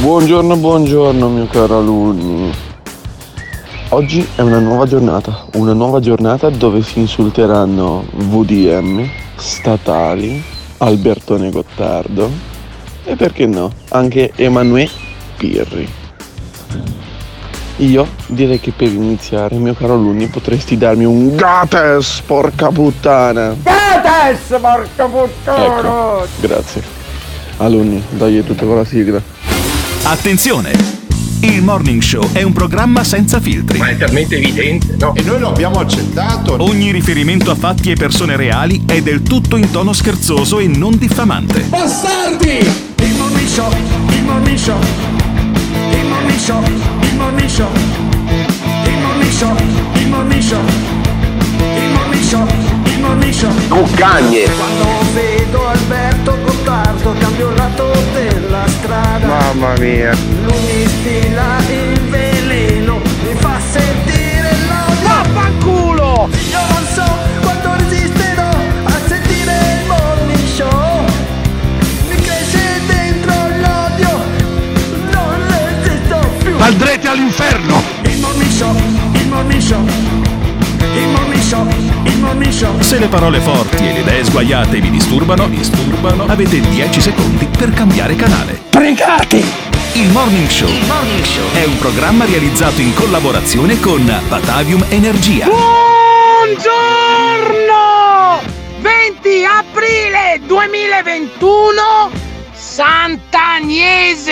Buongiorno, buongiorno mio caro alunni. Oggi è una nuova giornata, una nuova giornata dove si insulteranno VDM, statali, Albertone Gottardo e perché no, anche Emanuele Pirri. Io direi che per iniziare, mio caro alunni, potresti darmi un Gates, porca puttana! Gates, porca puttana! Ecco, grazie. Alunni, dai tutto con la sigla. Attenzione! Il Morning Show è un programma senza filtri. Ma è talmente evidente, no? E noi lo abbiamo accettato. Ogni riferimento a fatti e persone reali è del tutto in tono scherzoso e non diffamante. Bastardi! Il Morning Show, il Morning Show, il Morning Show, il Morning Show, il Morning Show, il Morning Show, il Morning Show, il Morning Show. Cuccagne! Quando vedo Alberto Gottardo cambio lato della strada. Mamma mia. Lui mi stila il veleno, mi fa sentire l'odio. Vaffanculo! Io non so quanto resisterò a sentire il morning show. Mi cresce dentro l'odio, non resisto più. Andrete all'inferno! Il morning show, il morning show, il morning show, il morning show. Se le parole forti e le idee sguaiate vi disturbano, disturbano, avete 10 secondi per cambiare canale. Pregate! Il Morning Show è un programma realizzato in collaborazione con Batavium Energia. Buongiorno! 20 aprile 2021 Sant'Agnese!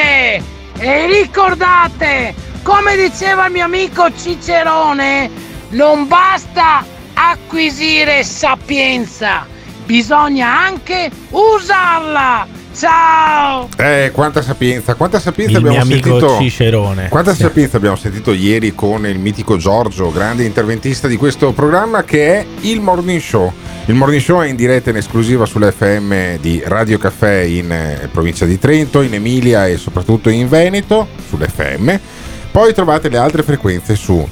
E ricordate, come diceva il mio amico Cicerone, non basta acquisire sapienza, bisogna anche usarla! Ciao! Eh, quanta sapienza, quanta sapienza Il mio abbiamo amico sentito. Cicerone. Quanta sapienza abbiamo sentito ieri con il mitico Giorgio, grande interventista di questo programma che è il Morning Show. Il Morning Show è in diretta in esclusiva sull'FM di Radio Caffè in eh, provincia di Trento, in Emilia e soprattutto in Veneto, sull'FM. Poi trovate le altre frequenze su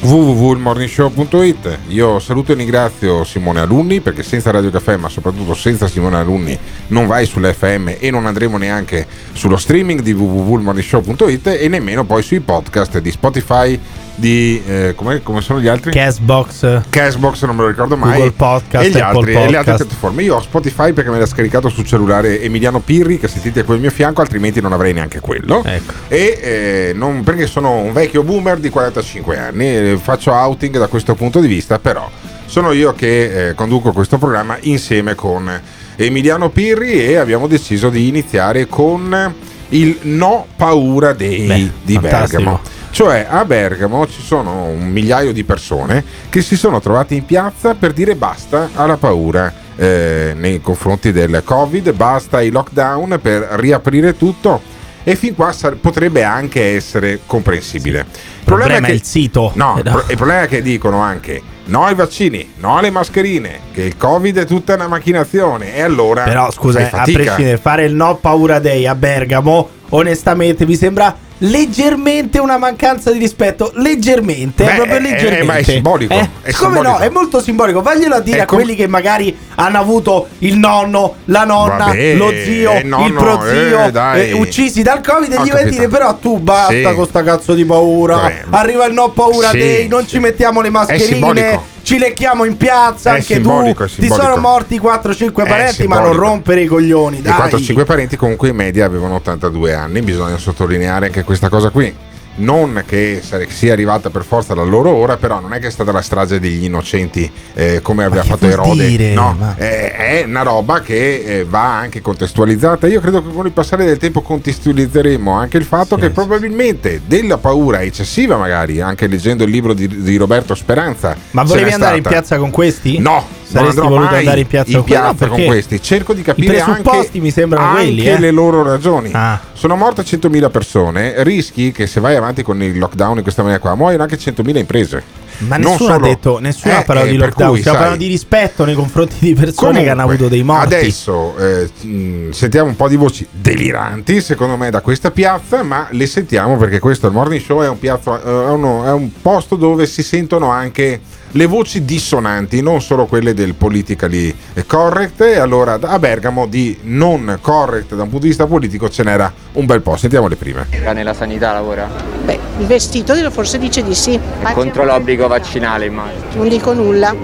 www.morningshow.it Io saluto e ringrazio Simone Alunni perché senza Radio Caffè ma soprattutto senza Simone Alunni non vai sull'FM e non andremo neanche sullo streaming di www.morningshow.it e nemmeno poi sui podcast di Spotify di eh, come, come sono gli altri? Castbox, Cashbox non me lo ricordo mai Google Podcast, e, gli altri, e le altre Podcast. piattaforme io ho Spotify perché me l'ha scaricato sul cellulare Emiliano Pirri che sentite qui al mio fianco altrimenti non avrei neanche quello Ecco. e eh, non- perché sono un vecchio boomer di 45 anni faccio outing da questo punto di vista però sono io che eh, conduco questo programma insieme con Emiliano Pirri e abbiamo deciso di iniziare con il no paura dei Beh, di fantastico. Bergamo cioè a Bergamo ci sono un migliaio di persone che si sono trovate in piazza per dire basta alla paura eh, nei confronti del Covid, basta ai lockdown per riaprire tutto e fin qua sar- potrebbe anche essere comprensibile. Il Il problema è il sito. No, Eh, il pro- il problema è che dicono anche no ai vaccini, no alle mascherine, che il Covid è tutta una macchinazione e allora Però scusa, a prescindere, fare il no paura day a Bergamo, onestamente mi sembra leggermente una mancanza di rispetto. Leggermente, Beh, proprio eh, leggermente. ma è simbolico, Eh, è come simbolico. no? È molto simbolico. Vaglielo a dire È a com- quelli che magari hanno avuto il nonno, la nonna, Vabbè, lo zio, eh, nonno, il prozio eh, eh, uccisi dal Covid e Ho gli vai a dire però tu basta Sì. con sta cazzo di paura. Vabbè. Arriva il no paura Sì, day, non sì. ci mettiamo le mascherine. Ci lecchiamo in piazza, È anche tu. Ti sono morti 4-5 È parenti, ma non rompere i coglioni. I Dai. 4-5 parenti comunque in media avevano 82 anni, bisogna sottolineare anche questa cosa qui. Non che sia arrivata per forza la loro ora, però non è che è stata la strage degli innocenti eh, come aveva fatto Erode. dire? No, Ma- è, è una roba che eh, va anche contestualizzata. Io credo che con il passare del tempo contestualizzeremo anche il fatto Sì, che sì. probabilmente della paura eccessiva, magari anche leggendo il libro di, di Roberto Speranza. Ma volevi andare in stata. piazza con questi? No, Saresti voluto andare in piazza in? No, piazza con questi. Cerco di capire anche, mi sembrano anche quelli, eh. le loro ragioni. Ah. Sono morte 100.000 persone, rischi che se vai avanti con il lockdown in questa maniera qua muoiono anche 100.000 imprese. Ma Non nessuno solo- ha detto, nessuno Eh, ha parlato eh, di lockdown, cui, stiamo sai- parlando di rispetto nei confronti di persone che hanno Comunque, avuto dei morti. Adesso eh, mh, sentiamo un po' di voci deliranti, secondo me, da questa piazza, ma le sentiamo perché questo il morning show, è un, piazza- eh, è uno- è un posto dove si sentono anche le voci dissonanti, non solo quelle del politically correct. E allora a Bergamo di non correct da un punto di vista politico ce n'era un bel po'. Sentiamo le prime. Nella sanità lavora? Beh, il vestito forse dice di sì. È contro l'obbligo vaccinale immagino. Non dico nulla.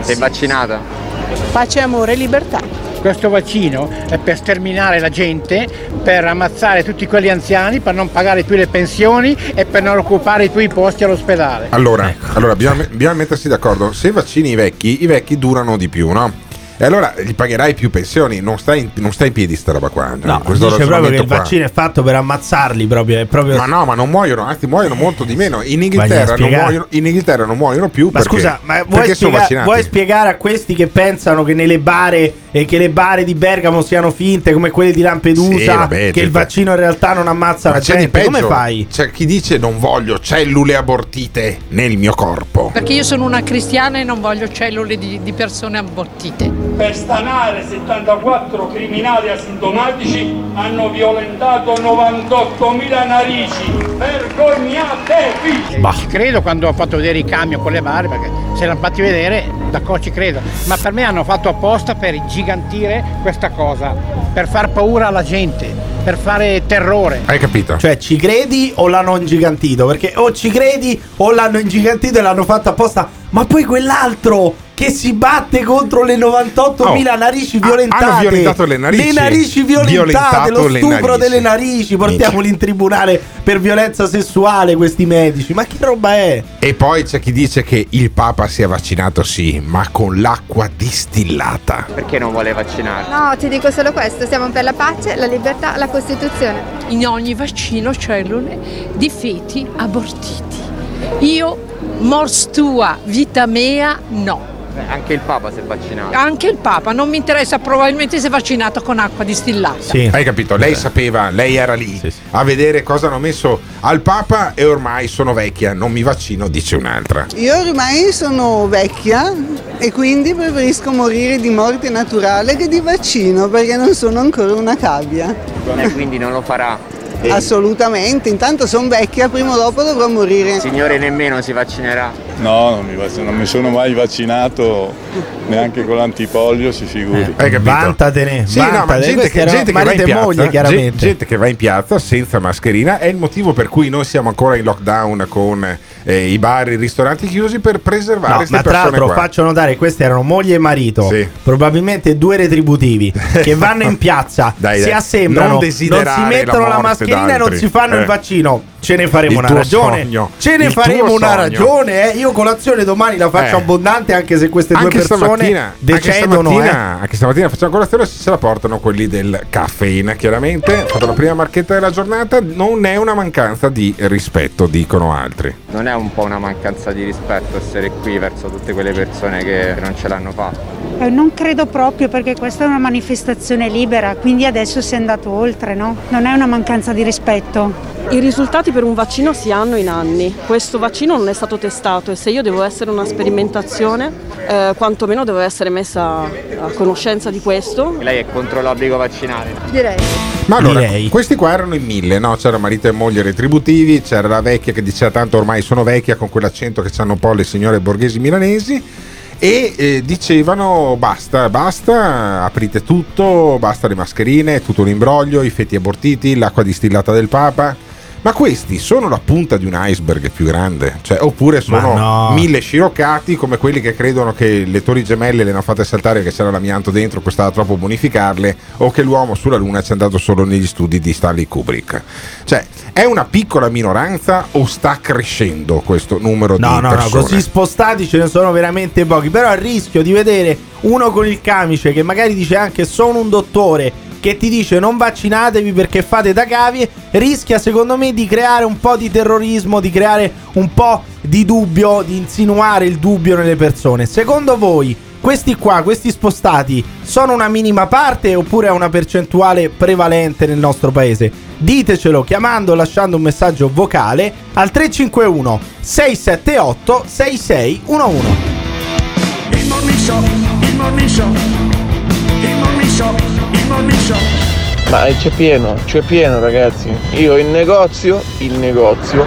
Sei vaccinata? Pace, amore e libertà. Questo vaccino è per sterminare la gente, per ammazzare tutti quelli anziani, per non pagare più le pensioni e per non occupare più i posti all'ospedale. Allora, allora bisogna, bisogna mettersi d'accordo. Se vaccini i vecchi, i vecchi durano di più, no? E allora gli pagherai più pensioni, non stai in, non sta in piedi sta roba qua. No, questo dice proprio che il qua. vaccino è fatto per ammazzarli proprio, è proprio Ma no, ma non muoiono, anzi muoiono molto di meno. In Inghilterra, non muoiono, in Inghilterra non muoiono più Ma perché, scusa, ma vuoi spiega- vaccinati. vuoi spiegare a questi che pensano che nelle bare e che le bare di Bergamo siano finte come quelle di Lampedusa, Sì, vabbè, che il vaccino in realtà non ammazza Ma la gente? Come fai? C'è chi dice non voglio cellule abortite nel mio corpo. Perché io sono una cristiana e non voglio cellule di, di persone abortite. Per stanare 74 criminali asintomatici hanno violentato 98.000 narici. Vergognatevi! Ci credo quando ho fatto vedere i camion con le barre, perché se l'hanno fatti vedere, d'accordo ci credo. Ma per me hanno fatto apposta per ingigantire questa cosa, per far paura alla gente, per fare terrore. Hai capito? Cioè, ci credi o l'hanno ingigantito? Perché o ci credi o l'hanno ingigantito e l'hanno fatto apposta. Ma poi quell'altro che si batte contro le 98.000 Oh, narici ha- violentate. hanno violentato le narici. Le narici violentate, lo stupro narici. delle narici. Portiamoli in tribunale per violenza sessuale questi medici. Ma che roba è? E poi c'è chi dice che il Papa si è vaccinato, sì, ma con l'acqua distillata. Perché non vuole vaccinare? No, ti dico solo questo, siamo per la pace, la libertà, la Costituzione. In ogni vaccino cellule di feti abortiti. Io, mors tua, vita mea, no. Beh, anche il Papa si è vaccinato. Anche il Papa non mi interessa, probabilmente si è vaccinato con acqua distillata. Hai capito? Lei sapeva, lei era lì a vedere cosa hanno messo al Papa e ormai sono vecchia, non mi vaccino, dice un'altra. Io ormai sono vecchia e quindi preferisco morire di morte naturale che di vaccino perché non sono ancora una cavia. E quindi non lo farà. Assolutamente, intanto sono vecchia, prima o dopo dovrò morire. Il signore nemmeno si vaccinerà. No, non mi, vac- non mi sono mai vaccinato neanche con l'antipolio, si figuri. Hai capito? Vantatene, Sì, no, ma vantatene. gente che, gente che va marito in e piazza, moglie, chiaramente. gente, gente che va in piazza senza mascherina è il motivo per cui noi siamo ancora in lockdown con eh, i bar e i ristoranti chiusi per preservare No, queste ma tra persone l'altro qua. faccio notare che questi erano moglie e marito, Sì. probabilmente due retributivi, che vanno in piazza, Dai, si dai, assembrano, non non, desiderare si mettono la la, morte mascherina e non d'altri. si fanno Eh. il vaccino. Ce ne faremo Il una ragione. sogno. Ce ne Il faremo una sogno. ragione. eh. Io colazione domani la faccio Eh. abbondante anche se queste due Anche persone stamattina, anche decidono. stamattina, eh. anche stamattina facciamo colazione se se la portano quelli del caffeine chiaramente fatto la prima marchetta della giornata non è una mancanza di rispetto dicono altri Non è un po' una mancanza di rispetto essere qui verso tutte quelle persone che non ce l'hanno fatta? Eh, Non credo proprio perché questa è una manifestazione libera, quindi adesso si è andato oltre, no? Non è una mancanza di rispetto. I risultati per un vaccino si hanno in anni. Questo vaccino non è stato testato e se io devo essere una sperimentazione, eh, quantomeno devo essere messa a conoscenza di questo. Lei è contro l'obbligo vaccinale? Direi. ma allora Direi. questi qua erano in mille no? c'era marito e moglie retributivi c'era la vecchia che diceva tanto ormai sono vecchia con quell'accento che hanno un po' le signore borghesi milanesi e eh, dicevano basta, basta, aprite tutto, basta le mascherine, tutto un imbroglio, i feti abortiti, l'acqua distillata del Papa. Ma questi sono la punta di un iceberg più grande, cioè, oppure sono no. mille sciroccati come quelli che credono che le torri gemelle le hanno fatte saltare che c'era l'amianto dentro, costava troppo bonificarle, o che l'uomo sulla Luna ci è andato solo negli studi di Stanley Kubrick. Cioè, è una piccola minoranza o sta crescendo questo numero No, di no, no, persone? così spostati ce ne sono veramente pochi. Però il rischio di vedere uno con il camice che magari dice anche sono un dottore che ti dice non vaccinatevi perché fate da cavie, rischia secondo me di creare un po' di terrorismo, di creare un po' di dubbio, di insinuare il dubbio nelle persone. Secondo voi questi qua, questi spostati, sono una minima parte oppure è una percentuale prevalente nel nostro paese? Ditecelo chiamando o lasciando un messaggio vocale al 351 678 6611. Il morning show, il morning show, il morning show. Ma c'è pieno, c'è pieno ragazzi. Io in negozio, in negozio,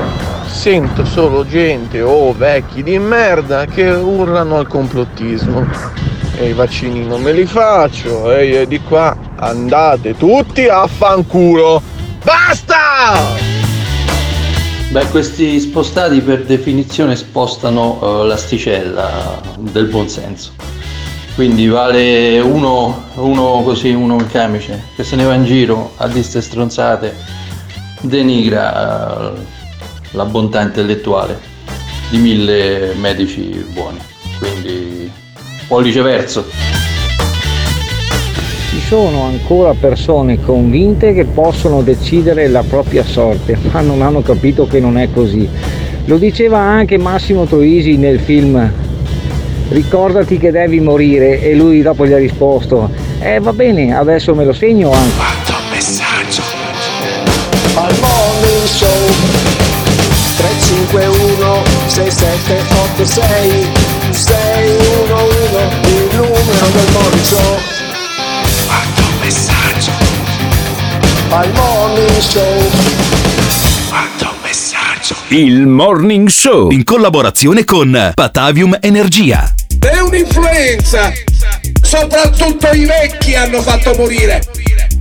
sento solo gente o vecchi di merda che urlano al complottismo. E i vaccini non me li faccio, e io di qua andate tutti a fanculo. Basta! Beh, questi spostati per definizione spostano eh, l'asticella del buonsenso. Quindi vale uno, uno così, uno in camice, che se ne va in giro a di ste stronzate, denigra la bontà intellettuale di mille medici buoni. Quindi pollice verso. Ci sono ancora persone convinte che possono decidere la propria sorte, ma non hanno capito che non è così. Lo diceva anche Massimo Troisi nel film Ricordati che devi morire e lui dopo gli ha risposto Eh va bene, adesso me lo segno anche. messaggio. Al morning show 351 6786 611 il numero del morning show Quanto messaggio. Al morning show Quanto messaggio. Il Morning Show in collaborazione con Patavium Energia. È un'influenza. Soprattutto i vecchi hanno fatto morire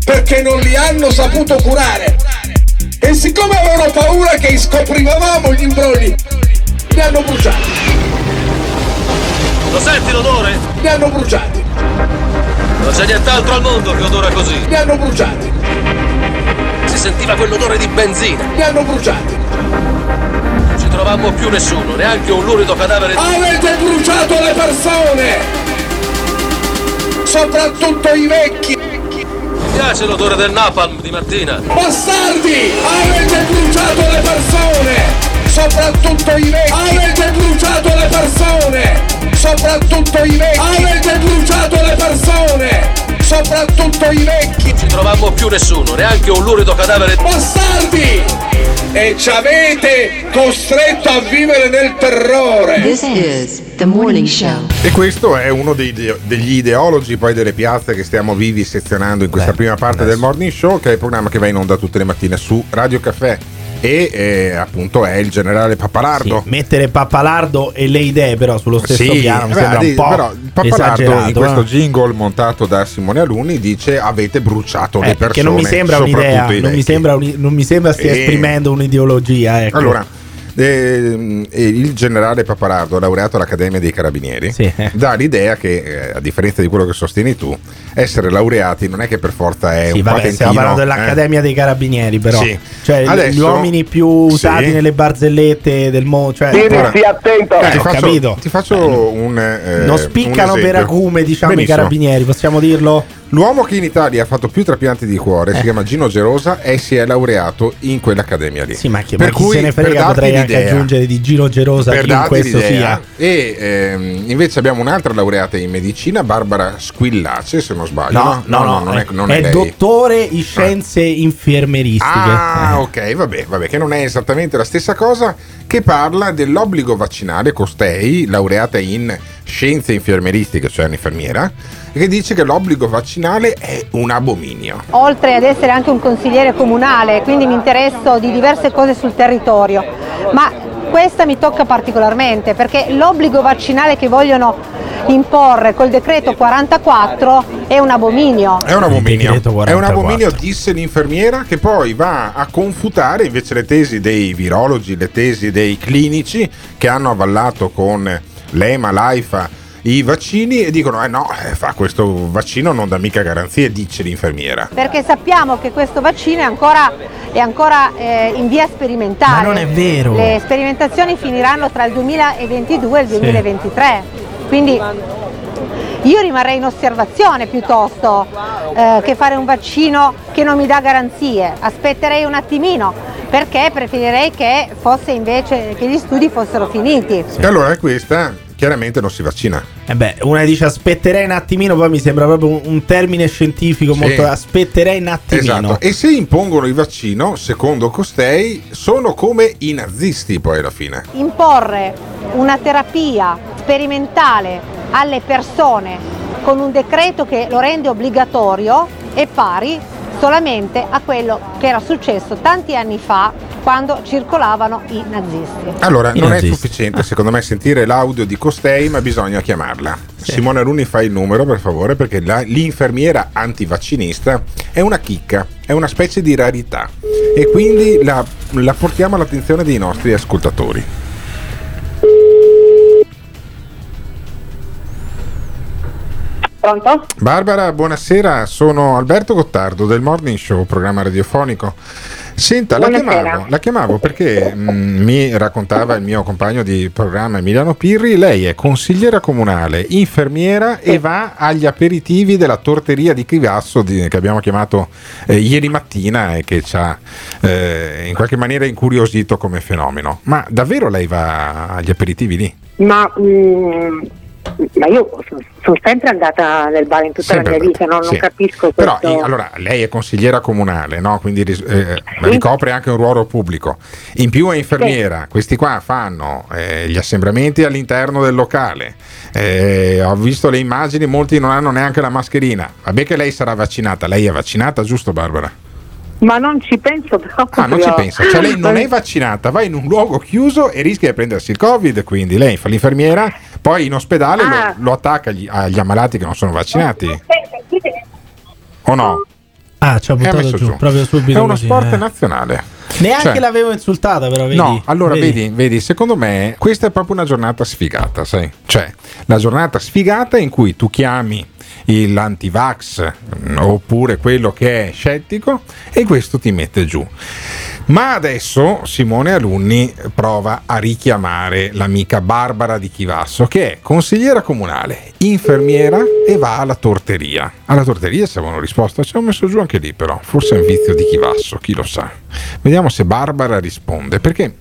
perché non li hanno saputo curare. E siccome avevano paura che scoprivamo gli imbrogli, li hanno bruciati. Lo senti l'odore? Li hanno bruciati. Non c'è nient'altro al mondo che odora così. Li hanno bruciati. Si sentiva quell'odore di benzina. Li hanno bruciati. Trovammo più nessuno, neanche un lurido cadavere. Avete bruciato le persone! Soprattutto i vecchi! Mi piace l'odore del napalm di mattina. Bastardi! Avete bruciato le persone! Soprattutto i vecchi! Avete bruciato le persone! Soprattutto i vecchi! Avete bruciato le persone! Soprattutto i vecchi! Non ci trovammo più nessuno, neanche un lurido cadavere di... Bastardi! E ci avete costretto a vivere nel terrore! This is the morning show. E questo è uno dei- degli ideologi poi delle piazze che stiamo vivi sezionando in questa prima parte del Morning Show, che è il programma che va in onda tutte le mattine su Radio Caffè. E eh, appunto è il generale Pappalardo. Mettere Pappalardo e le idee però sullo stesso piano mi beh, sembra un di- po' però Pappalardo in questo eh. jingle montato da Simone Alunni dice avete bruciato le Eh, persone. perché non mi sembra un'idea, non mi vecchi." sembra, un- non mi sembra stia E- esprimendo un'ideologia. Ecco. Allora, eh, il generale Papalardo, laureato all'Accademia dei Carabinieri, dà l'idea che, eh, a differenza di quello che sostieni tu, essere laureati non è che per forza è Sì, un vabbè, patentino. stiamo parlando eh. dell'Accademia dei Carabinieri, però. Sì. Cioè, gli- Adesso- gli uomini più usati Sì. nelle barzellette del mondo. Cioè, Ora, attento. eh, ti ho faccio, capito. ti faccio un. eh, non un spiccano per acume, diciamo, Benissimo. i carabinieri, possiamo dirlo? L'uomo che in Italia ha fatto più trapianti di cuore Eh. si chiama Gino Gerosa e si è laureato in quell'accademia lì. Sì, ma, che, Per ma chi cui, se ne frega potrei anche aggiungere di Gino Gerosa per chi in questo l'idea. sia. E ehm, invece abbiamo un'altra laureata in medicina, Barbara Squillace, se non sbaglio. No, no, no, non è, non è, è dottore in scienze infermeristiche. Ah, Eh. ok, vabbè, vabbè, che non è esattamente la stessa cosa, che parla dell'obbligo vaccinale, costei, laureata in scienze infermeristiche, cioè un'infermiera, che dice che l'obbligo vaccinale è un abominio. oltre ad essere anche un consigliere comunale, quindi mi interesso di diverse cose sul territorio, ma questa mi tocca particolarmente perché l'obbligo vaccinale che vogliono imporre col decreto 44 è un abominio. È un abominio. È un 44. abominio, disse l'infermiera, che poi va a confutare invece le tesi dei virologi, le tesi dei clinici che hanno avallato con l'EMA, l'AIFA, i vaccini e dicono: Eh no, eh, fa questo vaccino non dà mica garanzie, dice l'infermiera. Perché sappiamo che questo vaccino è ancora, è ancora, eh, in via sperimentale. Ma non è vero. Le sperimentazioni finiranno tra il 2022 e il 2023. Quindi io rimarrei in osservazione piuttosto eh, che fare un vaccino che non mi dà garanzie. Aspetterei un attimino perché preferirei che fosse invece che gli studi fossero finiti. E allora questa chiaramente non si vaccina. Eh beh, una dice aspetterei un attimino, poi mi sembra proprio un, un termine scientifico Sì. molto aspetterei un attimino. Esatto. E se impongono il vaccino, secondo costei, sono come i nazisti poi alla fine. Imporre una terapia sperimentale alle persone con un decreto che lo rende obbligatorio è pari solamente a quello che era successo tanti anni fa quando circolavano i nazisti. Allora, I non è nazisti. sufficiente secondo me sentire l'audio di Costei, ma bisogna chiamarla. Simone Aluni fa il numero per favore, perché la- l'infermiera antivaccinista è una chicca, è una specie di rarità. E quindi la, la portiamo all'attenzione dei nostri ascoltatori. Pronto? Barbara, buonasera, sono Alberto Gottardo del Morning Show, programma radiofonico. Senta, la chiamavo, la chiamavo perché mm, mi raccontava il mio compagno di programma Emiliano Pirri, lei è consigliera comunale, infermiera e va agli aperitivi della torteria di Chivasso di- che abbiamo chiamato eh, ieri mattina e che ci ha eh, in qualche maniera incuriosito come fenomeno. Ma davvero lei va agli aperitivi lì? Ma, mm, ma io sono, sempre andata nel bar in tutta Sempre la mia vita, no? non sì. capisco Però questo. eh, allora lei è consigliera comunale, no? quindi eh, ricopre anche un ruolo pubblico. In più è infermiera, questi qua fanno eh, gli assembramenti all'interno del locale. Eh, ho visto le immagini, molti non hanno neanche la mascherina. Vabbè che lei sarà vaccinata, lei è vaccinata, giusto Barbara? Ma non ci penso proprio. Ah, non ci pensa, cioè lei non è vaccinata, va in un luogo chiuso e rischia di prendersi il Covid, quindi lei fa l'infermiera, poi in ospedale lo- Ah. lo, attacca agli, agli ammalati che non sono vaccinati. O no? Ah, ci ha buttato messo giù, giù. proprio subito È uno così, sport eh. nazionale. Neanche Cioè- l'avevo insultata, però vedi. No, allora vedi. vedi, secondo me questa è proprio una giornata sfigata, sai? Cioè, la giornata sfigata in cui tu chiami l'antivax oppure quello che è scettico e questo ti mette giù. Ma adesso Simone Alunni prova a richiamare l'amica Barbara di Chivasso, che è consigliera comunale, infermiera e va alla torteria. Alla torteria ci avevano risposto, ci hanno messo giù anche lì però, forse è un vizio di Chivasso, chi lo sa. Vediamo se Barbara risponde, perché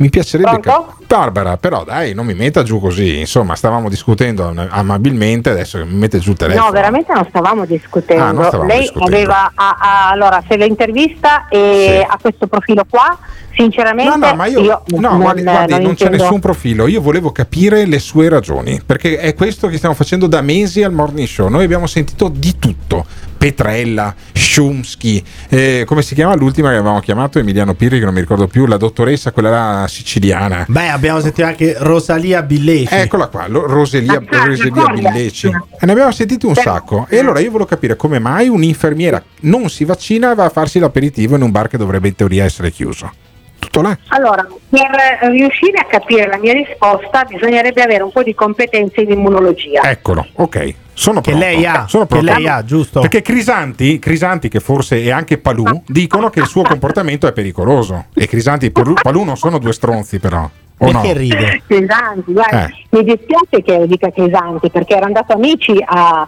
mi piacerebbe... cap- Barbara, però dai, non mi metta giù così, insomma, stavamo discutendo amabilmente, adesso mi mette giù il telefono. No, veramente non stavamo discutendo. Ah, non stavamo Lei discutendo. aveva a- a- allora se l'intervista e a questo profilo qua, sinceramente No, no, ma io, no, non, guardi, guardi, non, c'è intendo- nessun profilo. Io volevo capire le sue ragioni, perché è questo che stiamo facendo da mesi al morning show. Noi abbiamo sentito di tutto. Petrella, Schumsky, eh, come si chiama l'ultima che avevamo chiamato? Emiliano Pirri, che non mi ricordo più, la dottoressa, quella là siciliana. Beh, abbiamo sentito anche Rosalia Billeci. Eccola qua, lo- Roselia, Roselia Billeci. E ne abbiamo sentiti un sacco. E allora io volevo capire come mai un'infermiera non si vaccina e va a farsi l'aperitivo in un bar che dovrebbe in teoria essere chiuso. Tutto là. Allora, per riuscire a capire la mia risposta bisognerebbe avere un po' di competenze in immunologia. Eccolo, ok. Sono Che lei ha, Sono che lei ha, giusto? Perché Crisanti, Crisanti, che forse è anche Palù, dicono che il suo comportamento è pericoloso. E Crisanti e Palù, non sono due stronzi, però. O no? ride? Chesanti, guarda, Eh. mi dispiace che dica Chesanti perché era andato amici a,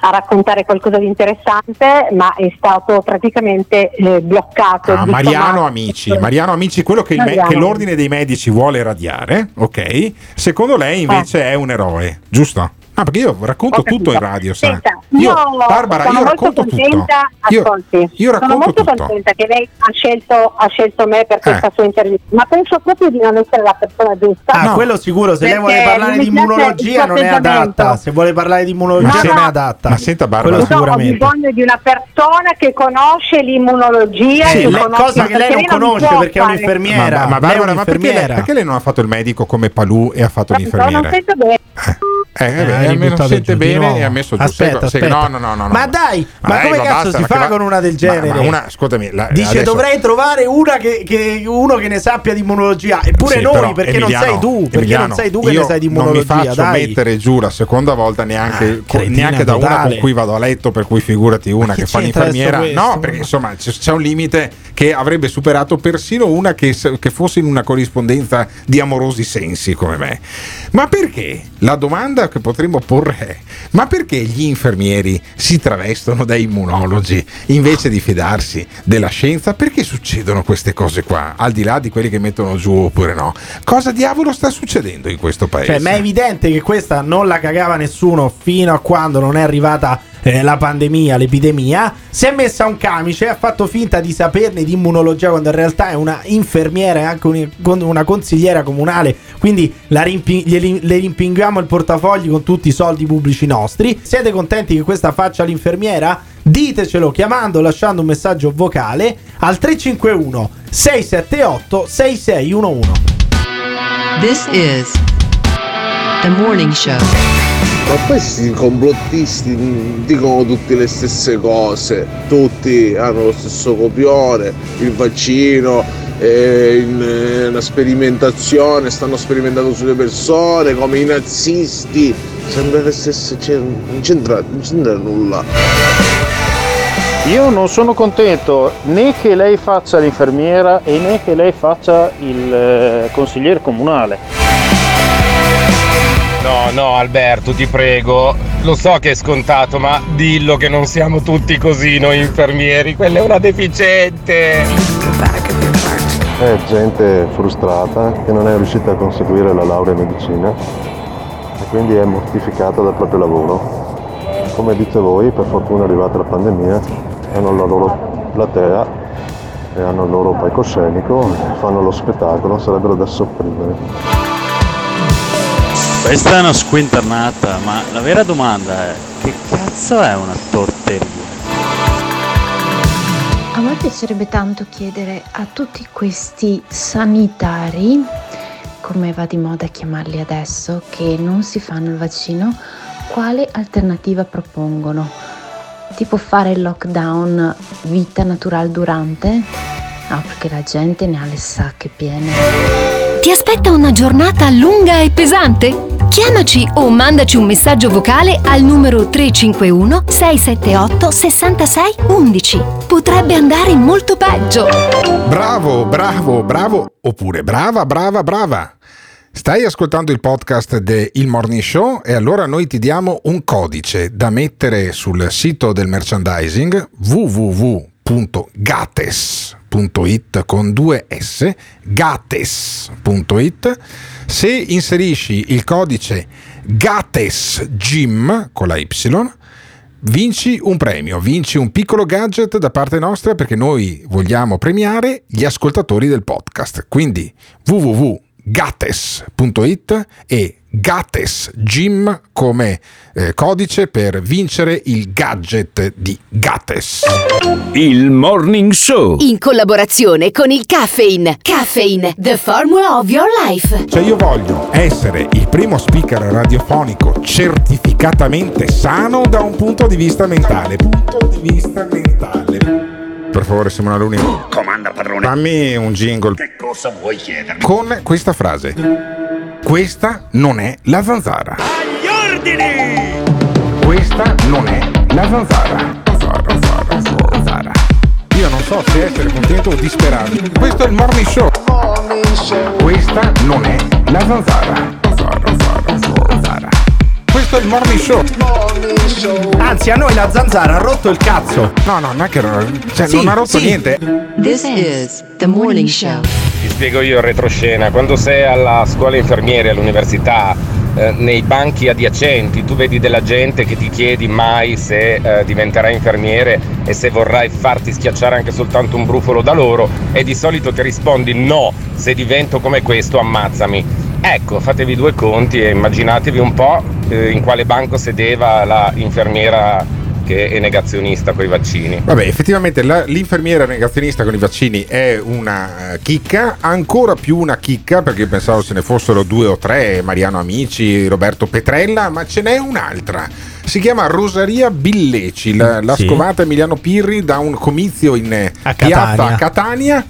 a raccontare qualcosa di interessante, ma è stato praticamente eh, bloccato. Ah, Mariano. Amici, Mariano Amici, quello che, il me- che l'ordine dei medici vuole radiare, ok? Secondo lei invece Eh. è un eroe, giusto? Ah, perché io racconto tutto in radio, sa? Senta, io, Barbara, sono io molto racconto tutto. contenta, Io- ascolti, io sono racconto molto tutto. contenta che lei ha scelto, ha scelto me per questa Eh. sua intervista, ma penso proprio di non essere la persona giusta. Ah, quello sicuro, se lei vuole Perché parlare di immunologia non è adatta. Se vuole parlare di immunologia No, non no. è adatta. Ma senta Barbara, Quello Io ho sicuramente. bisogno di una persona che conosce l'immunologia, Sì, che lei- conosce- cosa che lei non perché conosce può perché è un'infermiera. Ma, ma Barbara, ma perché lei, perché non ha fatto il medico come Palù e ha fatto No, non sento bene. Eh, eh, Hai almeno sente bene e ha messo giù. Aspetta, sai- aspetta. No, no, no, no. Ma dai, ma dai, come ma cazzo basta, si ma fa con una del Ma- genere? Ma, una, ascoltami, la- Dice adesso- dovrei trovare una che, che- uno che ne sappia di immunologia. Eppure Sì, noi, però, perché Emiliano, non sei tu? Perché Emiliano, non sei tu che ne sai di Non mi immunologia? faccio dai. mettere giù la seconda volta neanche, co- cretina neanche da una con cui vado a letto, per cui figurati una che che fa l'infermiera. No, perché insomma c'è un limite che avrebbe superato persino una che, che fosse in una corrispondenza di amorosi sensi come me. Ma perché la domanda che potremmo porre è: ma perché gli infermieri si travestono da immunologi invece di fidarsi della scienza? Perché succedono queste cose qua? Al di là di quelli che mettono giù oppure no. Cosa diavolo sta succedendo in questo paese? Cioè, ma è evidente che questa non la cagava nessuno fino a quando non è arrivata eh, la pandemia, l'epidemia. Si è messa un camice, ha fatto finta di saperne di immunologia quando in realtà è una infermiera e anche un- una consigliera comunale. Quindi rimpi- glieli- le rimpinguiamo il portafogli con tutti i soldi pubblici nostri. Siete contenti che questa faccia l'infermiera? Ditecelo chiamando lasciando un messaggio vocale al 351 678 6611. This is the morning show. Ma questi complottisti dicono tutte le stesse cose, tutti hanno lo stesso copione, il vaccino, in, eh, una sperimentazione, stanno sperimentando sulle persone come i nazisti, sempre le stesse, cioè, non c'entra, non c'entra nulla. Io non sono contento né che lei faccia l'infermiera e né che lei faccia il eh, consigliere comunale. No, no, Alberto, ti prego. Lo so che è scontato, ma dillo che non siamo tutti così noi infermieri. Quella è una deficiente. È gente frustrata che non è riuscita a conseguire la laurea in medicina e quindi è mortificata dal proprio lavoro. Come dite voi, per fortuna è arrivata la pandemia, hanno la loro platea e hanno il loro palcoscenico, fanno lo spettacolo, sarebbero da sopprimere. Questa è una squinternata, ma la vera domanda è che cazzo è una torteria? A me piacerebbe tanto chiedere a tutti questi sanitari, come va di moda chiamarli adesso, che non si fanno il vaccino, quale alternativa propongono? Tipo fare il lockdown vita naturale durante? No, perché la gente ne ha le sacche piene. Ti aspetta una giornata lunga e pesante? Chiamaci o mandaci un messaggio vocale al numero 351 678 66 11. Potrebbe andare molto peggio. Bravo, bravo, bravo, oppure brava, brava, brava. Stai ascoltando il podcast del Morning Show e allora noi ti diamo un codice da mettere sul sito del merchandising www.gates.it con due S, gates.it. Se inserisci il codice GATESGYM con la Y, vinci un premio, vinci un piccolo gadget da parte nostra perché noi vogliamo premiare gli ascoltatori del podcast. Quindi www.gates.it e Gates Gym come eh, codice per vincere il gadget di Gates. Il Morning Show. In collaborazione con il Caffeine. Caffeine, the formula of your life. Cioè io voglio essere il primo speaker radiofonico certificatamente sano da un punto di vista mentale. Punto di vista mentale. Per favore Simona Luni. Comanda padrone. Fammi un jingle Che cosa vuoi chiedermi? con questa frase. Questa non è la zanzara. Agli ordini! Questa non è la zanzara. Zara, zara, zanzara. Io non so se essere contento o disperato. Questo è il morning show. Questa non è la zanzara. Zara, zara, zanzara. Questo è il morning show. Anzi, a noi la zanzara ha rotto il cazzo. No, no, non è che cioè, Sì, non ha rotto sì. niente. This is the morning show. Spiego io il retroscena. Quando sei alla scuola infermiere all'università, eh, nei banchi adiacenti, tu vedi della gente che ti chiedi mai se eh, diventerai infermiere e se vorrai farti schiacciare anche soltanto un brufolo da loro e di solito ti rispondi no, se divento come questo ammazzami. Ecco, fatevi due conti e immaginatevi un po' eh, in quale banco sedeva la infermiera che è negazionista con i vaccini. Vabbè, effettivamente la- l'infermiera negazionista con i vaccini è una eh, chicca, ancora più una chicca perché io pensavo se ne fossero due o tre, Mariano Amici, Roberto Petrella, ma ce n'è un'altra. Si chiama Rosaria Billeci, la, la Sì. scovata Emiliano Pirri da un comizio in eh, piazza a Catania.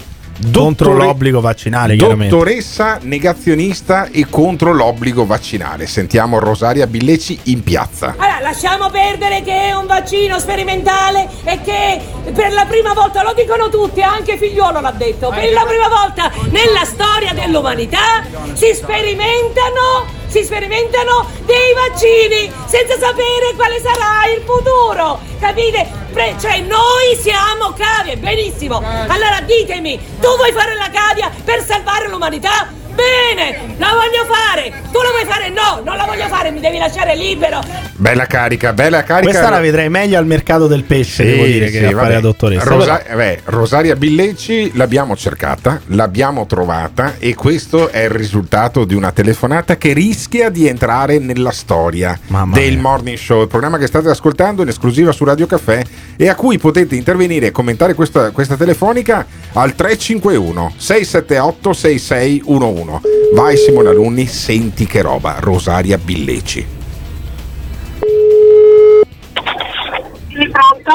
Contro Dottore- l'obbligo vaccinale, chiaramente. Dottoressa negazionista e contro l'obbligo vaccinale. Sentiamo Rosaria Billeci in piazza. Allora, lasciamo perdere che è un vaccino sperimentale e che per la prima volta, lo dicono tutti, anche Figliuolo l'ha detto, per la prima volta nella storia dell'umanità si sperimentano si sperimentano dei vaccini senza sapere quale sarà il futuro. Capite? Pre- cioè noi siamo cavie, benissimo. Allora ditemi, tu vuoi fare la cavia per salvare l'umanità? Bene, la voglio fare. Tu la vuoi fare? No, non la voglio fare, mi devi lasciare libero. Bella carica, bella carica. Questa la vedrei meglio al mercato del pesce, devo dire, che a fare vabbè. la dottoressa. Rosa- beh, Rosaria Billecci l'abbiamo cercata, l'abbiamo trovata e questo è il risultato di una telefonata che rischia di entrare nella storia del Morning Show, il programma che state ascoltando in esclusiva su Radio Caffè e a cui potete intervenire e commentare questa, questa telefonica al 351 678 6611. Vai Simone Alunni, senti che roba, Rosaria Billecci.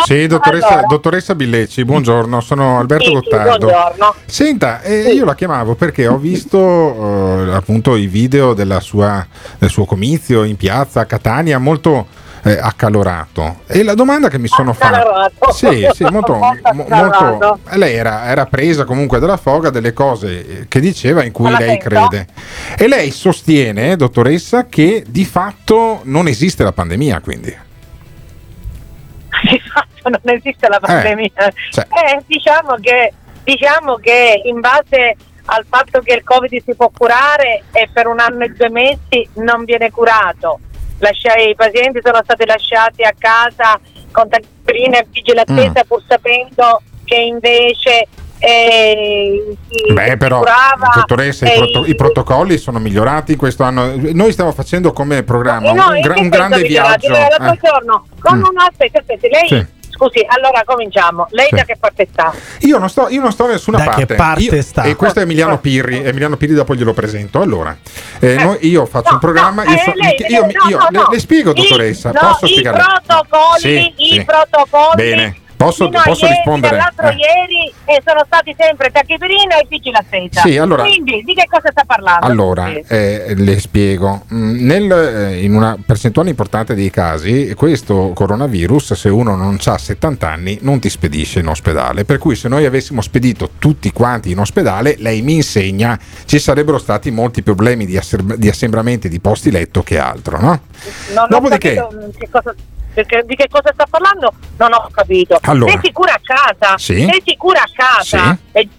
Sì, dottoressa, Allora. dottoressa Billecci, buongiorno, sono Alberto Sì, sì, Gottardo. buongiorno. Senta, eh, io la chiamavo perché ho visto eh, appunto i video della sua- del suo comizio in piazza a Catania, molto eh, accalorato. E la domanda che mi sono fatta... Accalorato. Sì, sì, molto... Molto lei era, era presa comunque dalla foga delle cose eh, che diceva in cui lei crede. E lei sostiene, dottoressa, che di fatto non esiste la pandemia, quindi. di fatto non esiste la pandemia. cioè. Eh, diciamo, che, diciamo che in base al fatto che il Covid si può curare e per un anno e due mesi non viene curato. Lascia- I pazienti sono stati lasciati a casa con tachipirina e vigile attesa pur sapendo che invece eh, si Beh, però, curava dottoressa, i, proto- i protocolli sono migliorati questo anno. Noi stiamo facendo come programma Eh no, un, gra- un grande viaggio. L'altro eh. giorno, con Mm. un aspetta, aspetta, lei, Sì. Scusi, allora cominciamo. Lei Sì. da che parte sta? Io non sto, io non sto da nessuna Da parte. che parte Io- sta? E questo è Emiliano Pirri. Emiliano Pirri, dopo glielo presento. Allora, eh, noi- io faccio un programma. io eh, so- lei- io- no, io- no, le, no. le spiego, I- dottoressa. no, posso i spiegare? protocolli, Sì, i sì. protocolli Bene, posso, fino posso ieri, rispondere? Dall'altro Eh. ieri e sono stati sempre tachipirina e vigile attesa. Sì, allora- Quindi di che cosa sta parlando? Allora, eh, le spiego. Mm, nel, eh, in una percentuale importante dei casi, questo coronavirus, se uno non ha 70 anni, non ti spedisce in ospedale. Per cui, se noi avessimo spedito tutti quanti in ospedale, lei mi insegna, ci sarebbero stati molti problemi di, asser- di assembramenti di posti letto che altro, no? non dopodiché- ho capito che cosa, perché- di che cosa sta parlando? Non ho capito. Allora. sei sicura a casa? Sì. Sei sicura a casa? Sì. Eh,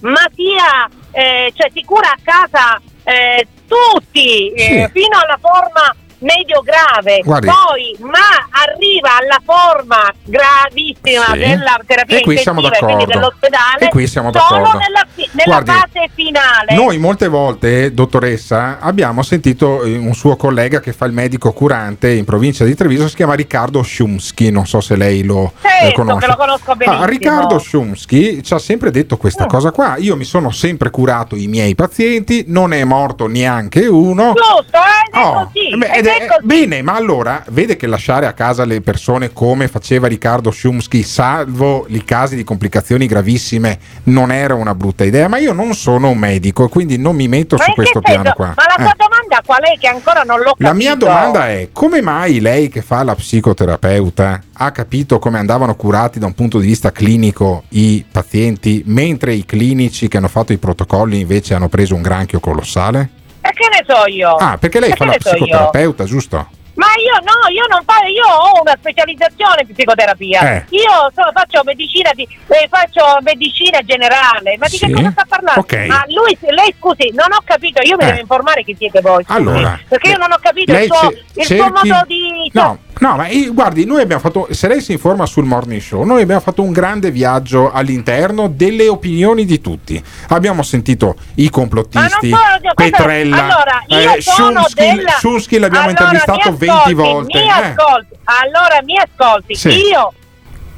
ma sia, eh, cioè sicura a casa eh, tutti, eh, Sì. fino alla forma medio-grave, Guardi. poi ma arriva alla forma gravissima Sì. della terapia E qui siamo d'accordo. dell'ospedale, E qui siamo solo d'accordo. nella, fi- nella Guardi, fase finale. Noi molte volte, dottoressa, abbiamo sentito eh, un suo collega che fa il medico curante in provincia di Treviso, si chiama Riccardo Sciumsky, non so se lei lo eh, Certo, conosce. che lo conosco benissimo. Ah, Riccardo Sciumsky ci ha sempre detto questa Mm. cosa qua, io mi sono sempre curato i miei pazienti, non è morto neanche uno. Giusto, eh, Oh, così, beh, ed ed è è- così. bene, ma allora vede che lasciare a casa le persone come faceva Riccardo Sciumsky, salvo i casi di complicazioni gravissime, non era una brutta idea. Ma io non sono un medico, e quindi non mi metto Ma su questo senso? piano qua. Ma la Eh. sua domanda qual è? Che ancora non l'ho capito. La mia domanda è: come mai lei che fa la psicoterapeuta ha capito come andavano curati da un punto di vista clinico i pazienti, mentre i clinici che hanno fatto i protocolli invece hanno preso un granchio colossale? E che ne so io? Ah, perché lei E fa che la ne so psicoterapeuta, giusto? Ma io no, io non fa- io ho una specializzazione in psicoterapia. Eh. Io so- faccio medicina di, eh, faccio medicina generale. Ma di Sì. che cosa sta parlando? Ok. Ma lui, lei scusi, non ho capito, io mi Eh. devo informare chi siete voi. scusi. Allora, perché io non ho capito il suo, il suo cerchi- modo di. No, no, ma eh, guardi, noi abbiamo fatto, se lei si informa sul morning show, noi abbiamo fatto un grande viaggio all'interno delle opinioni di tutti. Abbiamo sentito i complottisti, Ma non so, questa- Petrella, allora, io eh, sono Sciumsky, della- Sciumsky l'abbiamo Allora, intervistato mi 20 ascolti, volte. Mi eh. ascolti, allora mi ascolti, Sì. io,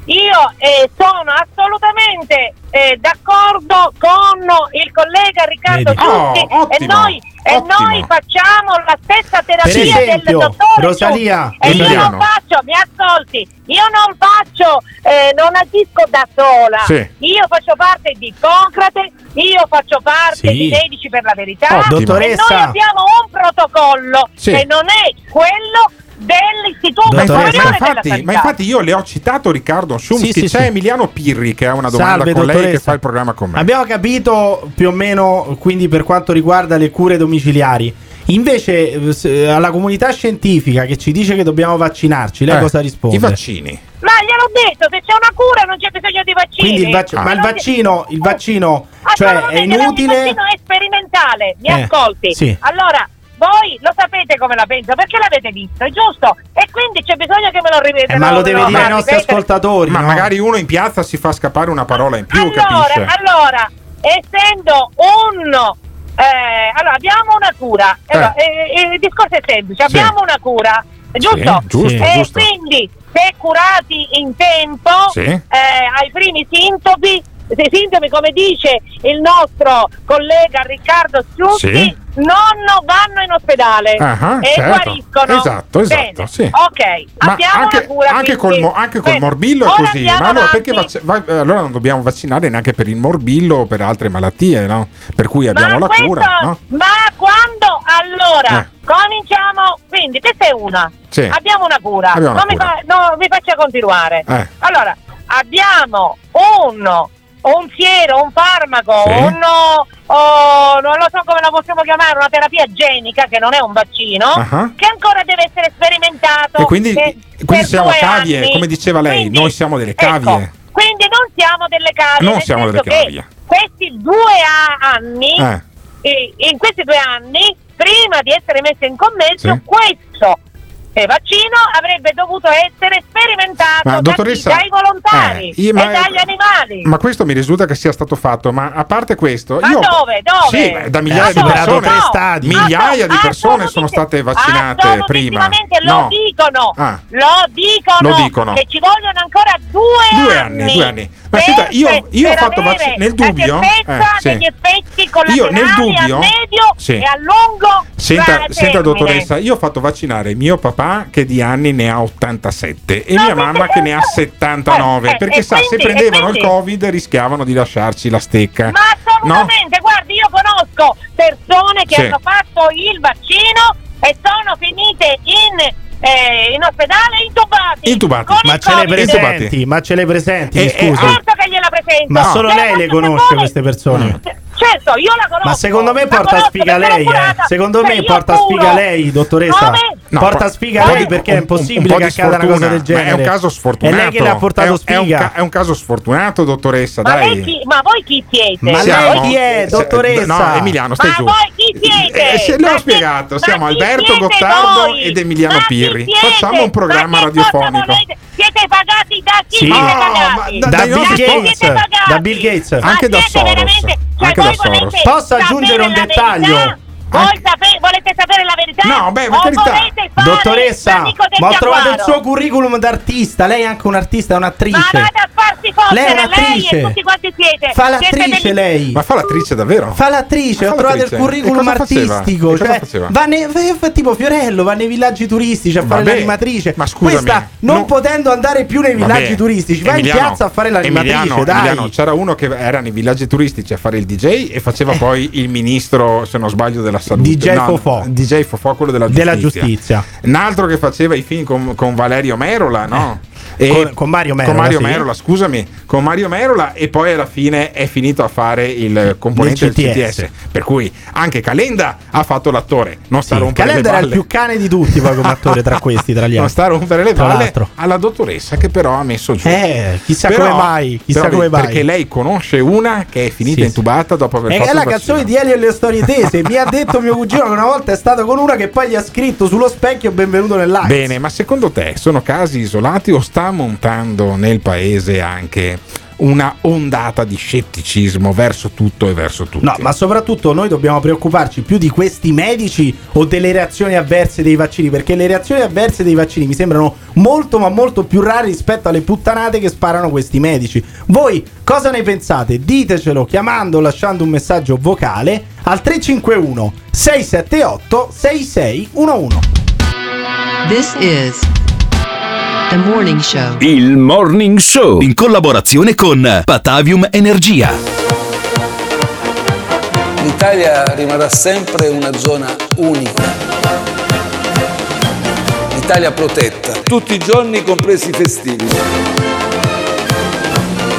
io eh, sono assolutamente eh, d'accordo con il collega Riccardo. Giusti Oh, e, noi, e ottimo. noi facciamo la stessa terapia esempio, del dottore Rosalia, e io non faccio, mi ascolti, io non faccio, eh, non agisco da sola, Sì. io faccio parte di Ippocrate, io faccio parte Sì. di Medici per la Verità Ottimo. e noi abbiamo un protocollo Sì. e non è quello dell'Istituto Ma infatti, della ma infatti io le ho citato Riccardo Sciumsky, Sì, sì, c'è sì. Emiliano Pirri che ha una domanda Salve, con lei che dottoressa. fa il programma con me. Abbiamo capito più o meno quindi per quanto riguarda le cure domiciliari. Invece, se- alla comunità scientifica che ci dice che dobbiamo vaccinarci, lei Eh, cosa risponde? I vaccini. Ma gliel'ho detto, se c'è una cura non c'è bisogno di vaccini. Quindi il vac- ma il vaccino, il vaccino cioè è inutile. Il vaccino è sperimentale, mi Eh, ascolti. sì. Allora, voi lo sapete come la penso, perché l'avete visto, è giusto? E quindi c'è bisogno che me lo riveda. Eh, ma lo deve dire ai nostri ripetere. ascoltatori. Ma no? magari uno in piazza si fa scappare una parola in più, Allora, capisce? allora, essendo un... eh, allora, abbiamo una cura. Eh. Allora, eh, il discorso è semplice, Sì. abbiamo una cura, giusto? Sì, giusto, e giusto. quindi, se curati in tempo, Sì. eh, ai primi sintomi, i sintomi, come dice il nostro collega Riccardo Ciucchi, Sì. non vanno in ospedale Ah, e certo. guariscono. Esatto, esatto, sì. Ok, Ma abbiamo anche, cura. anche col, quindi. anche col morbillo è così. Ma allora, perché vac- va- allora non dobbiamo vaccinare neanche per il morbillo o per altre malattie, no? Per cui abbiamo ma la questo- cura, no? Ma quando allora Eh. cominciamo? Quindi questa è una. Sì. Abbiamo una cura. Abbiamo una non cura. Mi, fa- no, mi faccia continuare. Eh. Allora, abbiamo un un fiero, un farmaco, Sì. un oh, non lo so come la possiamo chiamare, una terapia genica che non è un vaccino, Ah. che ancora deve essere sperimentato. E quindi, che- quindi per siamo cavie, anni. come diceva lei, Quindi, noi siamo delle ecco, cavie. quindi non siamo delle cavie. Non siamo delle cavie. Questi due anni, Eh. in questi due anni, prima di essere messo in commercio, Sì. questo eh, vaccino avrebbe dovuto essere sperimentato Ma, dai volontari eh, io- ma- e dagli animali. Ma questo mi risulta che sia stato fatto, ma a parte questo, Ma io dove? Dove? Sì, da migliaia di persone, No, migliaia di persone sono state vaccinate prima. Lo No. dicono, Ah. lo dicono, Lo dicono. che ci vogliono ancora due, Due anni, due anni. Ma per- senta, io, io ho fatto vaccino nel la dubbio. certezza eh, sì. degli effetti Io collaterali nel dubbio- a medio sì. e a lungo Senta, termine. senta, dottoressa, io ho fatto vaccinare mio papà che di anni ne ha 87 e No, mia mi mamma che ne ha 79 Eh, eh, perché e sa se quindi- prendevano e il covid rischiavano di lasciarci la stecca. Ma assolutamente, guardi, io conosco persone che Sì. hanno fatto il vaccino e sono finite in, eh, in ospedale intubati. Intubati. Ma ce le presenti, ma ce le presenti, Eh, eh, scusi. Certo che gliela presento. Ma solo Le lei le conosce sapere- queste persone. Certo, io la conosco. Ma secondo me porta sfiga lei, eh. Secondo Cioè, me porta curo. sfiga lei, dottoressa. No, porta po- sfiga lei perché un- è un- un impossibile po' che accada una cosa del genere. Ma è un caso sfortunato. È lei che le ha portato È un- è un, sfiga. è un caso sfortunato, dottoressa, Ma, dai. lei chi- ma voi chi siete? Ma Siamo- lei chi è, se- dottoressa? No, Emiliano, stai Ma giù. voi chi siete? Eh, se Ma l'ho chi- spiegato, ma siamo Alberto Gottardo voi? ed Emiliano Ma chi Pirri. siete? Facciamo un programma radiofonico. Siete pagati da chi? Sì. Siete No, pagati? da dai Bill Gates, siete pagati? da Bill Gates. Ma Anche da Soros. cioè, Anche da Soros. Posso aggiungere un dettaglio? Voi sape- volete sapere la verità? No, beh, per carità. Dottoressa, ma ho trovato il suo curriculum d'artista. Lei è anche un'artista, è Ma un'attrice. vada a farsi fottere Lei è lei un'attrice. e tutti quanti siete. Fa Siete l'attrice degli- lei. Ma fa l'attrice davvero? Fa l'attrice, Ma ho fa trovato il curriculum E artistico. E Cioè, va nei- tipo Fiorello, va nei villaggi turistici a fare Vabbè, l'animatrice. ma scusami, Questa, non no- potendo andare più nei villaggi Vabbè, turistici, va in piazza a fare l'animatrice. Emiliano, dai. Emiliano, c'era uno che era nei villaggi turistici a fare il DJ e faceva poi il ministro, se non sbaglio, della salute. DJ No, Fofò. DJ Fofò, quello della giustizia. Della giustizia. Un altro che faceva i film con, con Valerio Merola, no? Eh, Con- con Mario Merola, Con Mario sì. Merola, scusami, con Mario Merola e poi alla fine è finito a fare il componente Del del CTS. CTS. Per cui anche Calenda ha fatto l'attore, non sta a Sì, rompere Calenda le era il più cane di tutti poi come attore tra questi, tra gli Non altri. sta a rompere le l'altro. alla dottoressa che però ha messo giù. Eh, chissà Però- come mai, chissà come mai. Perché lei conosce una che è finita Sì, intubata dopo aver È fatto è la canzone di Elio e le storie tese. Mi ha detto mio cugino che una volta è stato con una che poi gli ha scritto sullo specchio benvenuto nell'AIDS. Bene, ma secondo te sono casi isolati o sta montando nel paese anche una ondata di scetticismo verso tutto e verso tutti? No, ma soprattutto noi dobbiamo preoccuparci più di questi medici o delle reazioni avverse dei vaccini, perché le reazioni avverse dei vaccini mi sembrano molto ma molto più rare rispetto alle puttanate che sparano questi medici. Voi cosa ne pensate? Ditecelo chiamando o lasciando un messaggio vocale al 351 678 6611. This is the morning show. Il Morning Show in collaborazione con Patavium Energia. L'Italia rimarrà sempre una zona unica. L'Italia protetta, tutti i giorni compresi i festivi.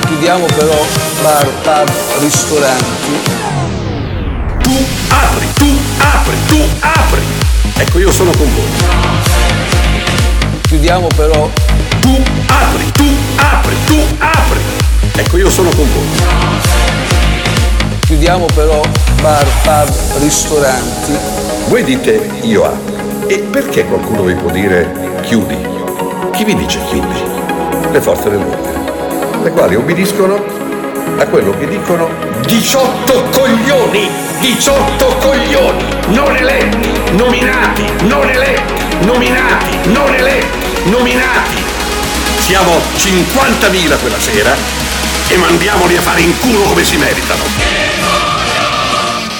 Chiudiamo però bar, pub, ristoranti. Tu apri, tu apri, tu apri. Ecco, io sono con voi. Chiudiamo però. Tu apri, tu apri, tu apri. Ecco, io sono con voi. Chiudiamo però bar, pub, ristoranti. Voi dite io apro. E perché qualcuno vi può dire chiudi? Chi vi dice chiudi? Le forze dell'ordine, le quali obbediscono a quello che dicono 18 coglioni, 18 coglioni, non eletti, nominati, non eletti, nominati, non eletti, nominati. Siamo 50.000 quella sera e mandiamoli a fare in culo come si meritano.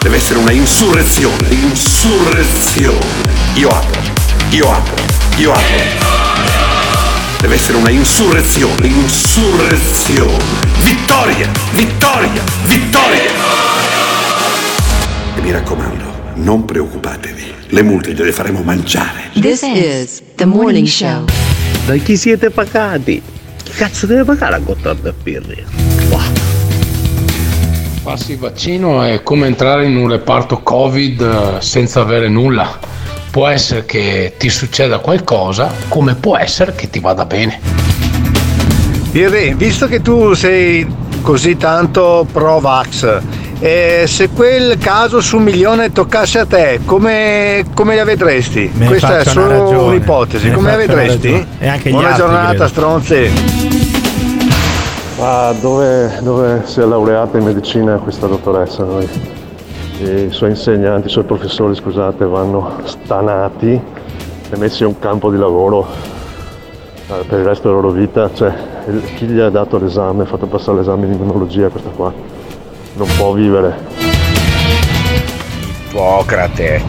Deve essere una insurrezione, insurrezione. Io apro, io apro, io apro. Deve essere una insurrezione, insurrezione. Vittoria, vittoria, vittoria. E mi raccomando, non preoccupatevi, le multe gliele faremo mangiare. This is The Morning Show. Da chi siete pagati? Chi cazzo deve pagare a Gottardo e Pirri? Farsi il vaccino è come entrare in un reparto Covid eh, senza avere nulla. Può essere che ti succeda qualcosa, come può essere che ti vada bene. Pirri, visto che tu sei così tanto pro vax, eh, se quel caso su un milione toccasse a te, come, come la vedresti? Me Questa è solo ragione. un'ipotesi, Me come la vedresti? E Buona altri, giornata, credo. stronzi. Ma dove, dove si è laureata in medicina questa dottoressa? Noi? I suoi insegnanti, i suoi professori, scusate, vanno stanati e messi a un campo di lavoro eh, per il resto della loro vita. Cioè, chi gli ha dato l'esame, ha fatto passare l'esame di immunologia, questa qua, non può vivere. Ippocrate,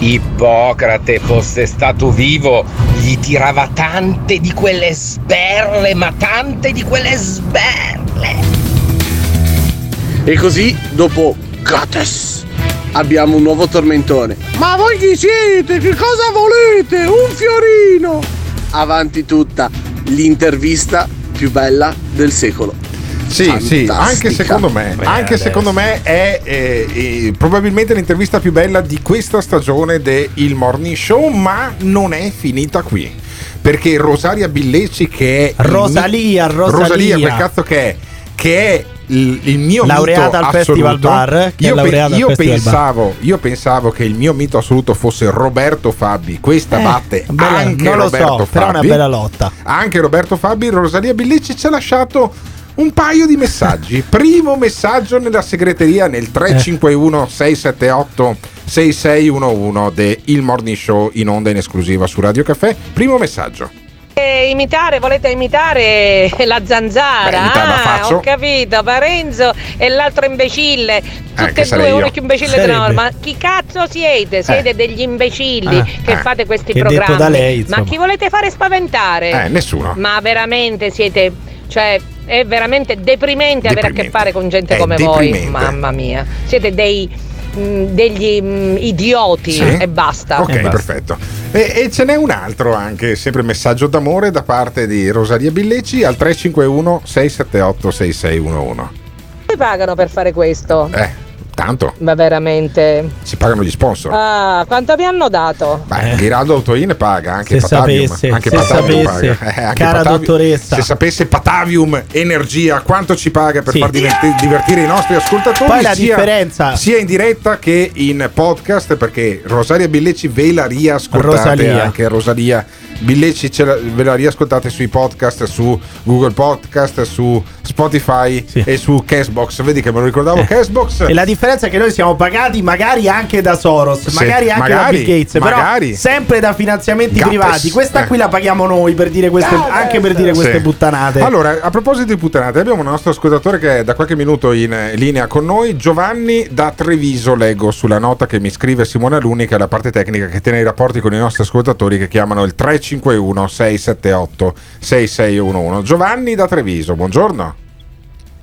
Ippocrate fosse stato vivo, gli tirava tante di quelle sberle, ma tante di quelle sberle. E così, dopo Gates, abbiamo un nuovo tormentone. Ma voi chi siete? Che cosa volete? Un fiorino! Avanti tutta, l'intervista più bella del secolo. Sì, sì, Fantastica. anche secondo me, Beh, anche adesso. secondo me è eh, eh, probabilmente l'intervista più bella di questa stagione del Morning Show, ma non è finita qui. Perché Rosaria Billecci che è il Rosalia, mi- Rosalia. quel cazzo che è, che è il, il mio Laureata mito al Festival assoluto. Bar, che Io, al io Festival Bar. pensavo, io pensavo che il mio mito assoluto fosse Roberto Fabi. Questa Eh, batte bella- anche Roberto so, però è una Fabi. bella lotta. Anche Roberto Fabi, Rosalia Billecci ci ha lasciato un paio di messaggi. Primo messaggio nella segreteria nel 351 678 6611 del Morning Show in onda in esclusiva su Radio Caffè. Primo messaggio. Eh, imitare, volete imitare la zanzara? Beh, ah, ho capito, Parenzo e l'altro imbecille. Tutte Eh, che e sarei due, io. uno più imbecille Sarebbe. dell'altro. Ma chi cazzo siete? Siete degli imbecilli Eh, che eh. fate questi Che detto programmi. da lei, Ma chi volete fare spaventare? Eh, nessuno. Ma veramente siete. Cioè, è veramente deprimente avere a che Deprimente. fare con gente È come deprimente. voi. Mamma mia. Siete dei. mh, degli mh, idioti Sì? e basta. Ok, perfetto. E, e ce n'è un altro anche, sempre messaggio d'amore da parte di Rosalia Billecci al 351 678 6611. Come pagano per fare questo? Eh, tanto. Ma veramente. Si pagano gli sponsor. Ah, quanto vi hanno dato? Beh, Ghiraldo Autoin paga anche Se Patavium. sapesse, anche se Patavium sapesse, paga. Eh, anche cara Patavium- dottoressa. Se sapesse Patavium Energia quanto ci paga per Sì. far diverti- divertire i nostri ascoltatori, Poi la sia, differenza- sia in diretta che in podcast, perché Rosaria Billecci ve la riascoltate Rosalia. anche Rosalia Billecci ce la- ve la riascoltate sui podcast, su Google Podcast, su Spotify e su Cashbox. Vedi che me lo ricordavo Cashbox. E la differenza è che noi siamo pagati magari anche da Soros, Sì, magari anche magari, da Bill Gates, magari. però sempre da finanziamenti Gates. privati. Questa Eh. qui la paghiamo noi per dire queste, anche per dire queste Sì. puttanate. Allora, a proposito di puttanate, abbiamo un nostro ascoltatore che è da qualche minuto in eh, linea con noi, Giovanni da Treviso, leggo sulla nota che mi scrive Simone Aluni, che è la parte tecnica che tiene i rapporti con i nostri ascoltatori che chiamano il 351 678 6611. Giovanni da Treviso, buongiorno.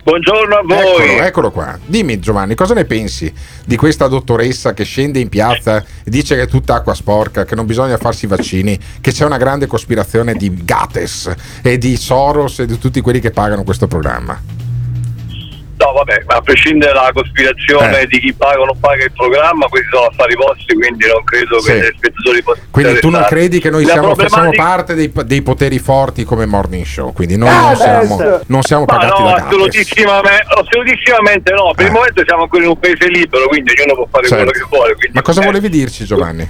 Buongiorno a voi. Eccolo, eccolo qua. Dimmi Giovanni, cosa ne pensi di questa dottoressa che scende in piazza e dice che è tutta acqua sporca, che non bisogna farsi i vaccini, che c'è una grande cospirazione di Gates e di Soros e di tutti quelli che pagano questo programma? No, vabbè, a prescindere dalla cospirazione Eh. di chi paga o non paga il programma, questi sono affari vostri, quindi non credo Sì. che gli spettatori possano Quindi tu non credi che noi siamo, facciamo problematica- parte dei, dei poteri forti come morning show, quindi noi Ah, non, siamo, non siamo Ma pagati no, da Gates. assolutissimamente, assolutissimamente no. Per il momento siamo ancora in un paese libero, quindi ognuno può fare Certo. quello che vuole. quindi- Ma cosa eh. volevi dirci Giovanni?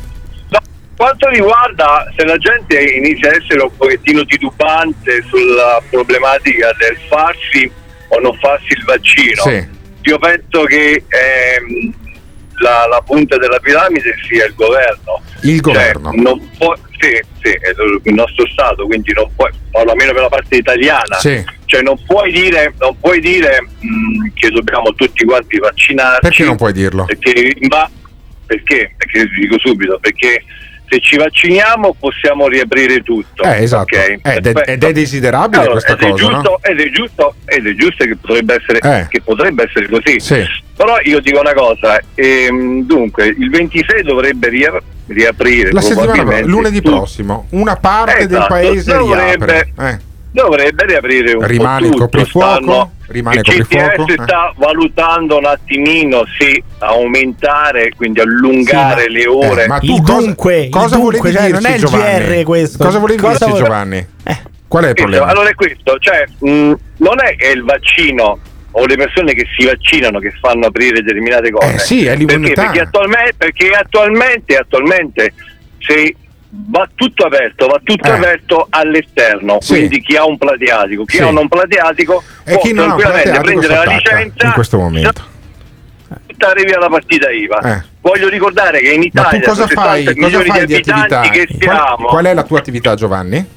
Quanto riguarda se la gente inizia a essere un pochettino titubante sulla problematica del farsi o non farsi il vaccino, Sì. io penso che ehm, la, la punta della piramide sia il governo. Il Cioè, governo. non può, sì, sì, è il nostro Stato, quindi non puoi, parlo almeno per la parte italiana. Sì. Cioè non puoi dire, non puoi dire mh, che dobbiamo tutti quanti vaccinarci. Perché non puoi dirlo? Perché, ma, perché? Perché dico subito, perché se ci vacciniamo possiamo riaprire tutto. Eh, esatto. ok? Ed è- ed è desiderabile Allora, questa ed è cosa, no? giusto, ed, è giusto, ed è giusto che potrebbe essere, Eh. che potrebbe essere così. Sì. Però io dico una cosa, ehm, dunque il 26 dovrebbe ria- riaprire La settimana probabilmente lunedì prossimo, una parte del Esatto, paese dovrebbe- riapre. Eh. Dovrebbe riaprire un Rimane il po' tutto. coprifuoco? Stanno- Rimane il il coprifuoco? CTS Eh. sta valutando un attimino se aumentare, quindi allungare Sì, ma- le ore. Eh, ma tu il cosa, dunque, il cosa dunque, volevi cioè, dirci non è il Giovanni? GR questo. Cosa volevi Cosa dirci vo- Giovanni? Qual è il problema? allora è questo, cioè mh, non è che il vaccino o le persone che si vaccinano che fanno aprire determinate cose. Eh sì, è perché, l'immunità. perché attualmente, perché attualmente, attualmente se va tutto aperto, va tutto Eh. aperto all'esterno, Sì. quindi chi ha un platiatico, chi Sì. ha un platiatico E può non tranquillamente prendere la licenza in questo momento. buttare via la partita IVA. Eh. Voglio ricordare che in Ma Italia tu cosa su 60 fai? Cosa fai di attività? Qual, qual è la tua attività Giovanni?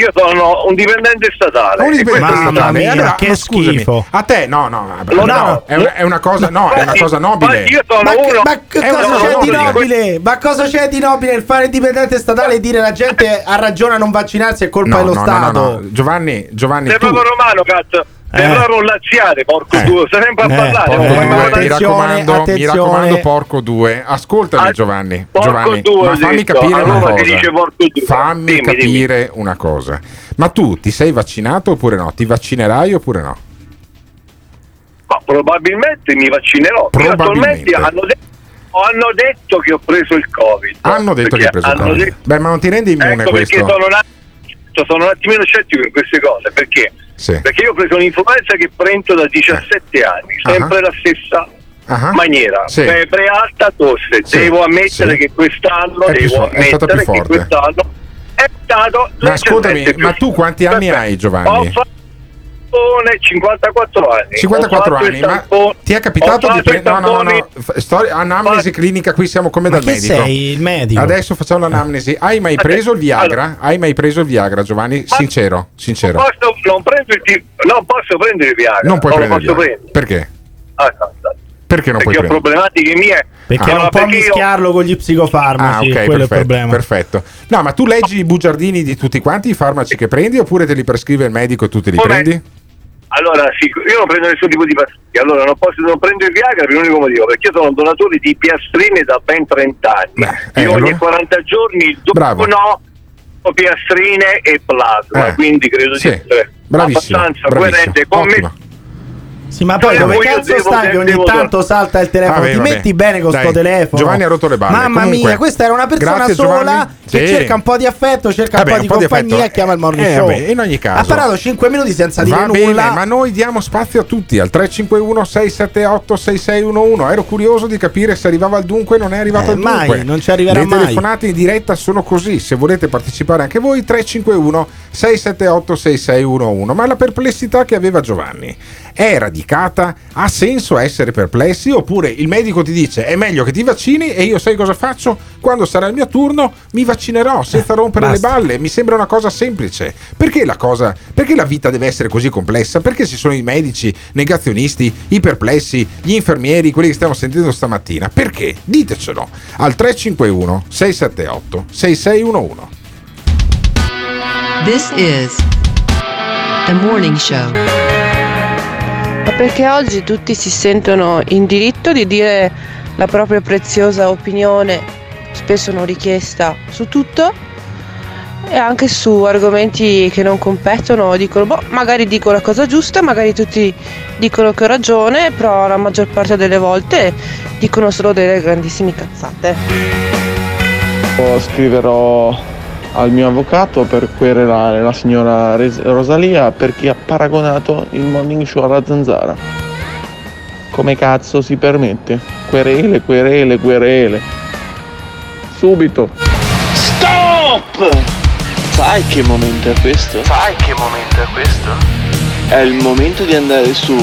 Io sono un dipendente statale. Un dipendente statale. mia, Allora, che ma scusami, schifo. A te no, no, vabbè, No, no, no. è, una, è una cosa, no, è una cosa nobile. infatti io sono Ma, uno ma cosa cosa c'è di nobile. Ma cosa c'è di nobile nel fare il dipendente statale e dire la gente ha ragione a non vaccinarsi è colpa No, dello no, no, Stato? no, no. Giovanni, Giovanni Sei tu, proprio romano, cazzo. Sei Eh. laziale, porco Eh. due. Stai sempre a Eh, parlare. porco non puoi due, mi raccomando, mi attenzione. raccomando, porco due. Ascoltami, Ah, Giovanni. porco Giovanni, due, ma fammi detto. capire A una cosa. si dice porco due. Fammi Dimmi, capire una cosa. Ma tu ti sei vaccinato oppure no? Ti vaccinerai oppure no? Ma probabilmente mi vaccinerò. Io Probabilmente. Attualmente hanno, de- hanno detto che ho preso il Covid. Hanno detto che hai Perché preso il hanno Covid. detto- Beh, ma non ti rendi immune ecco perché questo? sono un, att- sono un attimino scettico in queste cose. Perché? Sì. Perché io ho preso un'influenza che prendo da 17 anni, sempre Ah. la stessa Ah. maniera. Sì. Febbre alta, tosse. Sì. Devo ammettere che quest'anno, È più devo è stata ammettere più che forte. quest'anno è stato Ma più ma tu quanti anni Perfetto. hai, Giovanni? Ho fatto 54 anni. 54 Ho fatto anni, ma tampone- ti è capitato di prendere. No, no, no, storia- anamnesi clinica, qui siamo come Ma dal che medico. sei il medico? Adesso facciamo l'anamnesi. Hai mai preso il Viagra? Hai mai preso il Viagra, Giovanni? Sincero, sincero. Posso, non, prendo il ti- non posso prendere il Viagra. Non puoi lo prendere prendere. Perché? Ah, no, no. Perché non perché puoi ho prendere? problematiche mie. Perché No, non no, può perché io- mischiarlo con gli psicofarmaci, Ah, ok, quello è il perfetto, problema. perfetto. No, ma tu leggi i bugiardini di tutti quanti i farmaci che prendi oppure te li prescrive il medico e tu te li Come? prendi? Allora, sì, io non prendo nessun tipo di pastiglia. Allora, non posso non prendo il Viagra per un unico motivo, perché io sono donatore di piastrine da ben 30 anni. eh, io ogni allora? 40 giorni Bravo. dono piastrine e plasma, Eh, quindi credo sì, di essere abbastanza bravissimo, coerente con me. Sì, ma poi dove devo- cazzo devo- stai che ogni devo- tanto salta il telefono? Vabbè, Ti vabbè. metti bene con Dai, sto telefono. Giovanni ha rotto le balle. Mamma Comunque, mia, questa era una persona grazie, sola Giovanni. che Sì. cerca un po' di affetto, cerca Vabbè, un po' di compagnia affetto. e chiama il morning Eh, show. vabbè, in ogni caso. Ha parlato 5 minuti senza dire Va nulla. bene, ma noi diamo spazio a tutti al 351 678 6611. Ero curioso di capire se arrivava al dunque, non è arrivato Eh, al dunque. mai, non ci arriverà Le mai. telefonate in diretta sono così. Se volete partecipare anche voi, 351 678 6611. Ma la perplessità che aveva Giovanni è radicata? Ha senso essere perplessi? Oppure il medico ti dice è meglio che ti vaccini e io sai cosa faccio? Quando sarà il mio turno mi vaccinerò senza rompere basta. le balle. Mi sembra una cosa semplice. Perché la cosa? Perché la vita deve essere così complessa? Perché ci sono i medici negazionisti, i perplessi, gli infermieri, quelli che stiamo sentendo stamattina? Perché? Ditecelo al 351 678 6611. This is the morning show. Perché oggi tutti si sentono in diritto di dire la propria preziosa opinione, spesso non richiesta, su tutto? e anche su argomenti che non competono dicono, boh, magari dico la cosa giusta, magari tutti dicono che ho ragione, però la maggior parte delle volte dicono solo delle grandissime cazzate. Scriverò al mio avvocato per querelare la signora Res- Rosalia perché ha paragonato il morning show alla zanzara. Come cazzo si permette? Querele, querele, querele. Subito. Stop! Sai che momento è questo? Sai che momento è questo? È il momento di andare su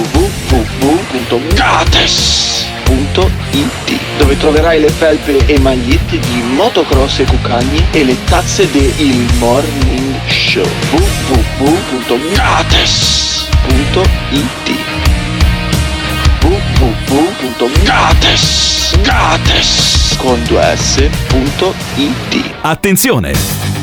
www.gates.it dove troverai le felpe e magliette di motocross e cucagni e le tazze del Morning Show www.gates.it www.gates Gates con 2s.it Attenzione!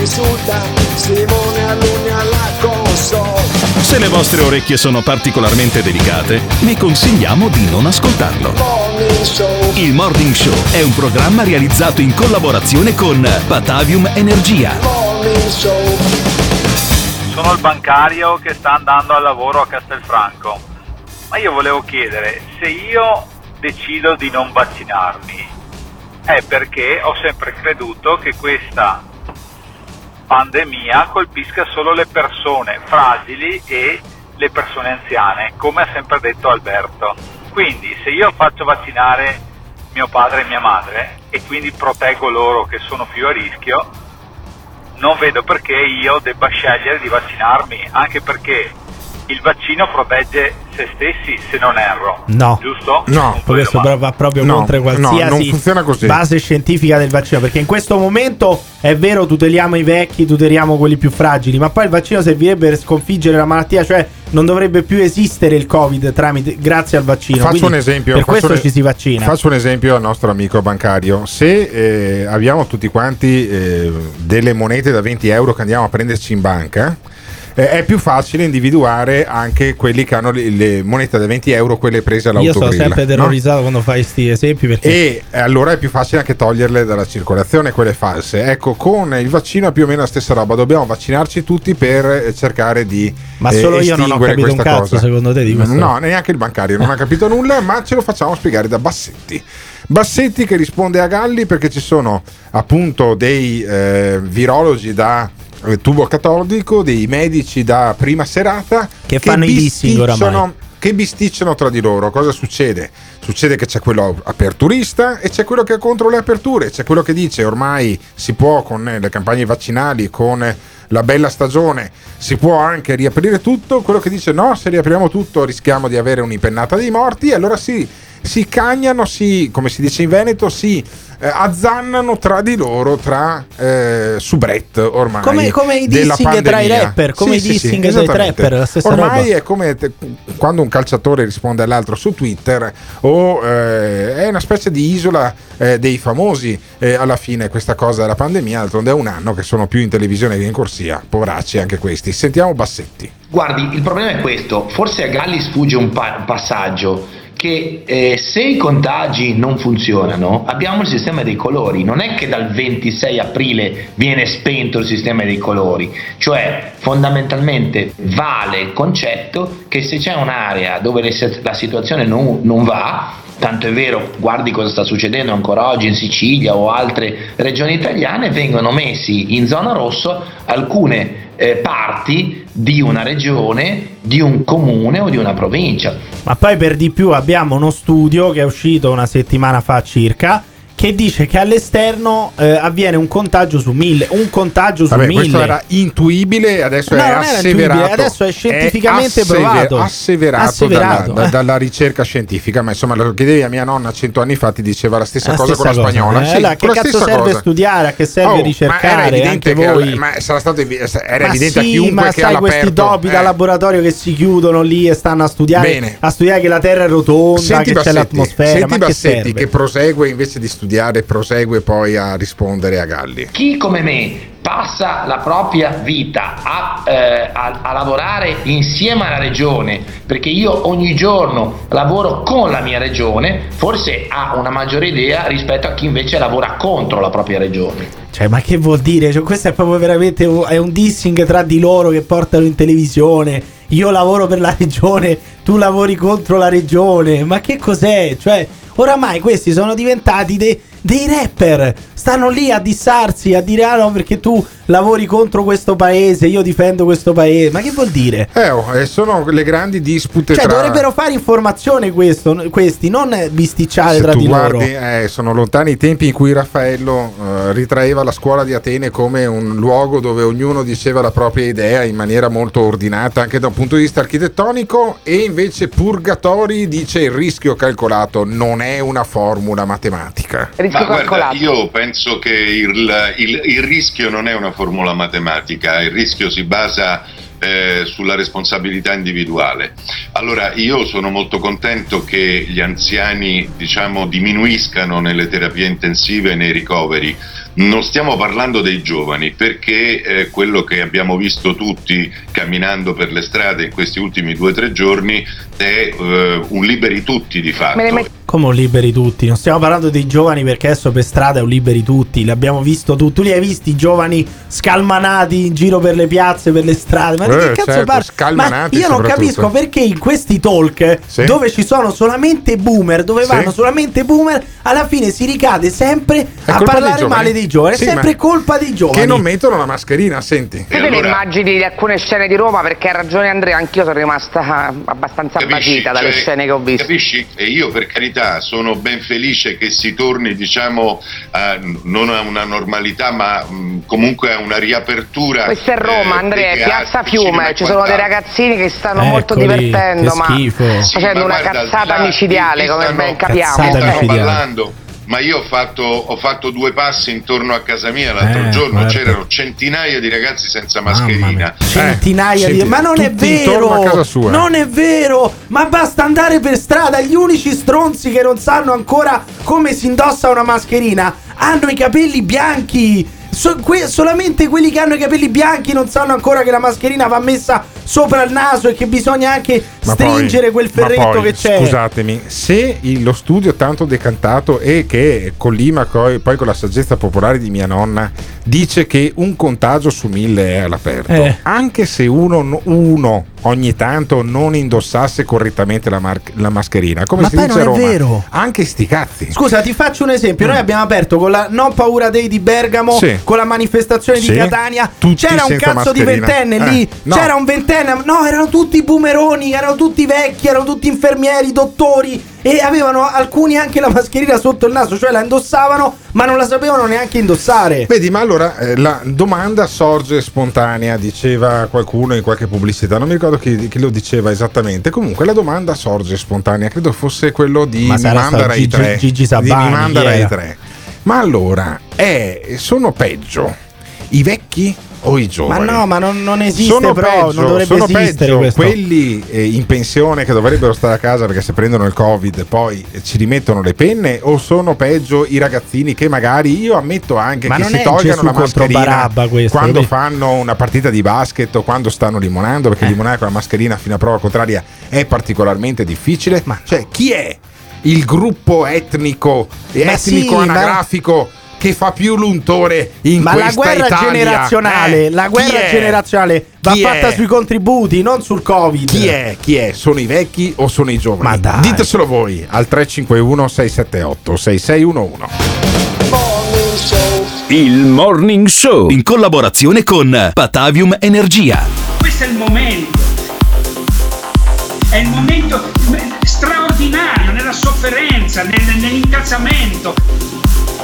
Insulta, Simone Alunni alla console. Se le vostre orecchie sono particolarmente delicate, vi consigliamo di non ascoltarlo. Morning Show. Il Morning Show è un programma realizzato in collaborazione con Batavium Energia. Morning Show. Sono il bancario che sta andando al lavoro a Castelfranco, ma io volevo chiedere se io decido di non vaccinarmi è perché ho sempre creduto che questa pandemia colpisca solo le persone fragili e le persone anziane, come ha sempre detto Alberto. Quindi se io faccio vaccinare mio padre e mia madre e quindi proteggo loro che sono più a rischio, non vedo perché io debba scegliere di vaccinarmi, anche perché il vaccino protegge se stessi se non erro. No. Giusto? No. Questo però va proprio No, contro no, qualsiasi non funziona così. base scientifica del vaccino. Perché in questo momento è vero, tuteliamo i vecchi, tuteliamo quelli più fragili. Ma poi il vaccino servirebbe per sconfiggere la malattia, cioè non dovrebbe più esistere il Covid tramite, grazie al vaccino. Faccio Quindi un esempio. Per questo un- ci si vaccina. Faccio un esempio al nostro amico bancario. Se eh, abbiamo tutti quanti eh, delle monete da 20 euro che andiamo a prenderci in banca, eh, è più facile individuare anche quelli che hanno le, le monete da 20 euro, quelle prese Io all'autogrill. sono sempre no? terrorizzato quando fai questi esempi perché E allora è più facile anche toglierle dalla circolazione, quelle false. Ecco, con il vaccino è più o meno la stessa roba. Dobbiamo vaccinarci tutti per eh, cercare di. Ma eh, solo io non ho capito un cazzo, cosa. secondo te, di questo? No, neanche il bancario non ha capito nulla, ma ce lo facciamo spiegare da Bassetti. Bassetti che risponde a Galli perché ci sono appunto dei eh, virologi da eh, tubo catodico, dei medici da prima serata Che fanno i dissing oramai. che bisticciano tra di loro. Cosa succede? Succede che c'è quello aperturista e c'è quello che è contro le aperture, c'è quello che dice ormai si può con eh, le campagne vaccinali, con eh, la bella stagione, si può anche riaprire tutto, quello che dice no, se riapriamo tutto rischiamo di avere un'impennata dei morti e allora si, si cagnano, si, come si dice in Veneto, si eh, azzannano tra di loro, tra eh, soubrette ormai. Come- come i dissing tra i pandemia. rapper, come i dissing dei esattamente. trapper, la stessa Ormai roba. è come te- quando un calciatore risponde all'altro su Twitter o eh, è una specie di isola eh, dei famosi eh, alla fine questa cosa della pandemia, d'altronde è un anno che sono più in televisione che in corsia, poveracci anche questi. Sentiamo Bassetti. Guardi, il problema è questo, forse a Galli sfugge un pa- passaggio che eh, se i contagi non funzionano abbiamo il sistema dei colori, non è che dal 26 aprile viene spento il sistema dei colori, cioè fondamentalmente vale il concetto che se c'è un'area dove la situazione non, non va, tanto è vero, guardi cosa sta succedendo ancora oggi in Sicilia o altre regioni italiane, vengono messi in zona rosso alcune eh, parti di una regione, di un comune o di una provincia. Ma poi per di più abbiamo uno studio che è uscito una settimana fa circa che dice che all'esterno eh, avviene un contagio su mille. Un contagio su Vabbè, mille. questo era intuibile, adesso No, è asseverato. adesso è scientificamente assever- provato. Asseverato, Asseverato, dalla, eh. dalla ricerca scientifica. Ma insomma, lo chiedevi a mia nonna cento anni fa, ti diceva la stessa La cosa stessa con la cosa, spagnola. eh. Sì, Allora, che cazzo serve cosa. studiare? A che serve Oh, ma ricercare? era evidente che- voi. ma sarà stato evi- era Ma evidente a sì, chiunque ma che sai questi dopi da eh. laboratorio che si chiudono lì e stanno a studiare Bene. a studiare che la Terra è rotonda, Senti che c'è l'atmosfera, senti ma che Bassetti che prosegue invece di studiare, prosegue poi a rispondere a Galli. Chi come me passa la propria vita a, eh, a- a lavorare insieme alla regione, perché io ogni giorno lavoro con la mia regione, forse ha una maggiore idea rispetto a chi invece lavora contro la propria regione. Cioè, ma che vuol dire? Cioè, questo è proprio veramente un, è un dissing tra di loro che portano in televisione. Io lavoro per la regione, tu lavori contro la regione. Ma che cos'è? Cioè, oramai questi sono diventati dei, dei rapper. Stanno lì a dissarsi, a dire ah no perché tu lavori contro questo paese, io difendo questo paese. Ma che vuol dire? Eh, oh, eh, sono le grandi dispute Cioè, tra... dovrebbero fare informazione questo, questi, non bisticciare Se tra tu di guardi, loro. eh, sono lontani i tempi in cui Raffaello eh, ritraeva la scuola di Atene come un luogo dove ognuno diceva la propria idea in maniera molto ordinata anche da un punto di vista architettonico e invece Purgatori dice il rischio calcolato non è una formula matematica. Ma guarda, io penso che il, il- il rischio non è una formula matematica, il rischio si basa eh, sulla responsabilità individuale. Allora io sono molto contento che gli anziani diciamo, diminuiscano nelle terapie intensive e nei ricoveri. Non stiamo parlando dei giovani perché eh, quello che abbiamo visto tutti camminando per le strade in questi ultimi due o tre giorni è eh, un liberi tutti di fatto. Come un liberi tutti? Non stiamo parlando dei giovani perché adesso per strada è un liberi tutti. L'abbiamo visto tu. Tu li hai visti i giovani scalmanati in giro per le piazze, per le strade? Ma di Eh, che cazzo certo, parli? scalmanati Ma io non capisco perché in questi talk Sì. dove ci sono solamente boomer, dove Sì. vanno solamente boomer, alla fine si ricade sempre È a dei parlare giovani. male dei giovani. Sì, è sempre colpa dei giovani. Che non mettono la mascherina, senti. Tu te le immagini di alcune scene di Roma perché ha ragione Andrea, anch'io sono rimasta abbastanza basita dalle Cioè, scene che ho visto. Capisci? E io per carità sono ben felice che si torni, diciamo, a- non a una normalità, ma mh, comunque a una riapertura. Questa è Roma, eh, Andrea, Piazza Fiume, ci sono dei ragazzini che stanno molto Eccoli, divertendo, che ma schifo. Sì, facendo ma una guarda, cazzata là micidiale, come stanno- ben capiamo. Cazzata stanno micidiale. ballando. Ma io ho fatto, ho fatto due passi intorno a casa mia l'altro Eh, giorno, certo. c'erano centinaia di ragazzi senza mascherina. centinaia Eh, di senti, ma non è vero a casa sua. non è vero ma basta andare per strada gli unici stronzi che non sanno ancora come si indossa una mascherina hanno i capelli bianchi So- que- solamente quelli che hanno i capelli bianchi non sanno ancora che la mascherina va messa sopra il naso e che bisogna anche Ma stringere poi- quel ferretto poi, che c'è. Scusatemi, se il- lo studio tanto decantato e che collima coi- poi con la saggezza popolare di mia nonna dice che un contagio su mille è all'aperto, Eh. anche se uno, no- uno ogni tanto non indossasse correttamente la, mar- la mascherina, come Ma si dice non a è Roma, vero. anche sti cazzi. Scusa, ti faccio un esempio. Noi abbiamo aperto con la Non Paura Day di Bergamo, Sì. con la manifestazione Sì. di Catania. Tutti C'era un cazzo di mascherina. ventenne Eh, lì. no. C'era un ventenne. No, erano tutti boomeroni, erano tutti vecchi, erano tutti infermieri, dottori. E avevano alcuni anche la mascherina sotto il naso, cioè la indossavano, ma non la sapevano neanche indossare. Vedi, ma allora eh, la domanda sorge spontanea, diceva qualcuno in qualche pubblicità, non mi ricordo chi, chi lo diceva esattamente. Comunque la domanda sorge spontanea, credo fosse quello di Ma Mi manda Rai Gigi- 3. Gigi di Sabani, Mi manda chi Rai era? 3. Ma allora, è- sono peggio i vecchi o i Ma giovani? no, ma non, non esiste sono però, peggio, non dovrebbe sono esistere peggio quelli eh, in pensione che dovrebbero stare a casa perché se prendono il covid poi ci rimettono le penne o sono peggio i ragazzini che magari io ammetto anche Ma che si tolgano la mascherina questo, quando fanno una partita di basket o quando stanno limonando Eh. perché limonare con la mascherina fino a prova contraria è particolarmente difficile cioè chi è il gruppo etnico Ma etnico sì, ma- anagrafico che fa più l'untore in Ma la questa guerra Italia? generazionale, Eh, la guerra generazionale va Chi fatta è? sui contributi, non sul Covid. Chi è? Chi è? Sono i vecchi o sono i giovani? Ma dai. Diteselo voi al 351 678 6611. Il Morning Show in collaborazione con Patavium Energia. Questo è il momento. È il momento straordinario nella sofferenza, nel- nell'incazzamento.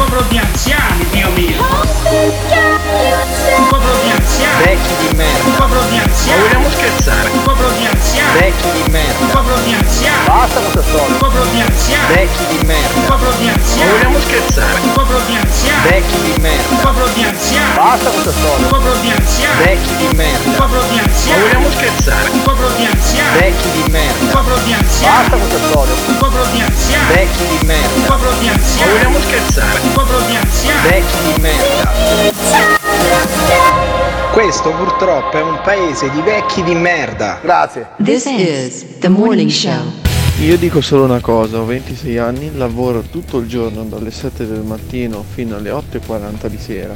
Un popolo di anziani, Dio mio. Un popolo di anziani. Vecchi di merda. Un popolo di anziani. Ma vogliamo scherzare? Un popolo di anziani. Vecchi di merda. Un popolo di anziani. Basta questa storia. Un popolo di anziani. Vecchi di merda. Un popolo di anziani. Ma vogliamo scherzare? Un popolo di anziani. Vecchi di merda. Un popolo di anziani. Basta questa storia. Un popolo di anziani. Vecchi di merda. Un popolo di Ma anziani. vogliamo scherzare? Un popolo di anziani. Vecchi di merda. Un popolo di anziani. Basta questa storia. Un popolo di anziani. Vecchi di merda. Un popolo di Ma anziani. vogliamo scherzare? Un popolo di anziani. Vecchi di merda. Questo purtroppo è un paese di vecchi di merda. Grazie. This is the morning show. Io dico solo una cosa, ho 26 anni, lavoro tutto il giorno dalle 7 del mattino fino alle 8.40 di sera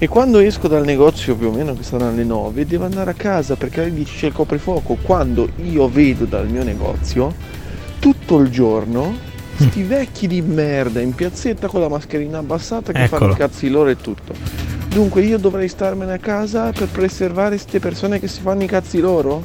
e quando esco dal negozio più o meno che saranno le 9 devo andare a casa perché alle 10 c'è il coprifuoco. Quando io vedo dal mio negozio tutto il giorno sti vecchi di merda in piazzetta con la mascherina abbassata che fanno Eccolo. i cazzi loro e tutto. Dunque io dovrei starmene a casa per preservare queste persone che si fanno i cazzi loro?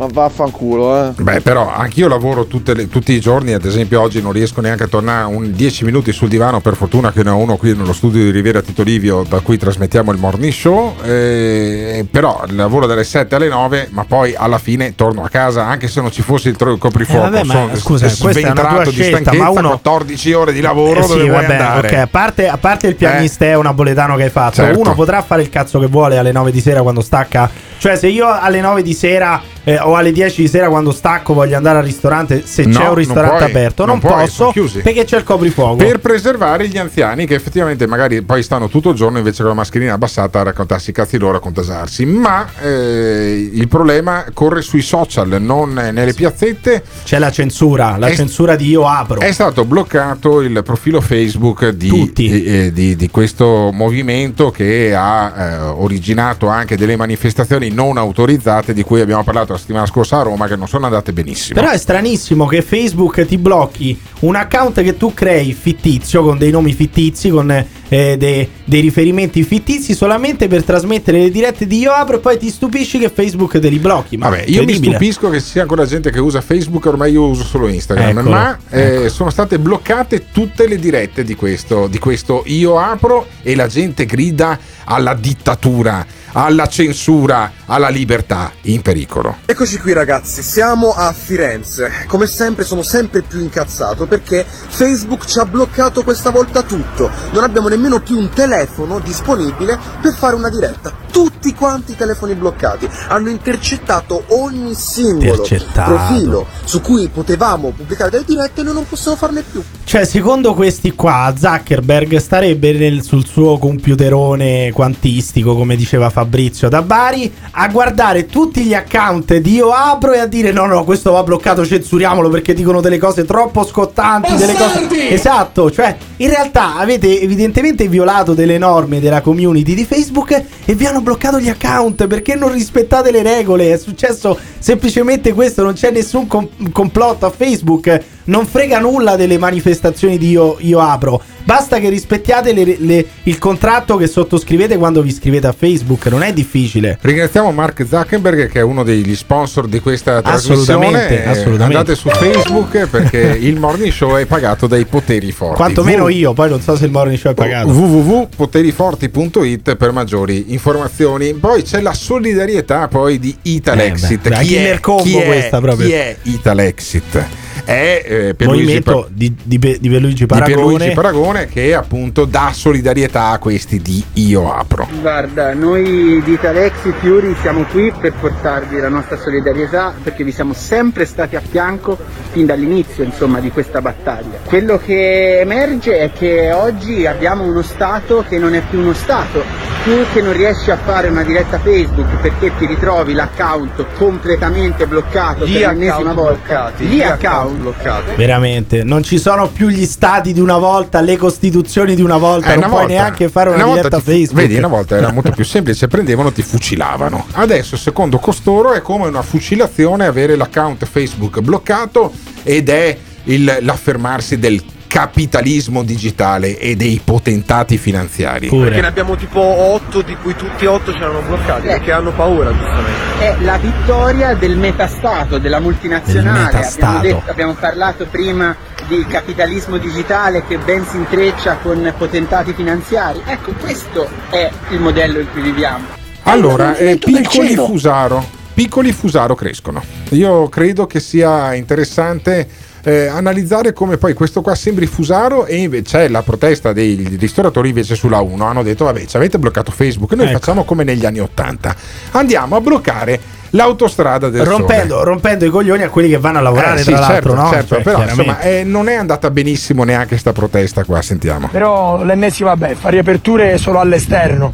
Ma vaffanculo, eh. Beh, però anch'io lavoro tutte le- tutti i giorni, ad esempio oggi non riesco neanche a tornare un 10 minuti sul divano, per fortuna che ne ho uno qui nello studio di Riviera Tito Livio da cui trasmettiamo il morning show, eh, però lavoro dalle 7 alle 9, ma poi alla fine torno a casa anche se non ci fosse il tro- coprifuoco, Eh, vabbè, ma sono scusa, s- questa è una tua sventrato di scelta, stanchezza, ma uno- 14 ore di lavoro Eh sì, dove vuoi vabbè, andare? ok, a parte, a parte il piagnisteo napoletano che hai fatto, Certo. uno potrà fare il cazzo che vuole alle 9 di sera quando stacca. Cioè, se io alle 9 di sera eh, o alle 10 di sera quando stacco voglio andare al ristorante, se No, c'è un ristorante puoi, aperto, non, non posso perché c'è il coprifuoco. Per preservare gli anziani che effettivamente magari poi stanno tutto il giorno invece con la mascherina abbassata a raccontarsi i cazzi loro, a contasarsi. Ma eh, il problema corre sui social, non nelle piazzette. C'è la censura, la È- censura di io apro. È stato bloccato il profilo Facebook di, eh, eh, di- di questo movimento che ha eh, originato anche delle manifestazioni non autorizzate di cui abbiamo parlato la settimana scorsa a Roma che non sono andate benissimo. Però è stranissimo che Facebook ti blocchi un account che tu crei fittizio, con dei nomi fittizi, con eh, dei, dei riferimenti fittizi, solamente per trasmettere le dirette di Io Apro e poi ti stupisci che Facebook te li blocchi. Ma Vabbè, io mi stupisco che ci sia ancora gente che usa Facebook, ormai io uso solo Instagram, Eccolo, ma eh, sono state bloccate tutte le dirette di questo, di questo Io apro e la gente grida alla dittatura, alla censura, alla libertà in pericolo. Eccoci qui ragazzi, siamo a Firenze. Come sempre sono sempre più incazzato perché Facebook ci ha bloccato questa volta tutto. Non abbiamo nemmeno più un telefono disponibile per fare una diretta. Tutti quanti i telefoni bloccati. Hanno intercettato ogni singolo Intercettato. profilo su cui potevamo pubblicare delle dirette e noi non possiamo farne più. Cioè, secondo questi qua, Zuckerberg starebbe nel- sul suo computerone quantistico, come diceva Fabrizio da Bari, a guardare tutti gli account di Io Apro e a dire: no, no, questo va bloccato, censuriamolo perché dicono delle cose troppo scottanti. Delle cose... Esatto, cioè, in realtà avete evidentemente violato delle norme della community di Facebook e vi hanno bloccato gli account perché non rispettate le regole. È successo semplicemente questo, non c'è nessun com- complotto a Facebook. Non frega nulla delle manifestazioni di io, io apro. Basta che rispettiate le- le- il contratto che sottoscrivete quando vi iscrivete a Facebook. Non è difficile. Ringraziamo Mark Zuckerberg che è uno degli sponsor di questa trasmissione. Eh, assolutamente. Andate su Facebook perché il morning show è pagato dai poteri forti. Quantomeno V- io, poi non so se il morning show è pagato. www.poteriforti.it per maggiori informazioni. Poi c'è la solidarietà poi di Italexit. Eh, beh, chi, è, chi è- questa proprio. chi è Italexit? È eh, Pierluigi Movimento Pa- di, di, di Pierluigi di Paragone. Pierluigi Paragone che appunto dà solidarietà a questi di Io Apro. Guarda, noi di Italexi Fiori siamo qui per portarvi la nostra solidarietà perché vi siamo sempre stati a fianco fin dall'inizio insomma, di questa battaglia. Quello che emerge è che oggi abbiamo uno Stato che non è più uno Stato, tu che non riesci a fare una diretta Facebook perché ti ritrovi l'account completamente bloccato Gli per l'ennesima account volta, bloccati, gli gli account bloccati. Veramente, non ci sono più gli stati di una volta, le costituzioni di una volta, Eh, non una puoi volta- neanche fare una, una volta diretta ti Facebook. Vedi, una volta era molto più semplice, prendevano, ti fucilavano. Adesso, secondo costoro, è come una fucilazione avere l'account Facebook bloccato ed è il- l'affermarsi del capitalismo digitale e dei potentati finanziari. Perché ne abbiamo tipo 8 di cui tutti e 8 c'erano bloccati Eh. perché hanno paura giustamente. è la vittoria del metastato, della multinazionale. Metastato. Abbiamo, detto- abbiamo parlato prima di capitalismo digitale che ben si intreccia con potentati finanziari. Ecco, questo è il modello in cui viviamo. Allora, eh, piccoli fusaro, piccoli fusaro crescono. Io credo che sia interessante eh, analizzare come poi questo qua sembri fusaro e invece c'è la protesta dei ristoratori invece sulla 1. Hanno detto vabbè ci avete bloccato Facebook, noi Ecco. facciamo come negli anni 80. Andiamo a bloccare l'autostrada del rompendo, sole. rompendo i coglioni a quelli che vanno a lavorare, Eh, sì, tra l'altro, certo, no? certo, Cioè, però insomma eh, non è andata benissimo neanche sta protesta qua, sentiamo. Però l'ennesima beffa, riaperture solo all'esterno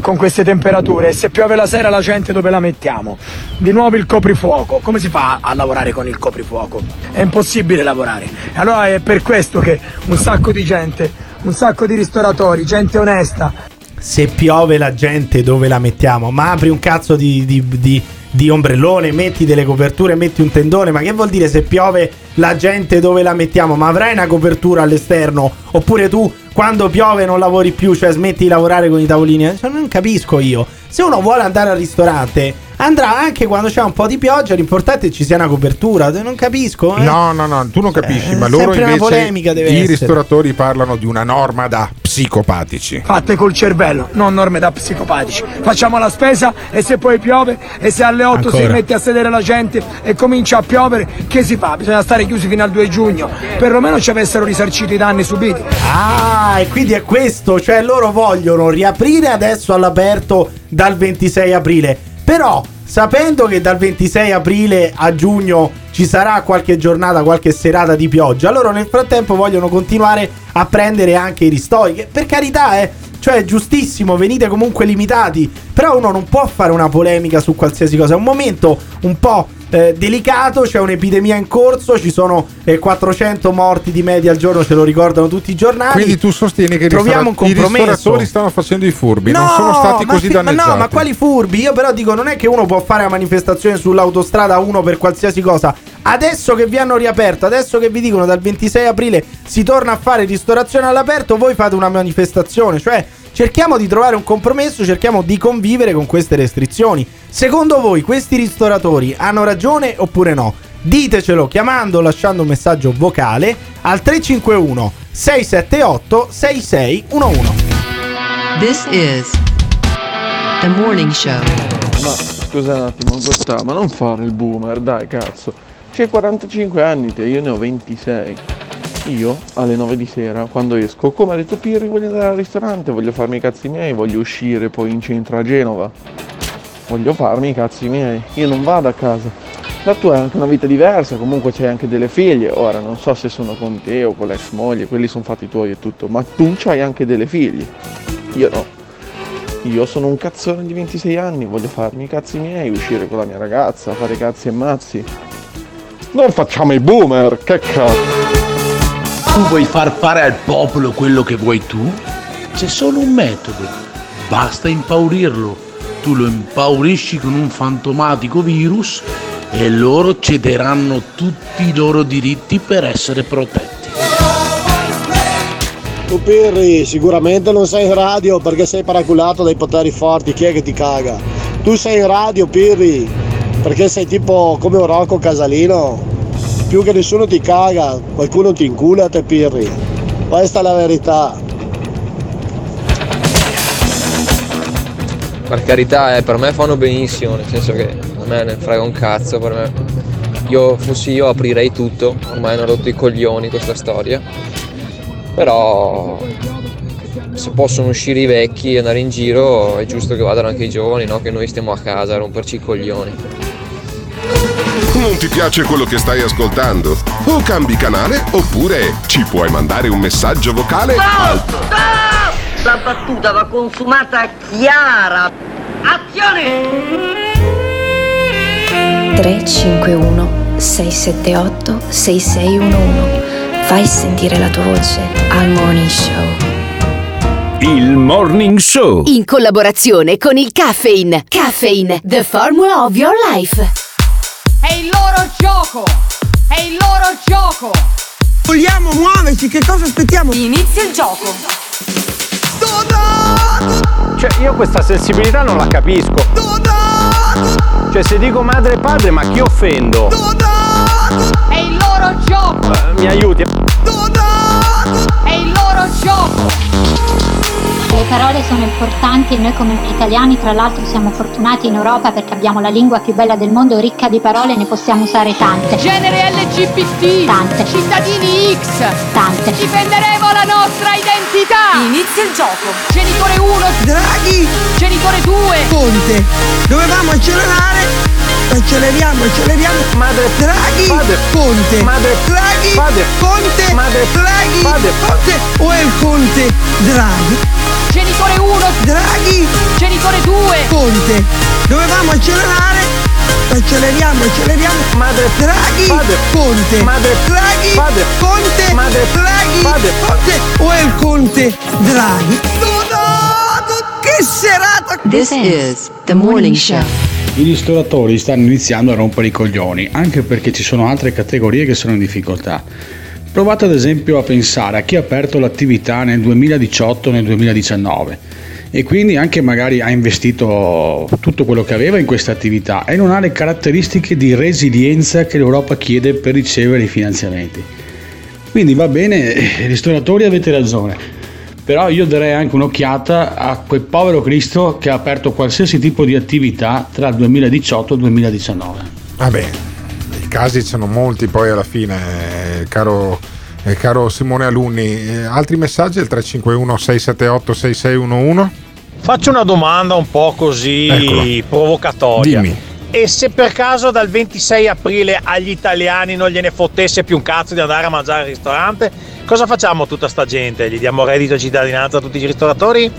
con queste temperature e se piove la sera la gente dove la mettiamo? Di nuovo il coprifuoco, come si fa a lavorare con il coprifuoco? È impossibile lavorare. Allora è per questo che un sacco di gente, un sacco di ristoratori, gente onesta, se piove la gente dove la mettiamo? Ma apri un cazzo di, di- di- di ombrellone, metti delle coperture, metti un tendone. Ma che vuol dire se piove la gente dove la mettiamo? Ma avrai una copertura all'esterno? Oppure tu quando piove non lavori più, cioè smetti di lavorare con i tavolini? Cioè, non capisco io. Se uno vuole andare al ristorante, andrà anche quando c'è un po' di pioggia. L'importante è che ci sia una copertura. Non capisco. eh. No, no, no, tu non capisci, Eh, ma loro sempre una invece polemica deve i essere. ristoratori parlano di una norma da psicopatici. fatte col cervello, non norme da psicopatici. Facciamo la spesa e se poi piove e se alle 8 si Ancora. mette a sedere la gente e comincia a piovere, che si fa? Bisogna stare chiusi fino al 2 giugno. Perlomeno ci avessero risarcito i danni subiti. Ah, e quindi è questo, cioè loro vogliono riaprire adesso all'aperto dal 26 aprile. Però, sapendo che dal 26 aprile a giugno ci sarà qualche giornata, qualche serata di pioggia, loro nel frattempo vogliono continuare a prendere anche i ristori. Che per carità, eh, cioè giustissimo, venite comunque limitati. Però uno non può fare una polemica su qualsiasi cosa. È un momento un po' eh, delicato, c'è un'epidemia in corso, ci sono eh, 400 morti di media al giorno, ce lo ricordano tutti i giornali. Quindi tu sostieni che troviamo un ristora- i ristoratori stanno facendo i furbi, non sono stati ma così fi- ma danneggiati. no, ma quali furbi? Io però dico, non è che uno può fare la manifestazione sull'autostrada 1 per qualsiasi cosa. Adesso che vi hanno riaperto, adesso che vi dicono dal 26 aprile si torna a fare ristorazione all'aperto, voi fate una manifestazione. Cioè, cerchiamo di trovare un compromesso, cerchiamo di convivere con queste restrizioni. Secondo voi questi ristoratori hanno ragione oppure no? Ditecelo chiamando o lasciando un messaggio vocale al 351 678 6611. This is the morning show. Ma scusa un attimo, Gustavo, ma non fare il boomer, dai cazzo. C'hai 45 anni te, io ne ho 26. Io alle 9 di sera, quando esco, come ha detto Pirri, voglio andare al ristorante, voglio farmi i cazzi miei, voglio uscire poi in centro a Genova. Voglio farmi i cazzi miei. Io non vado a casa. La tua è anche una vita diversa, comunque c'hai anche delle figlie. Ora non so se sono con te o con l'ex moglie, quelli sono fatti tuoi e tutto, ma tu c'hai anche delle figlie. Io no. Io sono un cazzone di 26 anni, voglio farmi i cazzi miei, uscire con la mia ragazza, fare cazzi e mazzi. Non facciamo i boomer, che cazzo. Tu vuoi far fare al popolo quello che vuoi tu? C'è solo un metodo. Basta impaurirlo. Tu lo impaurisci con un fantomatico virus e loro cederanno tutti i loro diritti per essere protetti. Tu Pirri, sicuramente non sei in radio perché sei paraculato dai poteri forti, chi è che ti caga? Tu sei in radio Pirri, perché sei tipo come un Rocco Casalino, più che nessuno ti caga, qualcuno ti incula te Pirri, questa è la verità. Per carità, eh, per me fanno benissimo, nel senso che a me ne frega un cazzo, per me. Io fossi io aprirei tutto, ormai hanno rotto i coglioni questa storia. Però se possono uscire i vecchi e andare in giro è giusto che vadano anche i giovani, no? Che noi stiamo a casa a romperci i coglioni. Non ti piace quello che stai ascoltando? O cambi canale oppure ci puoi mandare un messaggio vocale al La battuta va consumata chiara. Azione! 351 678 6611 Fai sentire la tua voce al Morning Show. Il Morning Show. In collaborazione con il Caffeine. Caffeine, the formula of your life. È il loro gioco! È il loro gioco! Vogliamo muoverci, che cosa aspettiamo? Inizia il gioco! Cioè, io questa sensibilità non la capisco. Cioè, se dico madre e padre, ma chi offendo? È il loro gioco! Eh, mi aiuti? È il loro gioco! Le parole sono importanti e noi come italiani tra l'altro siamo fortunati in Europa perché abbiamo la lingua più bella del mondo, ricca di parole, ne possiamo usare tante. Genere LGBT! Tante. Cittadini X! Tante. Difenderemo la nostra identità! Inizia il gioco! Genitore 1! Draghi! Genitore 2! Ponte! Dovevamo accelerare! Acceleriamo, acceleriamo! Madre Draghi! Padre Ponte! Madre Draghi! Padre Ponte! Madre Draghi! Padre Ponte! O è il Conte Draghi? Genitore 1! Draghi! Genitore 2! Ponte! Dovevamo accelerare! Acceleriamo, acceleriamo! Madre Draghi! Padre Ponte! Madre Draghi! Padre Ponte! Madre Draghi! Padre Ponte! O è il Conte Draghi? Che serata! This is the Morning Show. I ristoratori stanno iniziando a rompere i coglioni, anche perché ci sono altre categorie che sono in difficoltà. Provate ad esempio a pensare a chi ha aperto l'attività nel 2018 nel 2019 e quindi anche magari ha investito tutto quello che aveva in questa attività e non ha le caratteristiche di resilienza che l'Europa chiede per ricevere i finanziamenti. Quindi va bene, eh, ristoratori avete ragione, però io darei anche un'occhiata a quel povero Cristo che ha aperto qualsiasi tipo di attività tra il 2018 e il 2019. Vabbè, i casi sono molti poi alla fine, eh, caro, eh, caro Simone Alunni. Eh, altri messaggi al 351 678 6611? Faccio una domanda un po' così Eccolo. provocatoria. Dimmi. E se per caso dal 26 aprile agli italiani non gliene fottesse più un cazzo di andare a mangiare al ristorante, cosa facciamo a tutta sta gente? Gli diamo reddito di cittadinanza a tutti i ristoratori?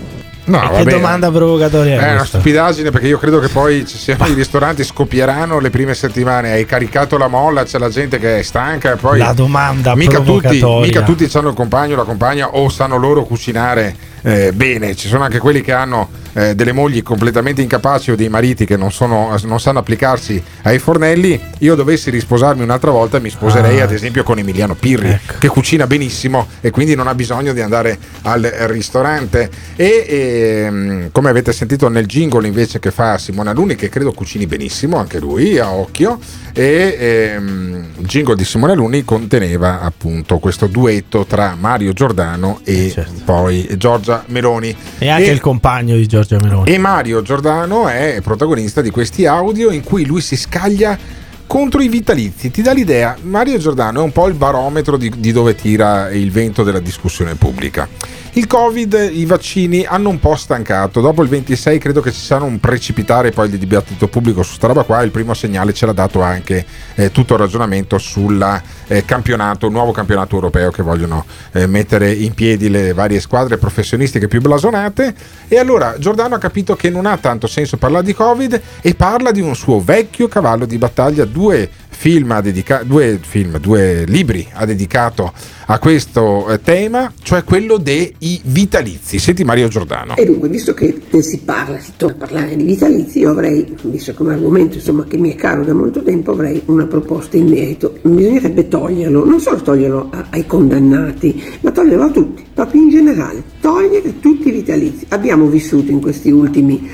No, che vabbè. domanda provocatoria È è una stupidaggine perché io credo che poi ci siano i ristoranti scoppieranno le prime settimane. Hai caricato la molla, c'è la gente che è stanca e poi. La domanda mica tutti, mica tutti hanno il compagno o la compagna o sanno loro cucinare eh, bene. Ci sono anche quelli che hanno eh, delle mogli completamente incapaci o dei mariti che non, sono- non sanno applicarsi ai fornelli. Io dovessi risposarmi un'altra volta, mi sposerei Ah. ad esempio con Emiliano Pirri, che cucina benissimo e quindi non ha bisogno di andare al ristorante. E ehm, come avete sentito nel jingle invece che fa Simone Aluni, che credo cucini benissimo anche lui, a occhio, e ehm, il jingle di Simone Aluni conteneva appunto questo duetto tra Mario Giordano e poi Giorgia Meloni. E anche il compagno di Giorgia Meloni. E Mario Giordano è protagonista di questi audio in cui lui si scaglia contro i vitalizi. Ti dà l'idea, Mario Giordano è un po' il barometro di, di dove tira il vento della discussione pubblica. Il Covid, i vaccini hanno un po' stancato. Dopo il 26 credo che ci sarà un precipitare poi di dibattito pubblico su sta roba qua. Il primo segnale ce l'ha dato anche eh, tutto il ragionamento sul eh, campionato, nuovo campionato europeo che vogliono eh, mettere in piedi le varie squadre professionistiche più blasonate. E allora Giordano ha capito che non ha tanto senso parlare di Covid e parla di un suo vecchio cavallo di battaglia, due film, dedica- due, film due libri ha dedicato a questo eh, tema, cioè quello dei vitalizi. Senti Mario Giordano. E dunque, visto che si parla, si torna a parlare di vitalizi, io avrei, visto come argomento insomma, che mi è caro da molto tempo, avrei una proposta in merito. Bisognerebbe toglierlo, non solo toglierlo ai condannati, ma toglierlo a tutti, proprio in generale, togliere tutti i vitalizi. Abbiamo vissuto in questi ultimi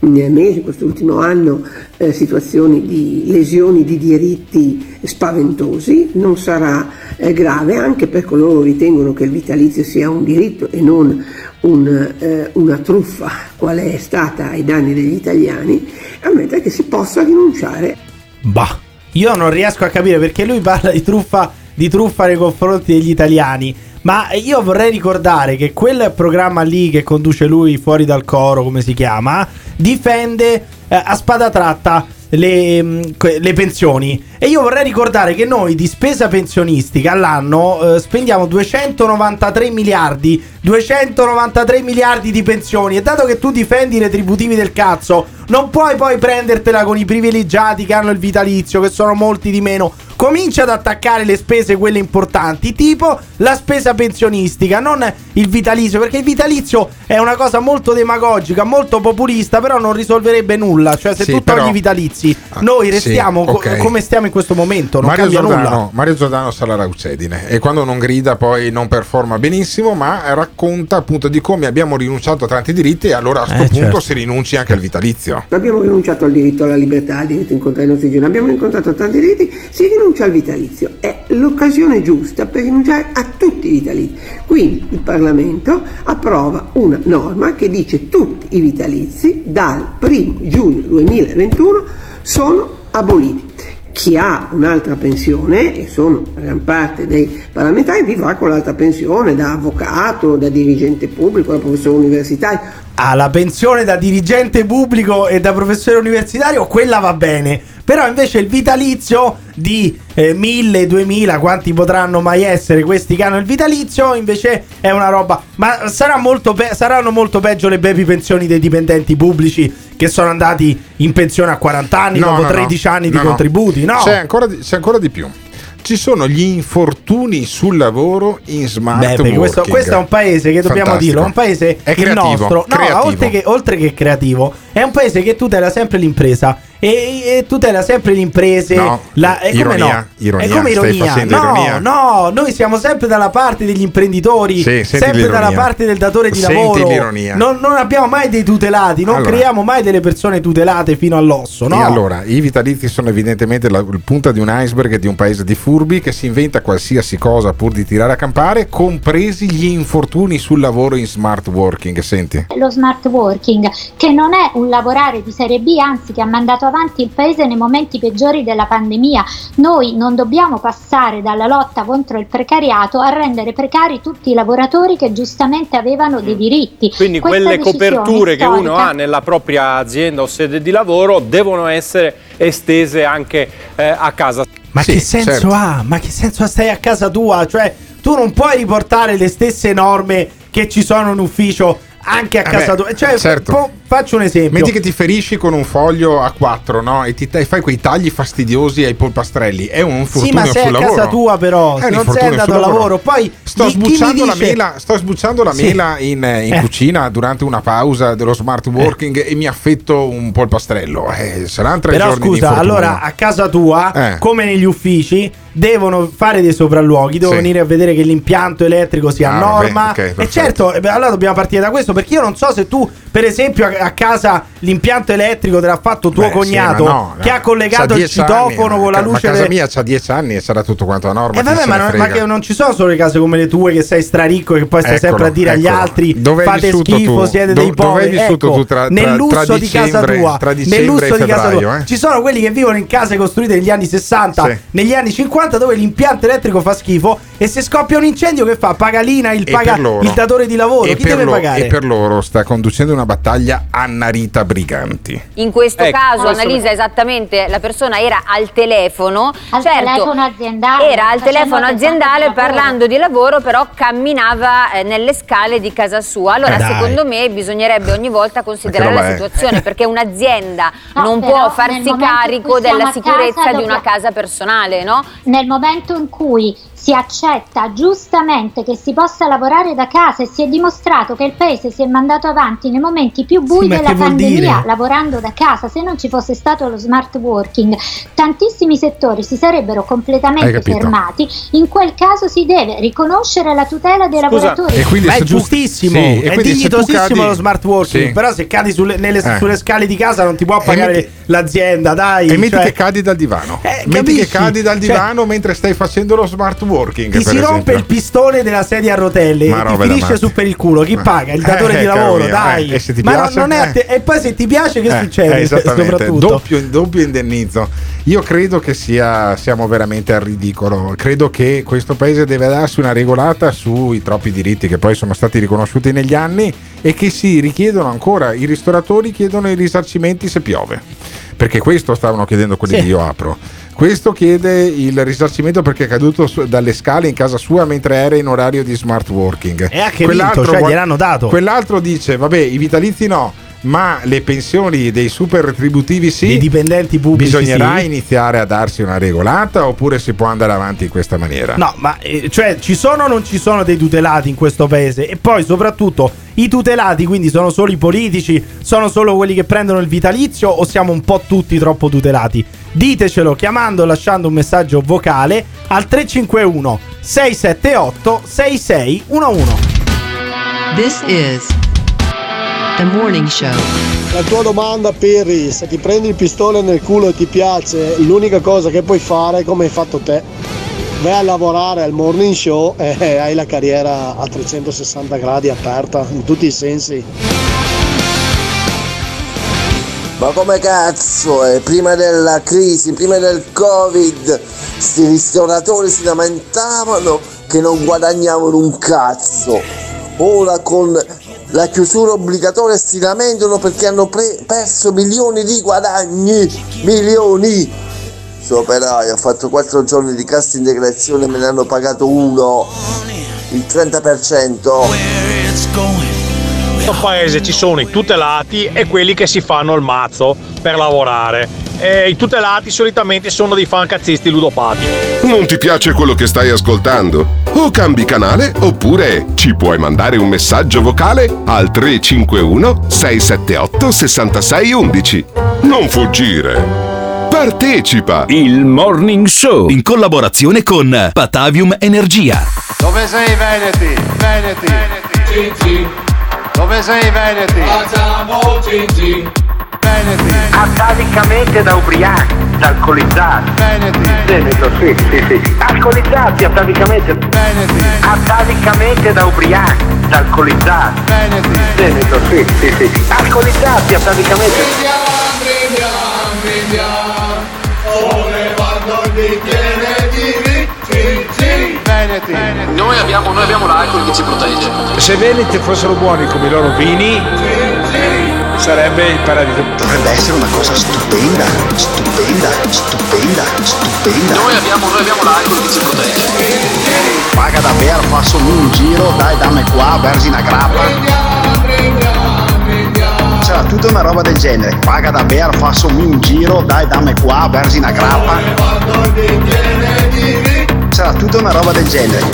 in quest'ultimo anno, eh, situazioni di lesioni di diritti spaventosi, non sarà eh, grave anche per coloro che ritengono che il vitalizio sia un diritto e non un, eh, una truffa qual è stata ai danni degli italiani, ammettere che si possa rinunciare Bah, io non riesco a capire perché lui parla di truffa, di truffa nei confronti degli italiani. Ma io vorrei ricordare che quel programma lì che conduce lui fuori dal coro, come si chiama, difende eh, a spada tratta le, mm, le pensioni. E io vorrei ricordare che noi di spesa pensionistica all'anno eh, spendiamo 293 miliardi. 293 miliardi di pensioni. E dato che tu difendi i retributivi del cazzo, non puoi poi prendertela con i privilegiati che hanno il vitalizio, che sono molti di meno. Comincia ad attaccare le spese, quelle importanti, tipo la spesa pensionistica, non il vitalizio, perché il vitalizio è una cosa molto demagogica, molto populista, però non risolverebbe nulla. Cioè, se Sì, tu però- togli i vitalizi, noi sì, restiamo co- come stiamo in questo momento, non Mario cambia Giordano, nulla. Mario Giordano sa la raucedine e quando non grida poi non performa benissimo, ma racconta appunto di come abbiamo rinunciato a tanti diritti e allora a questo Eh, punto certo. si rinunci anche al vitalizio. Abbiamo rinunciato al diritto alla libertà, al diritto di incontrare i nostri giorni, abbiamo incontrato tanti diritti, si rinuncia al vitalizio. È l'occasione giusta per rinunciare a tutti i vitalizi. Quindi il Parlamento approva una norma che dice tutti i vitalizi dal 1 giugno 2021 sono aboliti. Chi ha un'altra pensione, e sono gran parte dei parlamentari, vivrà con l'altra pensione da avvocato, da dirigente pubblico, da professore universitario, La pensione da dirigente pubblico e da professore universitario, quella va bene. Però invece il vitalizio di eh, 1000, 2000, quanti potranno mai essere questi che hanno il vitalizio, invece è una roba... Ma sarà molto pe- saranno molto peggio le baby pensioni dei dipendenti pubblici che sono andati in pensione a 40 anni No, dopo no, no. 13 anni di No, no. contributi, no? C'è ancora, di, c'è ancora di più. Ci sono gli infortuni sul lavoro in smart Beh, questo, questo è un paese che dobbiamo Fantastico. dirlo, è un paese È il creativo, nostro, no, oltre che, oltre che creativo, è un paese che tutela sempre l'impresa e, e tutela sempre le imprese. No, la, e come ironia, no? ironia, È come ironia. no, ironia. no, noi siamo sempre dalla parte degli imprenditori, Sì, sempre l'ironia. dalla parte del datore di Senti lavoro. l'ironia. Non, non abbiamo mai dei tutelati, non Allora. creiamo mai delle persone tutelate fino all'osso, no? E allora, i vitalizi sono evidentemente la il punta di un iceberg di un paese di furbi che si inventa qualsiasi cosa pur di tirare a campare, compresi gli infortuni sul lavoro in smart working. Senti? lo smart working, che non è un lavorare di serie B, anzi che ha mandato avanti il paese nei momenti peggiori della pandemia. Noi non dobbiamo passare dalla lotta contro il precariato a rendere precari tutti i lavoratori che giustamente avevano dei diritti. Quindi Questa quelle coperture che uno storica- ha nella propria azienda o sede di lavoro devono essere estese anche eh, a casa. Ma Sì, che senso certo. ha? Ma che senso ha? Stai a casa tua? Cioè, tu non puoi riportare le stesse norme che ci sono in ufficio anche a Eh casa beh, tua. Cioè, certo. po- faccio un esempio. Metti che ti ferisci con un foglio a 4, no? E ti e fai quei tagli fastidiosi ai polpastrelli. È un Sì, infortunio ma sei a lavoro. casa tua, però. È non sei andato al lavoro. Poi Sto mi sbucciando, la mela, sto sbucciando la Sì. mela in, in Eh. cucina durante una pausa dello smart working e mi affetto un polpastrello. Eh, saranno tre Però giorni di scusa, allora a casa tua, Eh. come negli uffici, devono fare dei sopralluoghi, devono Sì. venire a vedere che l'impianto elettrico sia a Ah, vabbè, norma. ok, e certo, eh allora dobbiamo partire da questo, perché io non so se tu, per esempio, a, a casa l'impianto elettrico te l'ha fatto tuo Beh, sì, cognato, ma no, no. che ha collegato C'ha il 10 anni, citofono ma con la luce. Ma casa de- mia c'ha 10 anni e sarà tutto quanto a norma. Eh vabbè, ma, non, ma che non ci sono solo le case come le tue che sei straricco e che poi stai Eccolo, sempre a dire agli eccolo. altri Dove fate schifo, tu? siete Do- dei dove hai poveri. vissuto ecco, tu tra- nel tra- lusso tra di casa tua, nel lusso di casa tua. eh? Ci sono quelli che vivono in case costruite negli anni 60, Sì. negli anni 50 dove l'impianto elettrico fa schifo e se scoppia un incendio che fa? Paga l'INA, il, paga il datore di lavoro, e chi deve pagare? E per loro sta conducendo una battaglia Anna Rita Briganti. In questo Ecco, caso, Annalisa, esattamente la persona era al telefono, Al certo, telefono aziendale, era al telefono aziendale parlando di lavoro, però camminava eh, nelle scale di casa sua. Allora, dai. secondo me, bisognerebbe ogni volta considerare la è? situazione perché un'azienda No, non però può farsi carico della sicurezza casa di una dobbiamo- casa personale, no? nel momento in cui si accetta giustamente che si possa lavorare da casa e si è dimostrato che il paese si è mandato avanti nei momenti più bui Sì, della pandemia lavorando da casa, se non ci fosse stato lo smart working, tantissimi settori si sarebbero completamente fermati. In quel caso si deve riconoscere la tutela dei Scusa, lavoratori. E quindi Ma è giustissimo, sì, e è dignitosissimo cadi- lo smart working. Sì. Però se cadi sulle, nelle- Eh. sulle scale di casa non ti può pagare metti- l'azienda, dai. E metti cioè- che cadi dal divano. Eh, metti capisci? che cadi dal Cioè- divano mentre stai facendo lo smart working. Ti per si rompe esempio. il pistone della sedia a rotelle Ma e ti finisce su per il culo. Chi paga? Il datore Eh, di caro lavoro, mio, dai. eh, e ti Ma piace, non è eh. te- E poi se ti piace, che Eh, succede? eh, Soprattutto. doppio, doppio indennizzo. Io credo che sia, siamo veramente al ridicolo. Credo che questo paese deve darsi una regolata sui troppi diritti che poi sono stati riconosciuti negli anni e che si richiedono ancora. I ristoratori chiedono i risarcimenti se piove. Perché questo stavano chiedendo quelli Sì. di Io Apro. Questo chiede il risarcimento perché è caduto su- dalle scale in casa sua mentre era in orario di smart working. E ha che Quell'altro vinto, cioè gliel'hanno dato. Quell'altro dice, vabbè, i vitalizi no, ma le pensioni dei super retributivi sì. I dipendenti pubblici Bisognerà sì. iniziare a darsi una regolata oppure si può andare avanti in questa maniera? No, ma eh, cioè ci sono o non ci sono dei tutelati in questo paese? E poi soprattutto i tutelati quindi sono solo i politici, sono solo quelli che prendono il vitalizio o siamo un po' tutti troppo tutelati? Ditecelo chiamando o lasciando un messaggio vocale al 351 678 6611. This is the morning show. La tua domanda, Pirri, se ti prendi il pistone nel culo e ti piace, l'unica cosa che puoi fare, come hai fatto te, vai a lavorare al morning show e hai la carriera a 360 gradi aperta in tutti i sensi. Ma come cazzo è? Prima della crisi, prima del covid, sti ristoratori si lamentavano che non guadagnavano un cazzo. Ora con la chiusura obbligatoria si lamentano perché hanno pre- perso milioni di guadagni. Milioni! Sto operaio ha fatto 4 giorni di cassa integrazione e me ne hanno pagato uno. Il 30%. In questo paese ci sono i tutelati e quelli che si fanno il mazzo per lavorare. E I tutelati solitamente sono dei fancazzisti ludopati. Non ti piace quello che stai ascoltando? O cambi canale oppure ci puoi mandare un messaggio vocale al 351 678 6611. Non fuggire. Partecipa! Il Morning Show in collaborazione con Patavium Energia. Dove sei Veneti? Veneti. Gigi. Dove sei Veneti? Facciamo Gigi. Veneti. Atavicamente da ubriachi, da alcolizzati. Veneti. Veneto, sì, sì, sì. Alcolizzati atavicamente. Veneti. Atavicamente da ubriachi, da alcolizzati. Veneti. Veneto, sì, sì, sì. Alcolizzati atavicamente. Sollevando il bicchiere di. Veneti. Noi abbiamo, noi abbiamo l'alcol che ci protegge. Se Veneti fossero buoni come i loro vini, sarebbe il paradiso. Dovrebbe essere una cosa stupenda, stupenda, stupenda, stupenda. Noi abbiamo, noi abbiamo l'alcol che ci protegge. Paga davvero, faccio un giro, dai dammi qua, versi una grappa. C'era tutta una roba del genere. Paga davvero, faccio un giro, dai dammi qua, versi una grappa. C'era tutta una roba del genere.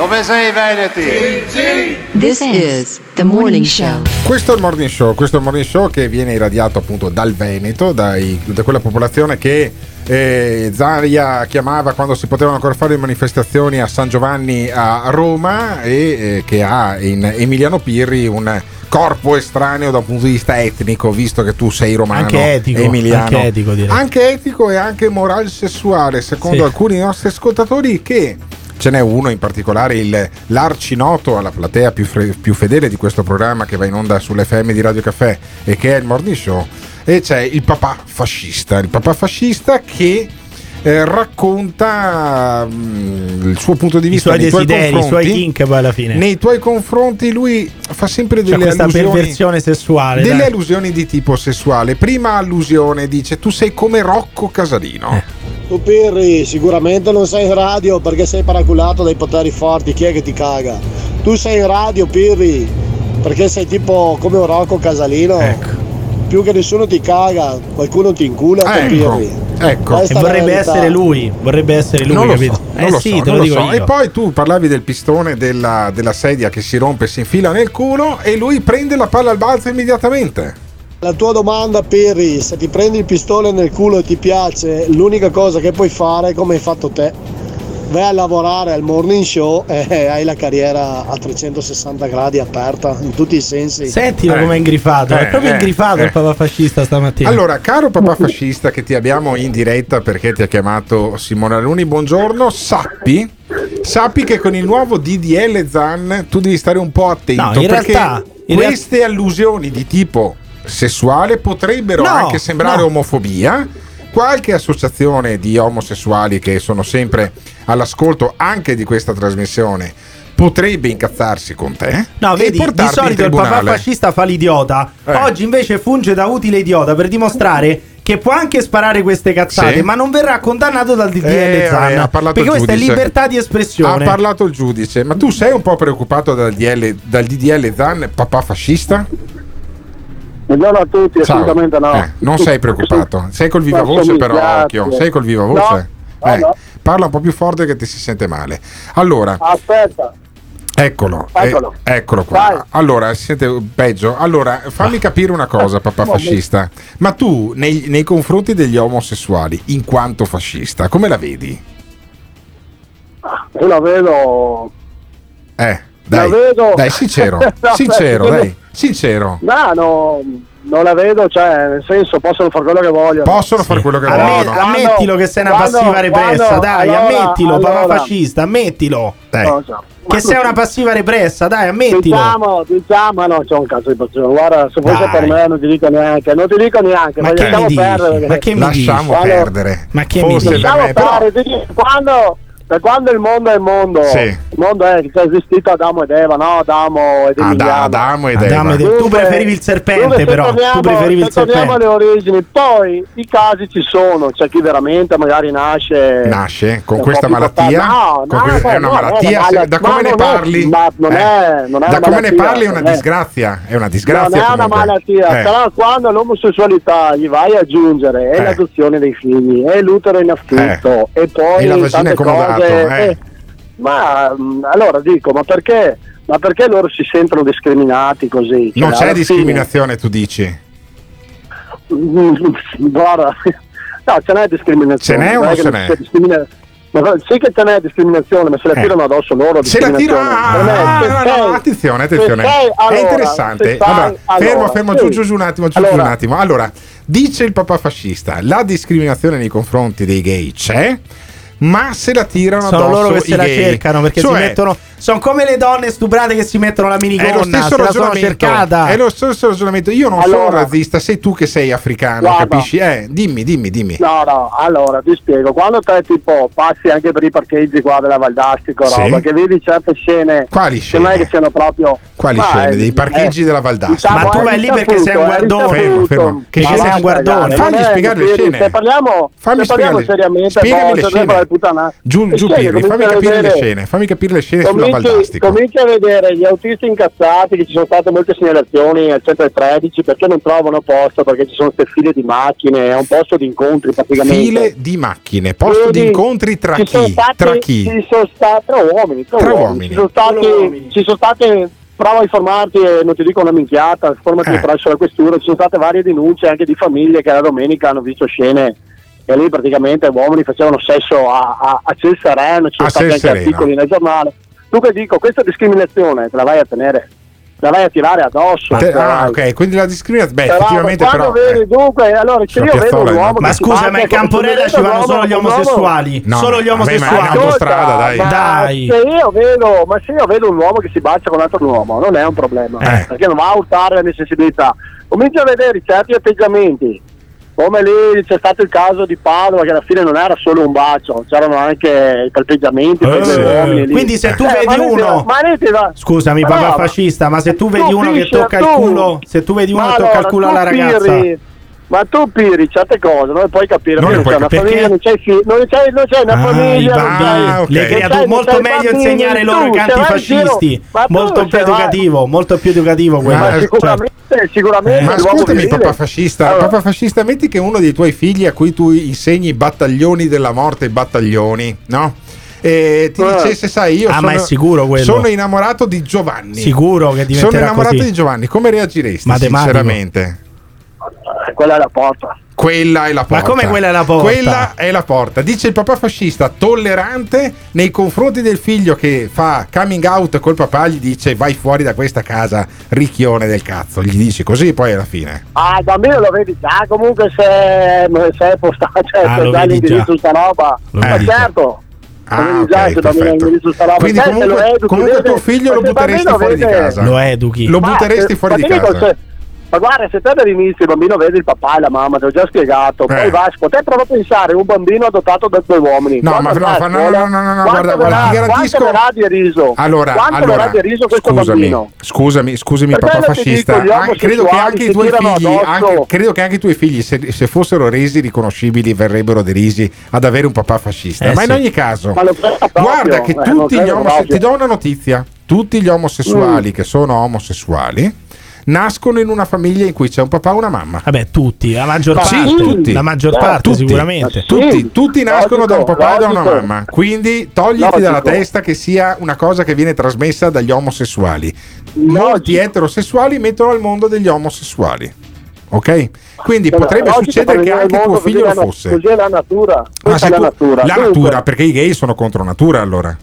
Dove sei Veneti? This is the morning show. Questo è il morning show, questo è il morning show che viene irradiato appunto dal Veneto, dai- da quella popolazione che eh, Zaria chiamava quando si potevano ancora fare le manifestazioni a San Giovanni a Roma e eh, che ha in Emiliano Pirri un corpo estraneo da un punto di vista etnico, visto che tu sei romano Anche etico, Emiliano. anche etico, direi. Anche etico e anche moral sessuale, secondo Sì. alcuni nostri ascoltatori che ce n'è uno in particolare, il, l'arcinoto alla platea più, fre- più fedele di questo programma che va in onda sull'FM di Radio Caffè e che è il Morning Show. E c'è il papà fascista, il papà fascista che eh, racconta mm, il suo punto di I vista suoi nei tuoi desideri, i suoi confronti. kink alla fine. Nei tuoi confronti lui fa sempre delle questa allusioni perversione sessuale. delle dai. allusioni di tipo sessuale. Prima allusione dice tu sei come Rocco Casalino. Eh. Tu Pirri, sicuramente non sei in radio perché sei paraculato dai poteri forti, chi è che ti caga? Tu sei in radio Pirri perché sei tipo come un Rocco Casalino. Più che nessuno ti caga, qualcuno ti incula, Ah, ecco, Pirri. Ecco. E è vorrebbe essere lui, vorrebbe essere lui, non lo capito? so, non eh lo sì, so, te non lo lo dico so. io. E poi tu parlavi del pistone della, della sedia che si rompe e si infila nel culo e lui prende la palla al balzo immediatamente. La tua domanda Pirri, se ti prendi il pistone nel culo e ti piace, l'unica cosa che puoi fare, come hai fatto te, vai a lavorare al morning show e hai la carriera a 360 gradi aperta in tutti i sensi. Sentilo Eh. come è ingrifato, è Eh, proprio eh, ingrifato eh. il papà fascista stamattina. Allora, caro papà fascista che ti abbiamo in diretta perché ti ha chiamato Simone Aluni, buongiorno, sappi, sappi che con il nuovo DDL Zan tu devi stare un po' attento No, in perché realtà- in queste allusioni di tipo sessuale potrebbero No, anche sembrare no. omofobia. Qualche associazione di omosessuali che sono sempre all'ascolto anche di questa trasmissione potrebbe incazzarsi con te No, e vedi, di solito il papà fascista fa l'idiota. Eh. Oggi invece funge da utile idiota per dimostrare che può anche sparare queste cazzate, Sì. ma non verrà condannato dal DDL Eh, Zan. eh, ha parlato perché il questa è giudice. libertà di espressione. Ha parlato il giudice, ma tu sei un po' preoccupato dal, DL, dal DDL Zan, papà fascista? Buongiorno a tutti, Ciao. assolutamente no. Eh, non sei preoccupato. Sei col viva voce, però, occhio. Sei col viva voce? No, Eh, no. Parla un po' più forte che ti si sente male. Allora, Aspetta, eccolo. Eccolo. eh, eccolo Vai. qua. Allora, si sente peggio. Allora, fammi capire una cosa, papà fascista. Ma tu, nei, nei confronti degli omosessuali, in quanto fascista, come la vedi? io la vedo... Eh, dai, La vedo- dai, sincero, sincero, dai, sincero. No, no, non la vedo, cioè, nel senso, possono fare quello che vogliono. Possono fare quello che Amme- vogliono. ammettilo che sei una quando- passiva repressa, quando- dai, allora- ammettilo, papà allora- fascista, ammettilo. Dai. Cosa? Che sei una passiva repressa, dai, ammettilo. Diciamo, diciamo, no, c'è un cazzo di passione. Guarda, se fosse per me non ti dico neanche, non ti dico neanche, Ma che lasciamo mi dici? perdere. Ma che mi Lasciamo Quando- perdere. Ma che mi Forse dici? per Lasciamo me, però- fare, dico, quando, da quando il mondo è il mondo, Sì. il mondo è che è esistito Adamo ed Eva, no? Adamo ed Ad- Emiliano. Adamo ed Adamo Eva. ed Eva. Tu preferivi il serpente, però. torniamo- Tu preferivi il se torniamo serpente. alle origini, poi i casi ci sono, c'è chi veramente magari nasce Nasce con un questa malattia? No, Con no, que- è una no, malattia? no, da no, come ne parli? ma non Eh. è, non è da come ne parli è una disgrazia. È una disgrazia. non è una comunque. malattia, Eh. però quando l'omosessualità gli vai ad aggiungere è Eh. l'adozione dei figli, è l'utero in affitto e poi E la vagina tante è comodato, cose, eh. eh, ma mh, allora dico, ma perché, ma perché loro si sentono discriminati così? Non Cioè, c'è alla discriminazione, tu dici? fine- Mm, guarda, no, ce n'è discriminazione. Ce n'è o non non ce non n'è? discrimina- ma sì che ce n'è discriminazione, ma se la Eh. tirano addosso loro Se la tira, discriminazione. Per me, ah, no, no, no, attenzione, attenzione. sei- è allora, interessante. se sai- Allora, fermo, allora, fermo, sì. giù, giù, giù un attimo, giù, giù Allora, un attimo. Allora, dice il papà fascista, la discriminazione nei confronti dei gay c'è, ma se la tirano Sono addosso loro che se la gay. cercano perché si Cioè, mettono. Sono come le donne stuprate che si mettono la È lo minigonna. stesso sono ragionamento. È lo stesso ragionamento. Io non sono Allora- razzista, sei tu che sei africano, Guarda. capisci? Eh, dimmi, dimmi, dimmi. No, no, allora ti spiego, quando te tipo passi anche per i parcheggi qua della Valdastico, Sì. roba, che vedi certe scene Quali che non è scene? che siano proprio Quali Ma, scene? eh, Dei parcheggi eh, della Valdastico? diciamo, Ma tu è vai lì perché sei un guardone. Fermo, fermo. Che Ma sei un guardone. Fammi spiegare le scene. Se parliamo, Fammi se parliamo spiegare- seriamente, spiegami le scene. Giù, giù scene, Pirri, fammi capire le scene, fammi capire le scene sulla Cominci, cominci a vedere gli autisti incazzati che ci sono state molte segnalazioni al 113 perché non trovano posto perché ci sono queste file di macchine è un posto di incontri praticamente File di macchine, posto Vedi, di incontri tra chi? stati- Tra chi? Ci sono stati tra uomini, tra, Tra uomini. uomini. Ci sono stati, ci sono state prova a informarti e non ti dico una minchiata, informati Eh. presso la questura, ci sono state varie denunce anche di famiglie che la domenica hanno visto scene e lì praticamente uomini facevano sesso a, a, a sereno, ci sono A stati ciel anche sereno. articoli nel giornale. Dunque dico, questa discriminazione te la vai a tenere, te la vai a tirare addosso. Te- ah, ok, quindi la discriminazione. Beh, però, effettivamente, però. vedi, eh. dunque, allora se io vedo un uomo? Ma scusa, ma in Camporella ci vanno solo gli omosessuali. No, solo gli vabbè, ma omosessuali. autostrada, dai. ma Dai. Se io vedo, ma se io vedo un uomo che si bacia con un altro uomo, non è un problema, Eh. perché non va a urtare la mia sensibilità. Comincio a vedere certi atteggiamenti. Come lì c'è stato il caso di Padova, che alla fine non era solo un bacio, c'erano anche i palpeggiamenti per Eh, quindi se tu Eh, vedi uno- va- Scusami, Ma papà no, fascista, ma se tu vedi uno che tocca il culo, se tu vedi uno che tocca il culo alla ragazza. Ma tu Piri certe cose non puoi capire Non puoi c'è una famiglia, non c'hai figli, non c'hai, non c'hai una Ah, famiglia, i non bambini, c'hai- ok. le c'hai- molto meglio bambini, insegnare loro i canti fascisti, ma molto più educativo, molto più educativo quello. Ma Cioè, sicuramente, sicuramente Ma l'uomo ascoltami, papà fascista, Allora, papà fascista, metti che uno dei tuoi figli a cui tu insegni battaglioni della morte, battaglioni, no? E ti Eh. dicesse, sai, io Ah, sono, ma sono innamorato di Giovanni. Sicuro che Sono diventerà innamorato così. di Giovanni, come reagiresti sinceramente? Quella è la porta. Quella è la porta. come quella è la porta? Quella è la porta. Dice il papà fascista, tollerante nei confronti del figlio che fa coming out col papà, gli dice vai fuori da questa casa, ricchione del cazzo. Gli dici così poi alla fine. Ah, il bambino lo vedi già, comunque se, se è postato, cioè, Ah, c'è lo già vedi l'indirizzo sta roba. Lo Ma vedi già. certo. Ah, lo vedi già ok, se il bambino perfetto. l'indirizzo su sta roba. Quindi se comunque, comunque tuo figlio ma lo se butteresti fuori di casa. Lo educhi. Lo Ma butteresti se- fuori ma di casa. Ma guarda, se te dall'inizio il bambino vede il papà e la mamma, te l'ho già spiegato, Eh. poi Vasco, te prova a pensare un bambino adottato da due uomini. No, Quando ma no, no, no, no, no, guarda, guarda, ti garantisco- Quanto verrà di riso? Allora, quanto allora verrà di riso questo scusami, bambino? scusami, scusami papà fascista. dico, gli An- credo che anche i tuoi figli, anche- credo che anche i tuoi figli, se, se fossero resi riconoscibili, verrebbero derisi ad avere un papà fascista. Eh, ma in sì. ogni caso, guarda che eh, tutti gli omosessuali, ti do una notizia: tutti gli omosessuali Mm. che sono omosessuali nascono in una famiglia in cui c'è un papà e una mamma. Vabbè, tutti, la maggior Sì, parte. tutti. La maggior parte, tutti. sicuramente. Tutti, tutti nascono da un logico, papà e da una logico. mamma. Quindi togliti Logico. dalla testa che sia una cosa che viene trasmessa dagli omosessuali. Molti eterosessuali mettono al mondo degli omosessuali. Ok? Quindi Allora, potrebbe logico, succedere che anche tuo figlio lo fosse. Così è la natura. Ma è la natura. la natura, perché i gay sono contro natura allora.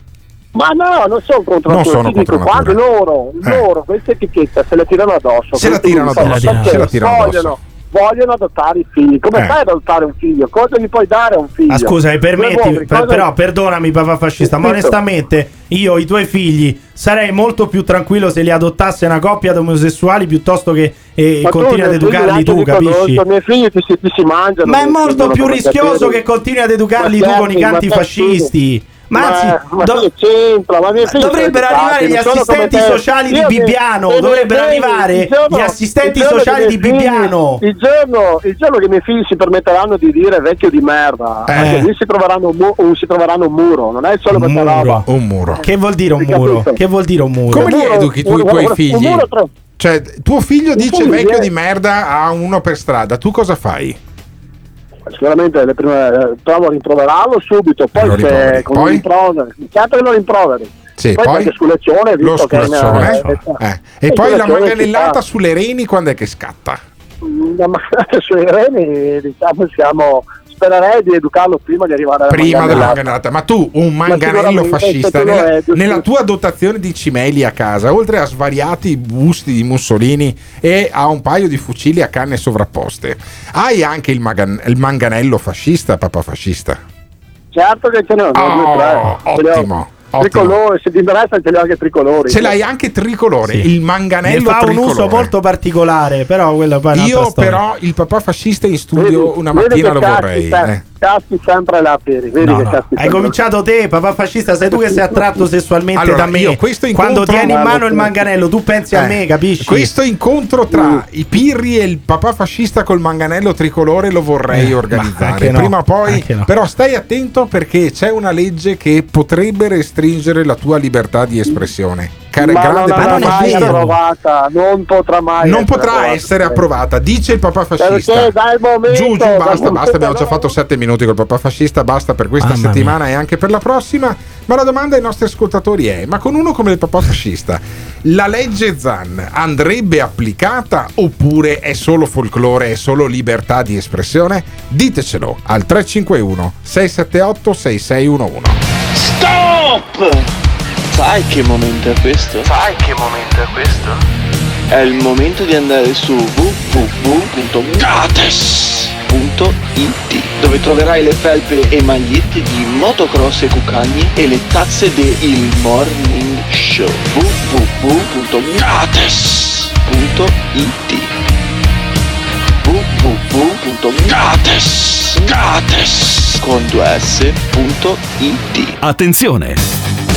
Ma no, non sono contro Non sono contro quando loro, Eh. loro questa etichetta se la tirano addosso. Se la tirano addosso, se la tirano vogliono, addosso. vogliono adottare i figli. Come Eh. fai ad adottare un figlio? Cosa gli puoi dare a un figlio? Ah, scusa, mi permetti, per- cosa- però perdonami papà fascista, ma Sì, onestamente io i tuoi figli sarei molto più tranquillo se li adottasse una coppia di omosessuali piuttosto che eh, continui ad educarli tu, capisci? I miei figli ti, si- ti si mangiano. Ma è molto più rischioso che continui ad educarli tu con i certo, canti certo. fascisti. Ma Ma- anzi, ma do- che c'entra? Ma dovrebbero arrivare gli assistenti te. sociali di Bibbiano. Dovrebbero arrivare il giorno- gli assistenti sociali che di i miei figli- Bibbiano. Il giorno, il giorno che i miei figli si permetteranno di dire vecchio di merda, Eh. perché lì si troveranno, un mu- si troveranno un muro, non è solo questa roba. Un muro. Che vuol dire un muro? Che vuol dire un muro? Come li muro- educhi tu i tuoi figli? muro Cioè, tuo figlio dice vecchio di merda a uno per strada, tu cosa fai? Sicuramente le prime, eh, provo a rimproverarlo subito, poi Lo rimproveri. se con Poi? un rimprovero, certo che lo rimproveri. Sì, poi, poi? qualche sculaccione, Lo visto che è sculaccione. una- Eh. E Eh, poi la manganellata sulle reni quando è che scatta? La manganellata sui reni, diciamo, siamo, spererei di educarlo prima di arrivare alla Prima della manganellata. manganellata, ma tu un manganello fascista nella, nella tua dotazione di cimeli a casa, oltre a svariati busti di Mussolini e a un paio di fucili a canne sovrapposte, hai anche il, magan- il manganello fascista, papà fascista? Certo che ce tre. Oh, ottimo. Tricolore, se ti interessa ce li ho anche tricolori. Ce l'hai anche tricolore, il Ne manganello fa un tricolore. uso molto particolare, però Io però il papà fascista in studio Vedi- una mattina lo vorrei. se- eh. Caschi sempre là, Piri, vedi No, che no. caschi Hai cominciato te, papà fascista, sei tu che sei attratto sessualmente Allora, da me. io questo Quando incontro- tieni in mano il Guarda, manganello, tu pensi a Eh, me, capisci? Questo incontro tra i Pirri e il papà fascista col manganello tricolore lo vorrei Eh, organizzare. no, Prima o poi, però stai attento perché c'è una legge che potrebbe restringere la tua libertà di espressione. Care- ma grande non papà avrà mai fascista. approvata, non potrà mai Non essere potrà approvata. essere approvata, dice il papà fascista. Perché dal momento Giù, giù, basta, basta. Abbiamo già fatto sette minuti col papà fascista. Basta per questa Mamma settimana e anche per la prossima. Ma la domanda ai nostri ascoltatori è: ma con uno come il papà fascista, la legge Zan andrebbe applicata oppure è solo folklore, è solo libertà di espressione? Ditecelo al 351 678 6611. Stop! Sai che momento è questo? Sai che momento è questo? È il momento di andare su www.gates.it dove troverai le felpe e magliette di motocross e cucagni e le tazze del Morning Show www.gates.it www.gates gates con 2s.it Attenzione!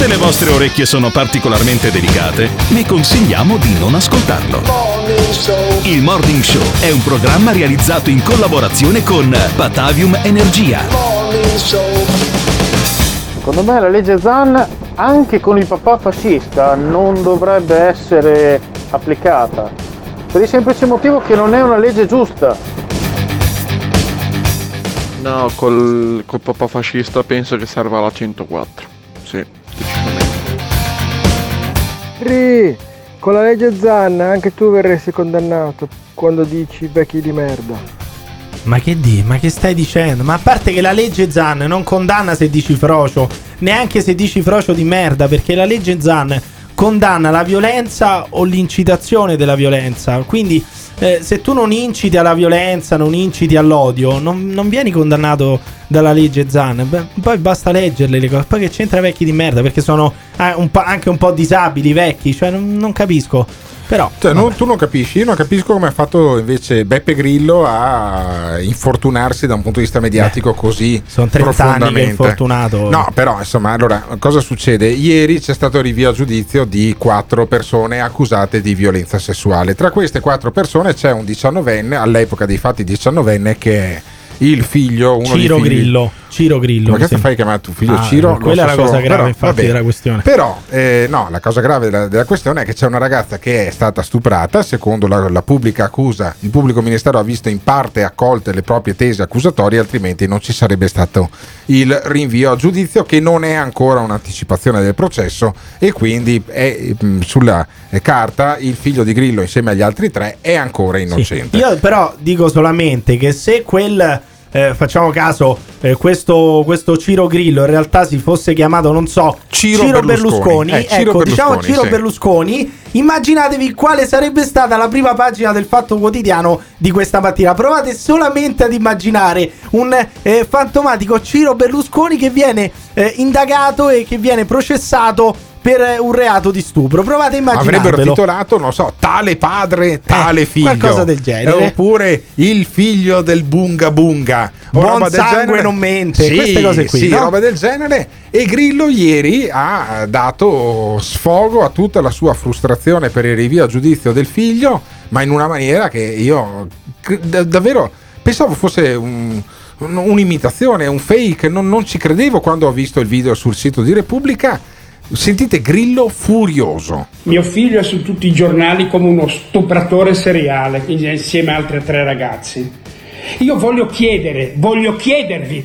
Se le vostre orecchie sono particolarmente delicate, vi consigliamo di non ascoltarlo. Morning Show Il Morning Show è un programma realizzato in collaborazione con Batavium Energia. Secondo me la legge Zan anche con il papà fascista non dovrebbe essere applicata per il semplice motivo che non è una legge giusta. No, col, col papà fascista penso che serva la 104. Sì. Ri, con la legge Zanna anche tu verresti condannato quando dici vecchi di merda. Ma che di? Ma che stai dicendo? Ma a parte che la legge Zan non condanna se dici frocio, neanche se dici frocio di merda, perché la legge Zan condanna la violenza o l'incitazione della violenza. Quindi eh, se tu non inciti alla violenza, non inciti all'odio, non, non vieni condannato dalla legge Zan. Beh, poi basta leggerle le cose. Poi che c'entra vecchi di merda, perché sono eh, un anche un po' disabili, vecchi, cioè non, non capisco. Però Cioè, non- tu non capisci, io non capisco come ha fatto invece Beppe Grillo a infortunarsi da un punto di vista mediatico così sono 30 anni che è infortunato. No, però insomma, allora cosa succede? Ieri c'è stato il rinvio a giudizio di quattro persone accusate di violenza sessuale. Tra queste quattro persone c'è un diciannovenne, all'epoca dei fatti diciannovenne, che è il figlio, uno Ciro figli. Grillo. Ciro Grillo. Cazzo sembra. fai chiamare tuo figlio Ah, Ciro? Quella è so la cosa solo- grave, però, infatti, va bene. della questione. Però, eh, no, la cosa grave della, della questione è che c'è una ragazza che è stata stuprata, secondo la, la pubblica accusa, il pubblico ministero ha visto in parte accolte le proprie tesi accusatorie, altrimenti non ci sarebbe stato il rinvio a giudizio, che non è ancora un'anticipazione del processo e quindi è, mh, sulla eh, carta il figlio di Grillo insieme agli altri tre è ancora innocente. Io però dico solamente che se quel. Eh, facciamo caso, eh, questo, questo Ciro Grillo in realtà si fosse chiamato, non so, Ciro Ciro, Berlusconi. Berlusconi. Eh, Ciro ecco, diciamo Berlusconi, Ciro sì. Berlusconi. Immaginatevi quale sarebbe stata la prima pagina del Fatto Quotidiano di questa mattina. Provate solamente ad immaginare un eh, fantomatico Ciro Berlusconi che viene eh, indagato e che viene processato per eh, un reato di stupro. Provate a Avrebbero immaginarvelo. titolato, non so, tale padre, tale figlio. Eh, qualcosa del genere. Eh, Oppure il figlio del bunga bunga. O Buon roba del sangue genere. non mente, Sì, queste cose qui, Sì, no? roba del genere. E Grillo ieri ha dato sfogo a tutta la sua frustrazione per il rinvio a giudizio del figlio, ma in una maniera che io davvero pensavo fosse un- un'imitazione, un fake. Non, non ci credevo quando ho visto il video sul sito di Repubblica. Sentite Grillo furioso. Mio figlio è su tutti i giornali come uno stupratore seriale insieme a altre tre ragazzi. Io voglio chiedere, voglio chiedervi,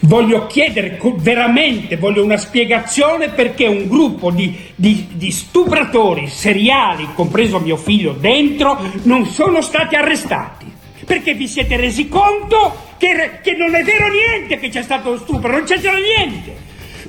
voglio chiedere veramente, voglio una spiegazione perché un gruppo di, di- di stupratori seriali, compreso mio figlio dentro, non sono stati arrestati. Perché vi siete resi conto che, che non è vero niente che c'è stato lo stupro, non c'è stato niente.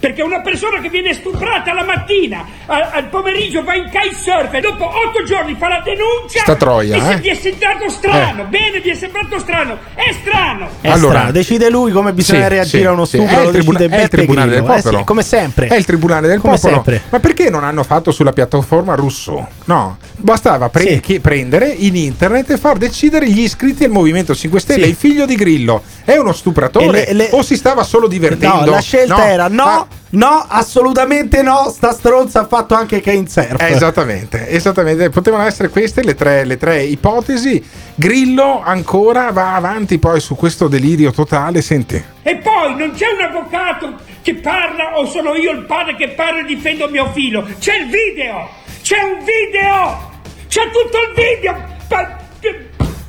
Perché una persona che viene stuprata la mattina, a- al pomeriggio va in kitesurf e dopo otto giorni fa la denuncia. Sta troia, e se eh? vi è sembrato strano, bene, vi è sembrato strano, è strano. È strano, decide lui come bisogna Sì, reagire sì, a uno sì. stupro. È il, tribuna- è il tribunale Grillo. del Eh sì, popolo. come sempre. È il tribunale del Come popolo. sempre. Ma perché non hanno fatto sulla piattaforma Rousseau? No, bastava pre- prendere in internet e far decidere gli iscritti al Movimento 5 Stelle. Sì. Il figlio di Grillo è uno stupratore le- le- o si stava solo divertendo? No, la scelta No. era no, Ah, no, assolutamente no. Sta stronza ha fatto anche Kane eh, esattamente, esattamente. Potevano essere queste le tre, le tre ipotesi. Grillo ancora va avanti poi su questo delirio totale. Senti. E poi non c'è un avvocato che parla o sono io il padre che parla e difendo mio figlio. C'è il video! C'è un video! C'è tutto il video! Pa-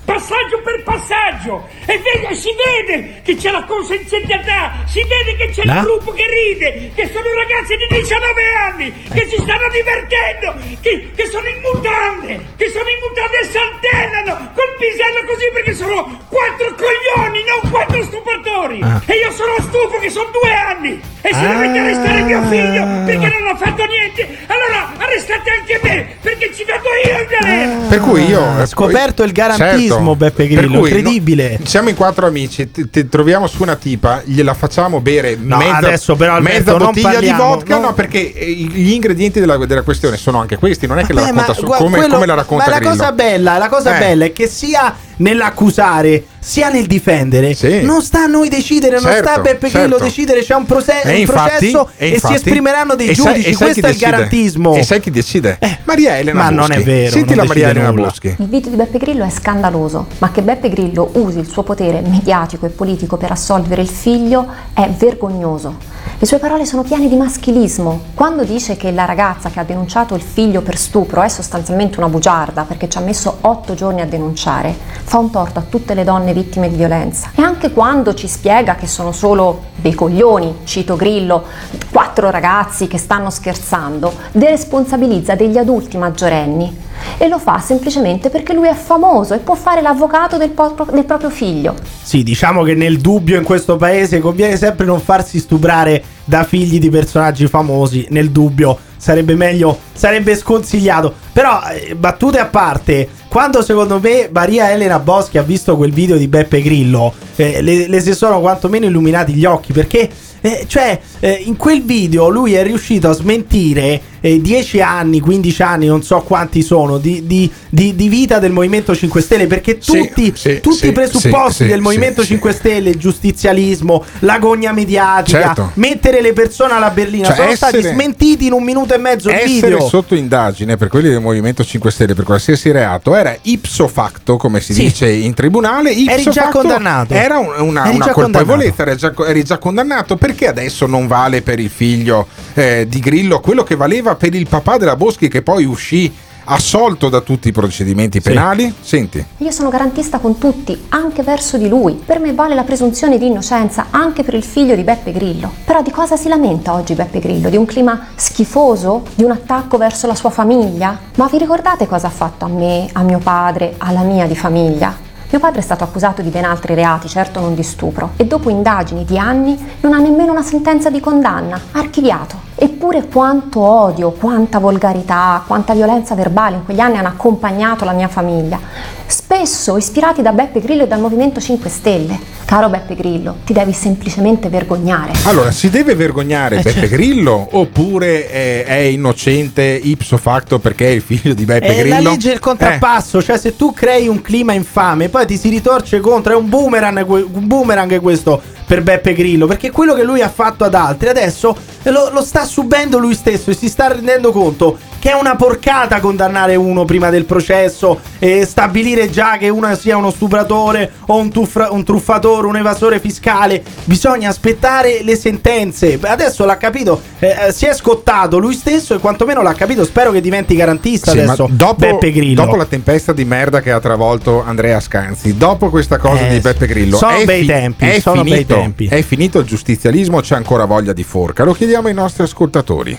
passaggio per passaggio! E vede- si vede che c'è la consenzientità! Si vede che c'è La? il gruppo che ride! Che sono ragazzi di 19 anni! Che si stanno divertendo! Che, che sono in mutande! Che sono in mutande e saltellano! Col pisello così perché sono quattro coglioni, non quattro stupratori! Ah. E io sono stufo che sono due anni! E se Ah. dovete arrestare mio figlio perché non ha fatto niente, allora arrestate anche me perché ci vado io in galera! Per cui io Ha scoperto il garantismo, Certo. Beppe Grillo, incredibile. no, siamo in quattro amici, ti, ti troviamo su una tipa, gliela facciamo bere No, mezza, adesso però, Alberto, mezza bottiglia parliamo, di vodka, no. no, perché eh, gli ingredienti della, della questione sono anche questi, non è che la Eh, ma racconta su, come, quello- come la racconta ma la Grillo. cosa bella, la cosa Eh. bella è che sia nell'accusare sia nel difendere non sta a noi decidere, non sta a Certo, Beppe Grillo certo. decidere, c'è un, proce- E un infatti- processo e e, infatti- si esprimeranno dei e sai- giudici, e sai questo è il garantismo. E sai chi decide? Maria Elena Ma non Boschi. è vero, Senti non la Maria Elena nulla. Boschi. Il video di Beppe Grillo è scandaloso, ma che Beppe Grillo usi il suo potere mediatico e politico per assolvere il figlio è vergognoso. Le sue parole sono piene di maschilismo. Quando dice che la ragazza che ha denunciato il figlio per stupro è sostanzialmente una bugiarda perché ci ha messo otto giorni a denunciare, fa un torto a tutte le donne vittime di violenza. E anche quando ci spiega che sono solo dei coglioni, cito Grillo, quattro ragazzi che stanno scherzando, deresponsabilizza degli adulti maggiorenni. e lo fa semplicemente perché lui è famoso e può fare l'avvocato del, po- del proprio figlio. Sì, diciamo che nel dubbio in questo paese conviene sempre non farsi stuprare da figli di personaggi famosi. Nel dubbio sarebbe meglio, sarebbe sconsigliato. Però, eh, battute a parte, quando secondo me Maria Elena Boschi ha visto quel video di Beppe Grillo, eh, le, le si sono quantomeno illuminati gli occhi perché. Eh, cioè, eh, in quel video lui è riuscito a smentire eh, 10 anni, 15 anni, non so quanti sono, di, di- di- di vita del Movimento 5 Stelle, perché Sì, tutti, sì, tutti sì, i presupposti del Movimento sì, 5 Stelle, il giustizialismo, l'agonia mediatica, Certo. mettere le persone alla berlina, Cioè, sono stati essere- smentiti in un minuto e mezzo di video. sotto indagine per quelli del Movimento 5 Stelle per qualsiasi reato era ipso facto, come si dice in tribunale. Ipso Eri già facto condannato. Era un- una, Eri una già colpevolezza, eri già, eri già condannato. Perché adesso non vale per il figlio eh, di Grillo quello che valeva per il papà della Boschi, che poi uscì assolto da tutti i procedimenti penali? Senti. Io sono garantista con tutti, anche verso di lui. Per me vale la presunzione di innocenza anche per il figlio di Beppe Grillo. Però di cosa si lamenta oggi Beppe Grillo? Di un clima schifoso? Di un attacco verso la sua famiglia? Ma vi ricordate cosa ha fatto a me, a mio padre, alla mia di famiglia? Mio padre è stato accusato di ben altri reati, certo non di stupro, e dopo indagini di anni non ha nemmeno una sentenza di condanna, archiviato. Eppure quanto odio, quanta volgarità, quanta violenza verbale in quegli anni hanno accompagnato la mia famiglia, spesso ispirati da Beppe Grillo e dal Movimento 5 Stelle. Caro Beppe Grillo, ti devi semplicemente vergognare. Allora, si deve vergognare Eh, Beppe certo. Grillo oppure eh, è innocente ipso facto perché è il figlio di Beppe È Grillo? la legge del contrappasso, cioè se tu crei un clima infame, poi ti si ritorce contro, è un boomerang, un boomerang questo per Beppe Grillo, perché quello che lui ha fatto ad altri adesso lo, lo sta subendo lui stesso e si sta rendendo conto che è una porcata condannare uno prima del processo e stabilire già che uno sia uno stupratore o un, tuffra- un truffatore, un evasore fiscale. Bisogna aspettare le sentenze. Adesso l'ha capito, eh, eh, si è scottato lui stesso e quantomeno l'ha capito. Spero che diventi garantista Sì, adesso. dopo, Beppe Grillo. dopo la tempesta di merda che ha travolto Andrea Scanzi, dopo questa cosa Eh, di Beppe Grillo, sono è, bei tempi, è sono bei finito, tempi. è finito il giustizialismo, c'è ancora voglia di forca. Lo chiediamo ai nostri ascoltatori.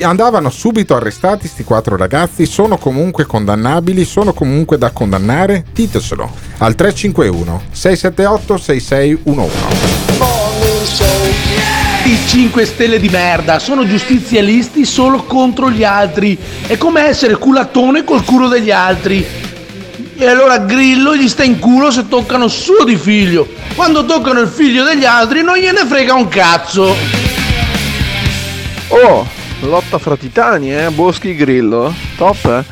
Andavano subito arrestati sti quattro ragazzi, sono comunque condannabili, sono comunque da condannare? Ditecelo al 351 678 6611. I 5 stelle di merda sono giustizialisti solo contro gli altri. È come essere culattone col culo degli altri. E allora Grillo gli sta in culo se toccano suo di figlio. Quando toccano il figlio degli altri non gliene frega un cazzo. Oh, lotta fra titani, eh? Boschi Grillo. Top, eh?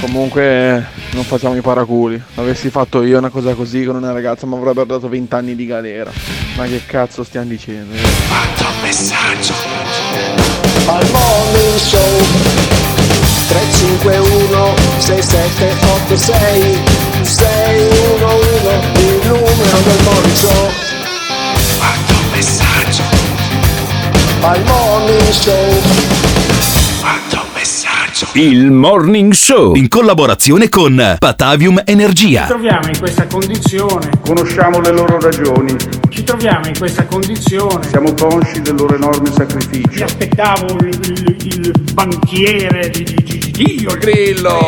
Comunque non facciamo i paraculi. Avessi fatto io una cosa così con una ragazza mi avrebbero dato 20 anni di galera. Ma che cazzo stiamo dicendo? Manda un messaggio. Al morning show 351 6786 611 il numero del morning show Manda un messaggio. Al morning show. Il Morning Show in collaborazione con Patavium Energia. Ci troviamo in questa condizione. Conosciamo le loro ragioni, Ci troviamo in questa condizione. siamo consci del loro enorme Mi sacrificio. aspettavo il, il- il banchiere di, di, di, di Dio. Grillo.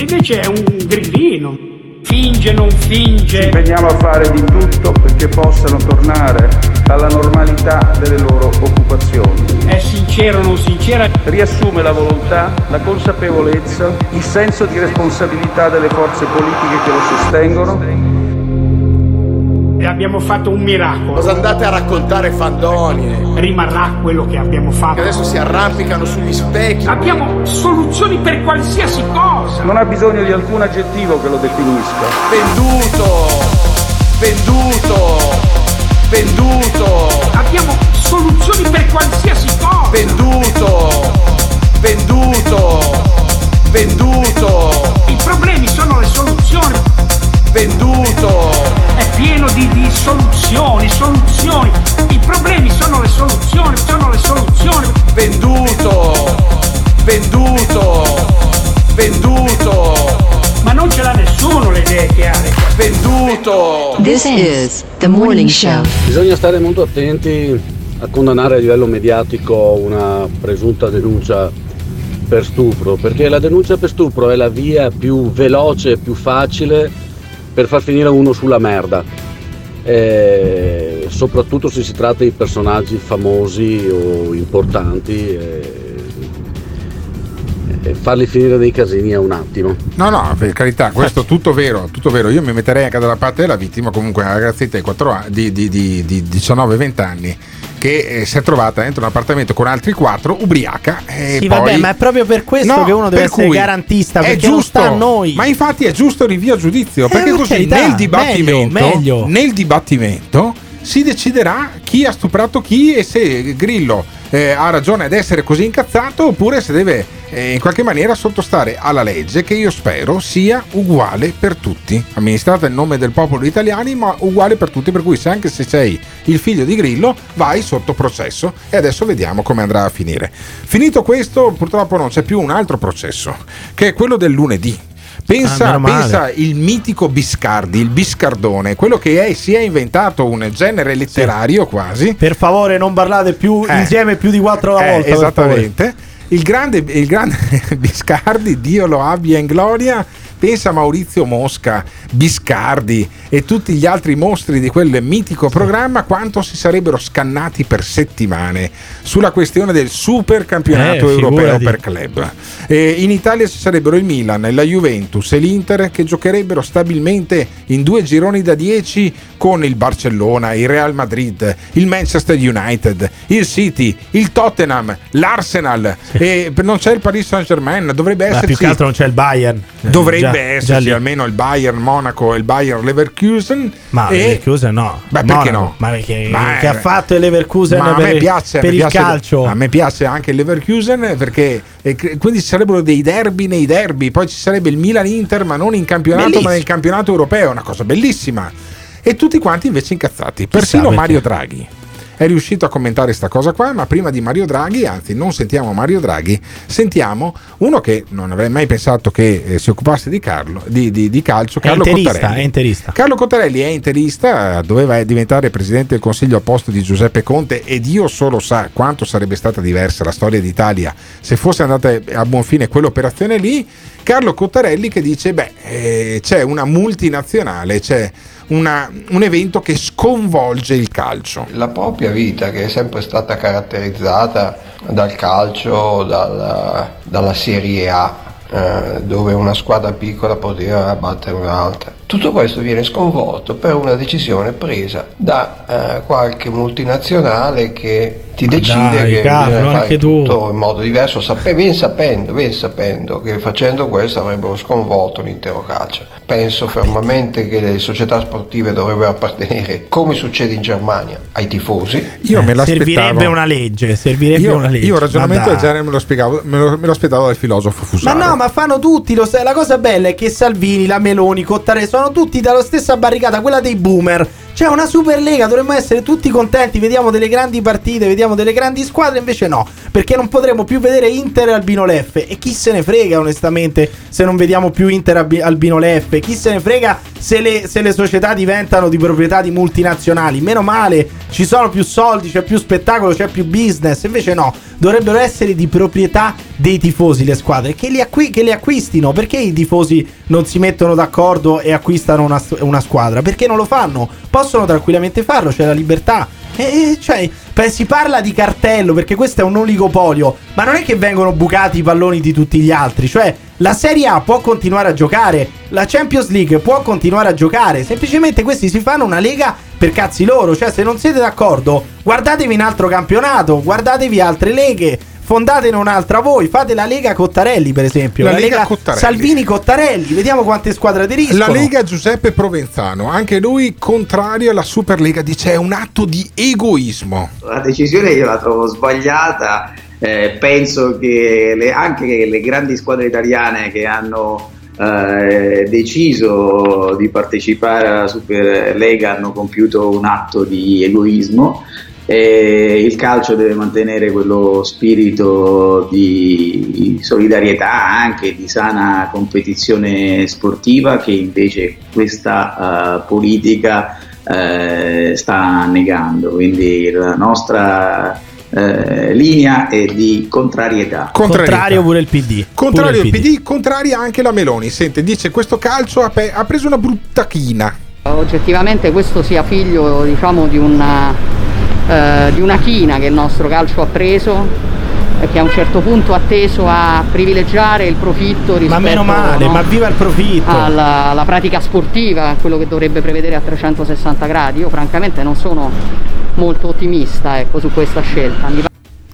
Invece è un grillino. Finge, non Ci finge. impegniamo a fare di tutto perché possano tornare alla normalità delle loro occupazioni. È sincero o non sincera. Riassume la volontà, la consapevolezza, il senso di responsabilità delle forze politiche che lo sostengono E abbiamo fatto un miracolo. Cosa andate a raccontare fandonie? Rimarrà quello che abbiamo fatto. Che adesso si arrampicano sugli specchi. Abbiamo soluzioni per qualsiasi cosa. non ha bisogno di alcun aggettivo che lo definisca. Venduto! Venduto! Venduto! Abbiamo soluzioni per qualsiasi cosa. Venduto! Venduto! Venduto! I problemi sono le soluzioni. Venduto! Pieno di, di soluzioni, soluzioni. I problemi sono le soluzioni, sono le soluzioni. Venduto! Venduto! Venduto! Ma non ce l'ha nessuno le idee chiare. Venduto! This is the morning show. Bisogna stare molto attenti a condannare a livello mediatico una presunta denuncia per stupro, perché la denuncia per stupro è la via più veloce e più facile per far finire uno sulla merda. Eh, soprattutto se si tratta di personaggi famosi o importanti. eh, e farli finire dei casini è un attimo. No, no, per carità, questo è tutto vero, tutto vero. Io mi metterei anche dalla parte della vittima, comunque una ragazzetta di, 4 anni, di, di, di, di 19-20 anni che eh, si è trovata dentro un appartamento con altri quattro, ubriaca. E Sì, poi... vabbè, ma è proprio per questo No, che uno deve essere garantista, è sta a noi. Ma infatti è giusto il rinvio a giudizio, perché per così carità, nel dibattimento, meglio, meglio. nel dibattimento si deciderà chi ha stuprato chi e se Grillo eh, ha ragione ad essere così incazzato oppure se deve eh, in qualche maniera sottostare alla legge che io spero sia uguale per tutti, amministrata in nome del popolo italiano ma uguale per tutti, per cui se anche se sei il figlio di Grillo vai sotto processo e adesso vediamo come andrà a finire. Finito questo purtroppo non c'è più un altro processo che è quello del lunedì. Pensa, Ah, pensa il mitico Biscardi, il Biscardone, quello che è, si è inventato un genere letterario quasi. Per favore, non parlate più Eh. insieme più di quattro alla Eh, volta. esattamente. Il grande, il grande Biscardi, Dio lo abbia in gloria. Pensa a Maurizio Mosca, Biscardi e tutti gli altri mostri di quel mitico programma quanto si sarebbero scannati per settimane sulla questione del super campionato Eh, europeo per club. Eh, in Italia ci sarebbero il Milan, la Juventus e l'Inter che giocherebbero stabilmente in due gironi da 10 con il Barcellona, il Real Madrid, il Manchester United, il City, il Tottenham, l'Arsenal e non c'è il Paris Saint Germain, dovrebbe Ma esserci più che altro non c'è il Bayern. Eh, Dovrebbe esserci almeno il Bayern Monaco e il Bayern Leverkusen. Ma e... Leverkusen no. Beh, perché Monaco. no? Ma perché Ma- che ha fatto il Leverkusen per, me piace, per me il piace- calcio? A me piace anche il Leverkusen perché e cre- quindi ci sarebbero dei derby nei derby, poi ci sarebbe il Milan-Inter ma non in campionato Bellissimo. ma nel campionato europeo, una cosa bellissima. E tutti quanti invece incazzati. Persino. Mario Draghi è riuscito a commentare sta cosa qua, ma prima di Mario Draghi, anzi non sentiamo Mario Draghi, sentiamo uno che non avrei mai pensato che eh, si occupasse di, Carlo, di, di- di calcio, È Carlo interista, Cottarelli. è interista. Carlo Cottarelli è interista, doveva diventare presidente del Consiglio a posto di Giuseppe Conte ed Dio solo sa quanto sarebbe stata diversa la storia d'Italia se fosse andata a buon fine quell'operazione lì. Carlo Cottarelli che dice, beh, eh, c'è una multinazionale, c'è una- un evento che sconvolge il calcio. La propria vita che è sempre stata caratterizzata dal calcio, dalla, dalla Serie A, eh, dove una squadra piccola poteva battere un'altra. Tutto questo viene sconvolto per una decisione presa da eh, qualche multinazionale che ti decide dai, che Carlo, fare anche tu. tutto in modo diverso, sape- ben sapendo, ben sapendo che facendo questo avrebbero sconvolto l'intero calcio. Penso fermamente che le società sportive dovrebbero appartenere, come succede in Germania, ai tifosi. Io me l'aspettavo. Servirebbe una legge, servirebbe Io, una legge. io il ragionamento Ma del genere me lo, spiegavo, me lo, me lo aspettavo dal filosofo Ma Fusaro. no, ma fanno tutti. Lo, sa- la cosa bella è che Salvini, la Meloni, Cottarelli sono tutti dalla stessa barricata, quella dei boomer. C'è una Superlega, dovremmo essere tutti contenti. Vediamo delle grandi partite, vediamo delle grandi squadre. Invece no, perché non potremo più vedere Inter Albino Leffe. E chi se ne frega, onestamente, se non vediamo più Inter Albi- Albino Leffe? Chi se ne frega se le, se le società diventano di proprietà di multinazionali? Meno male, ci sono più soldi, c'è più spettacolo, c'è più business. Invece no, dovrebbero essere di proprietà dei tifosi le squadre che, li acqui- acquistino. Perché i tifosi non si mettono d'accordo e acquistano una, una squadra? Perché non lo fanno? Possono tranquillamente farlo, c'è la libertà. E, cioè, si parla di cartello perché questo è un oligopolio, ma non è che vengono bucati i palloni di tutti gli altri. Cioè, la Serie A può continuare a giocare, la Champions League può continuare a giocare. Semplicemente questi si fanno una lega per cazzi loro. Cioè, se non siete d'accordo, guardatevi un altro campionato, guardatevi altre leghe. Fondatene un'altra voi, fate la Lega Cottarelli, per esempio. La Lega Cottarelli. Salvini Cottarelli, vediamo quante squadre aderiscono. La Lega Giuseppe Provenzano, anche lui contrario alla Superlega, dice è un atto di egoismo. La decisione io la trovo sbagliata, eh, penso che le- anche le grandi squadre italiane che hanno eh, deciso di partecipare alla Superlega hanno compiuto un atto di egoismo. E il calcio deve mantenere quello spirito di solidarietà, anche di sana competizione sportiva che invece questa eh, politica eh, sta negando. Quindi la nostra eh, linea e di contrarietà. Contrario pure il PD. Contrario Pure il PD, contraria anche la Meloni. Sente, dice questo calcio ha, pe- ha preso una brutta china. Oggettivamente questo sia figlio diciamo, di, una, eh, di una china che il nostro calcio ha preso e che a un certo punto ha teso a privilegiare il profitto rispetto Ma meno male, no, ma viva il profitto! alla, alla pratica sportiva, quello che dovrebbe prevedere a 360 gradi. Io francamente non sono molto ottimista ecco, su questa scelta. Mi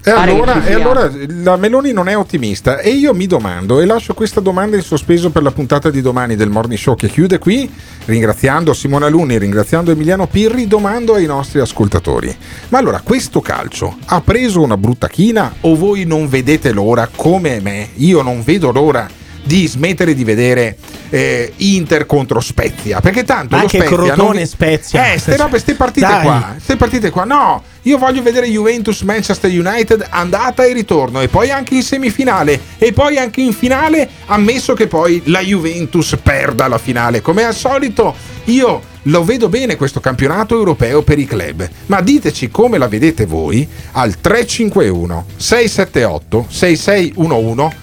E allora, e allora la Meloni non è ottimista e io mi domando e lascio questa domanda in sospeso per la puntata di domani del Morning Show che chiude qui ringraziando Simona Luni, ringraziando Emiliano Pirri, domando ai nostri ascoltatori. Ma allora questo calcio ha preso una brutta china o voi non vedete l'ora come me, io non vedo l'ora di smettere di vedere eh, Inter contro Spezia perché tanto Ma lo anche Spezia non Crotone vi- Spezia. eh ste robe ste partite Dai. qua queste partite qua. No, io voglio vedere Juventus Manchester United andata e ritorno e poi anche in semifinale e poi anche in finale, ammesso che poi la Juventus perda la finale. Come al solito, io lo vedo bene questo campionato europeo per i club. Ma diteci come la vedete voi al 351 678 6611.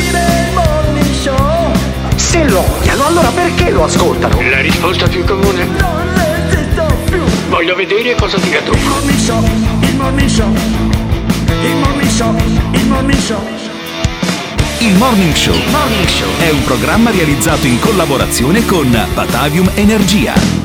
Se lo odiano, allora perché lo ascoltano? La risposta più comune? Non resisto più Voglio vedere cosa dirà tu. Il morning show, il morning show Il morning show, il morning show Il Morning Show è un programma realizzato in collaborazione con Batavium Energia.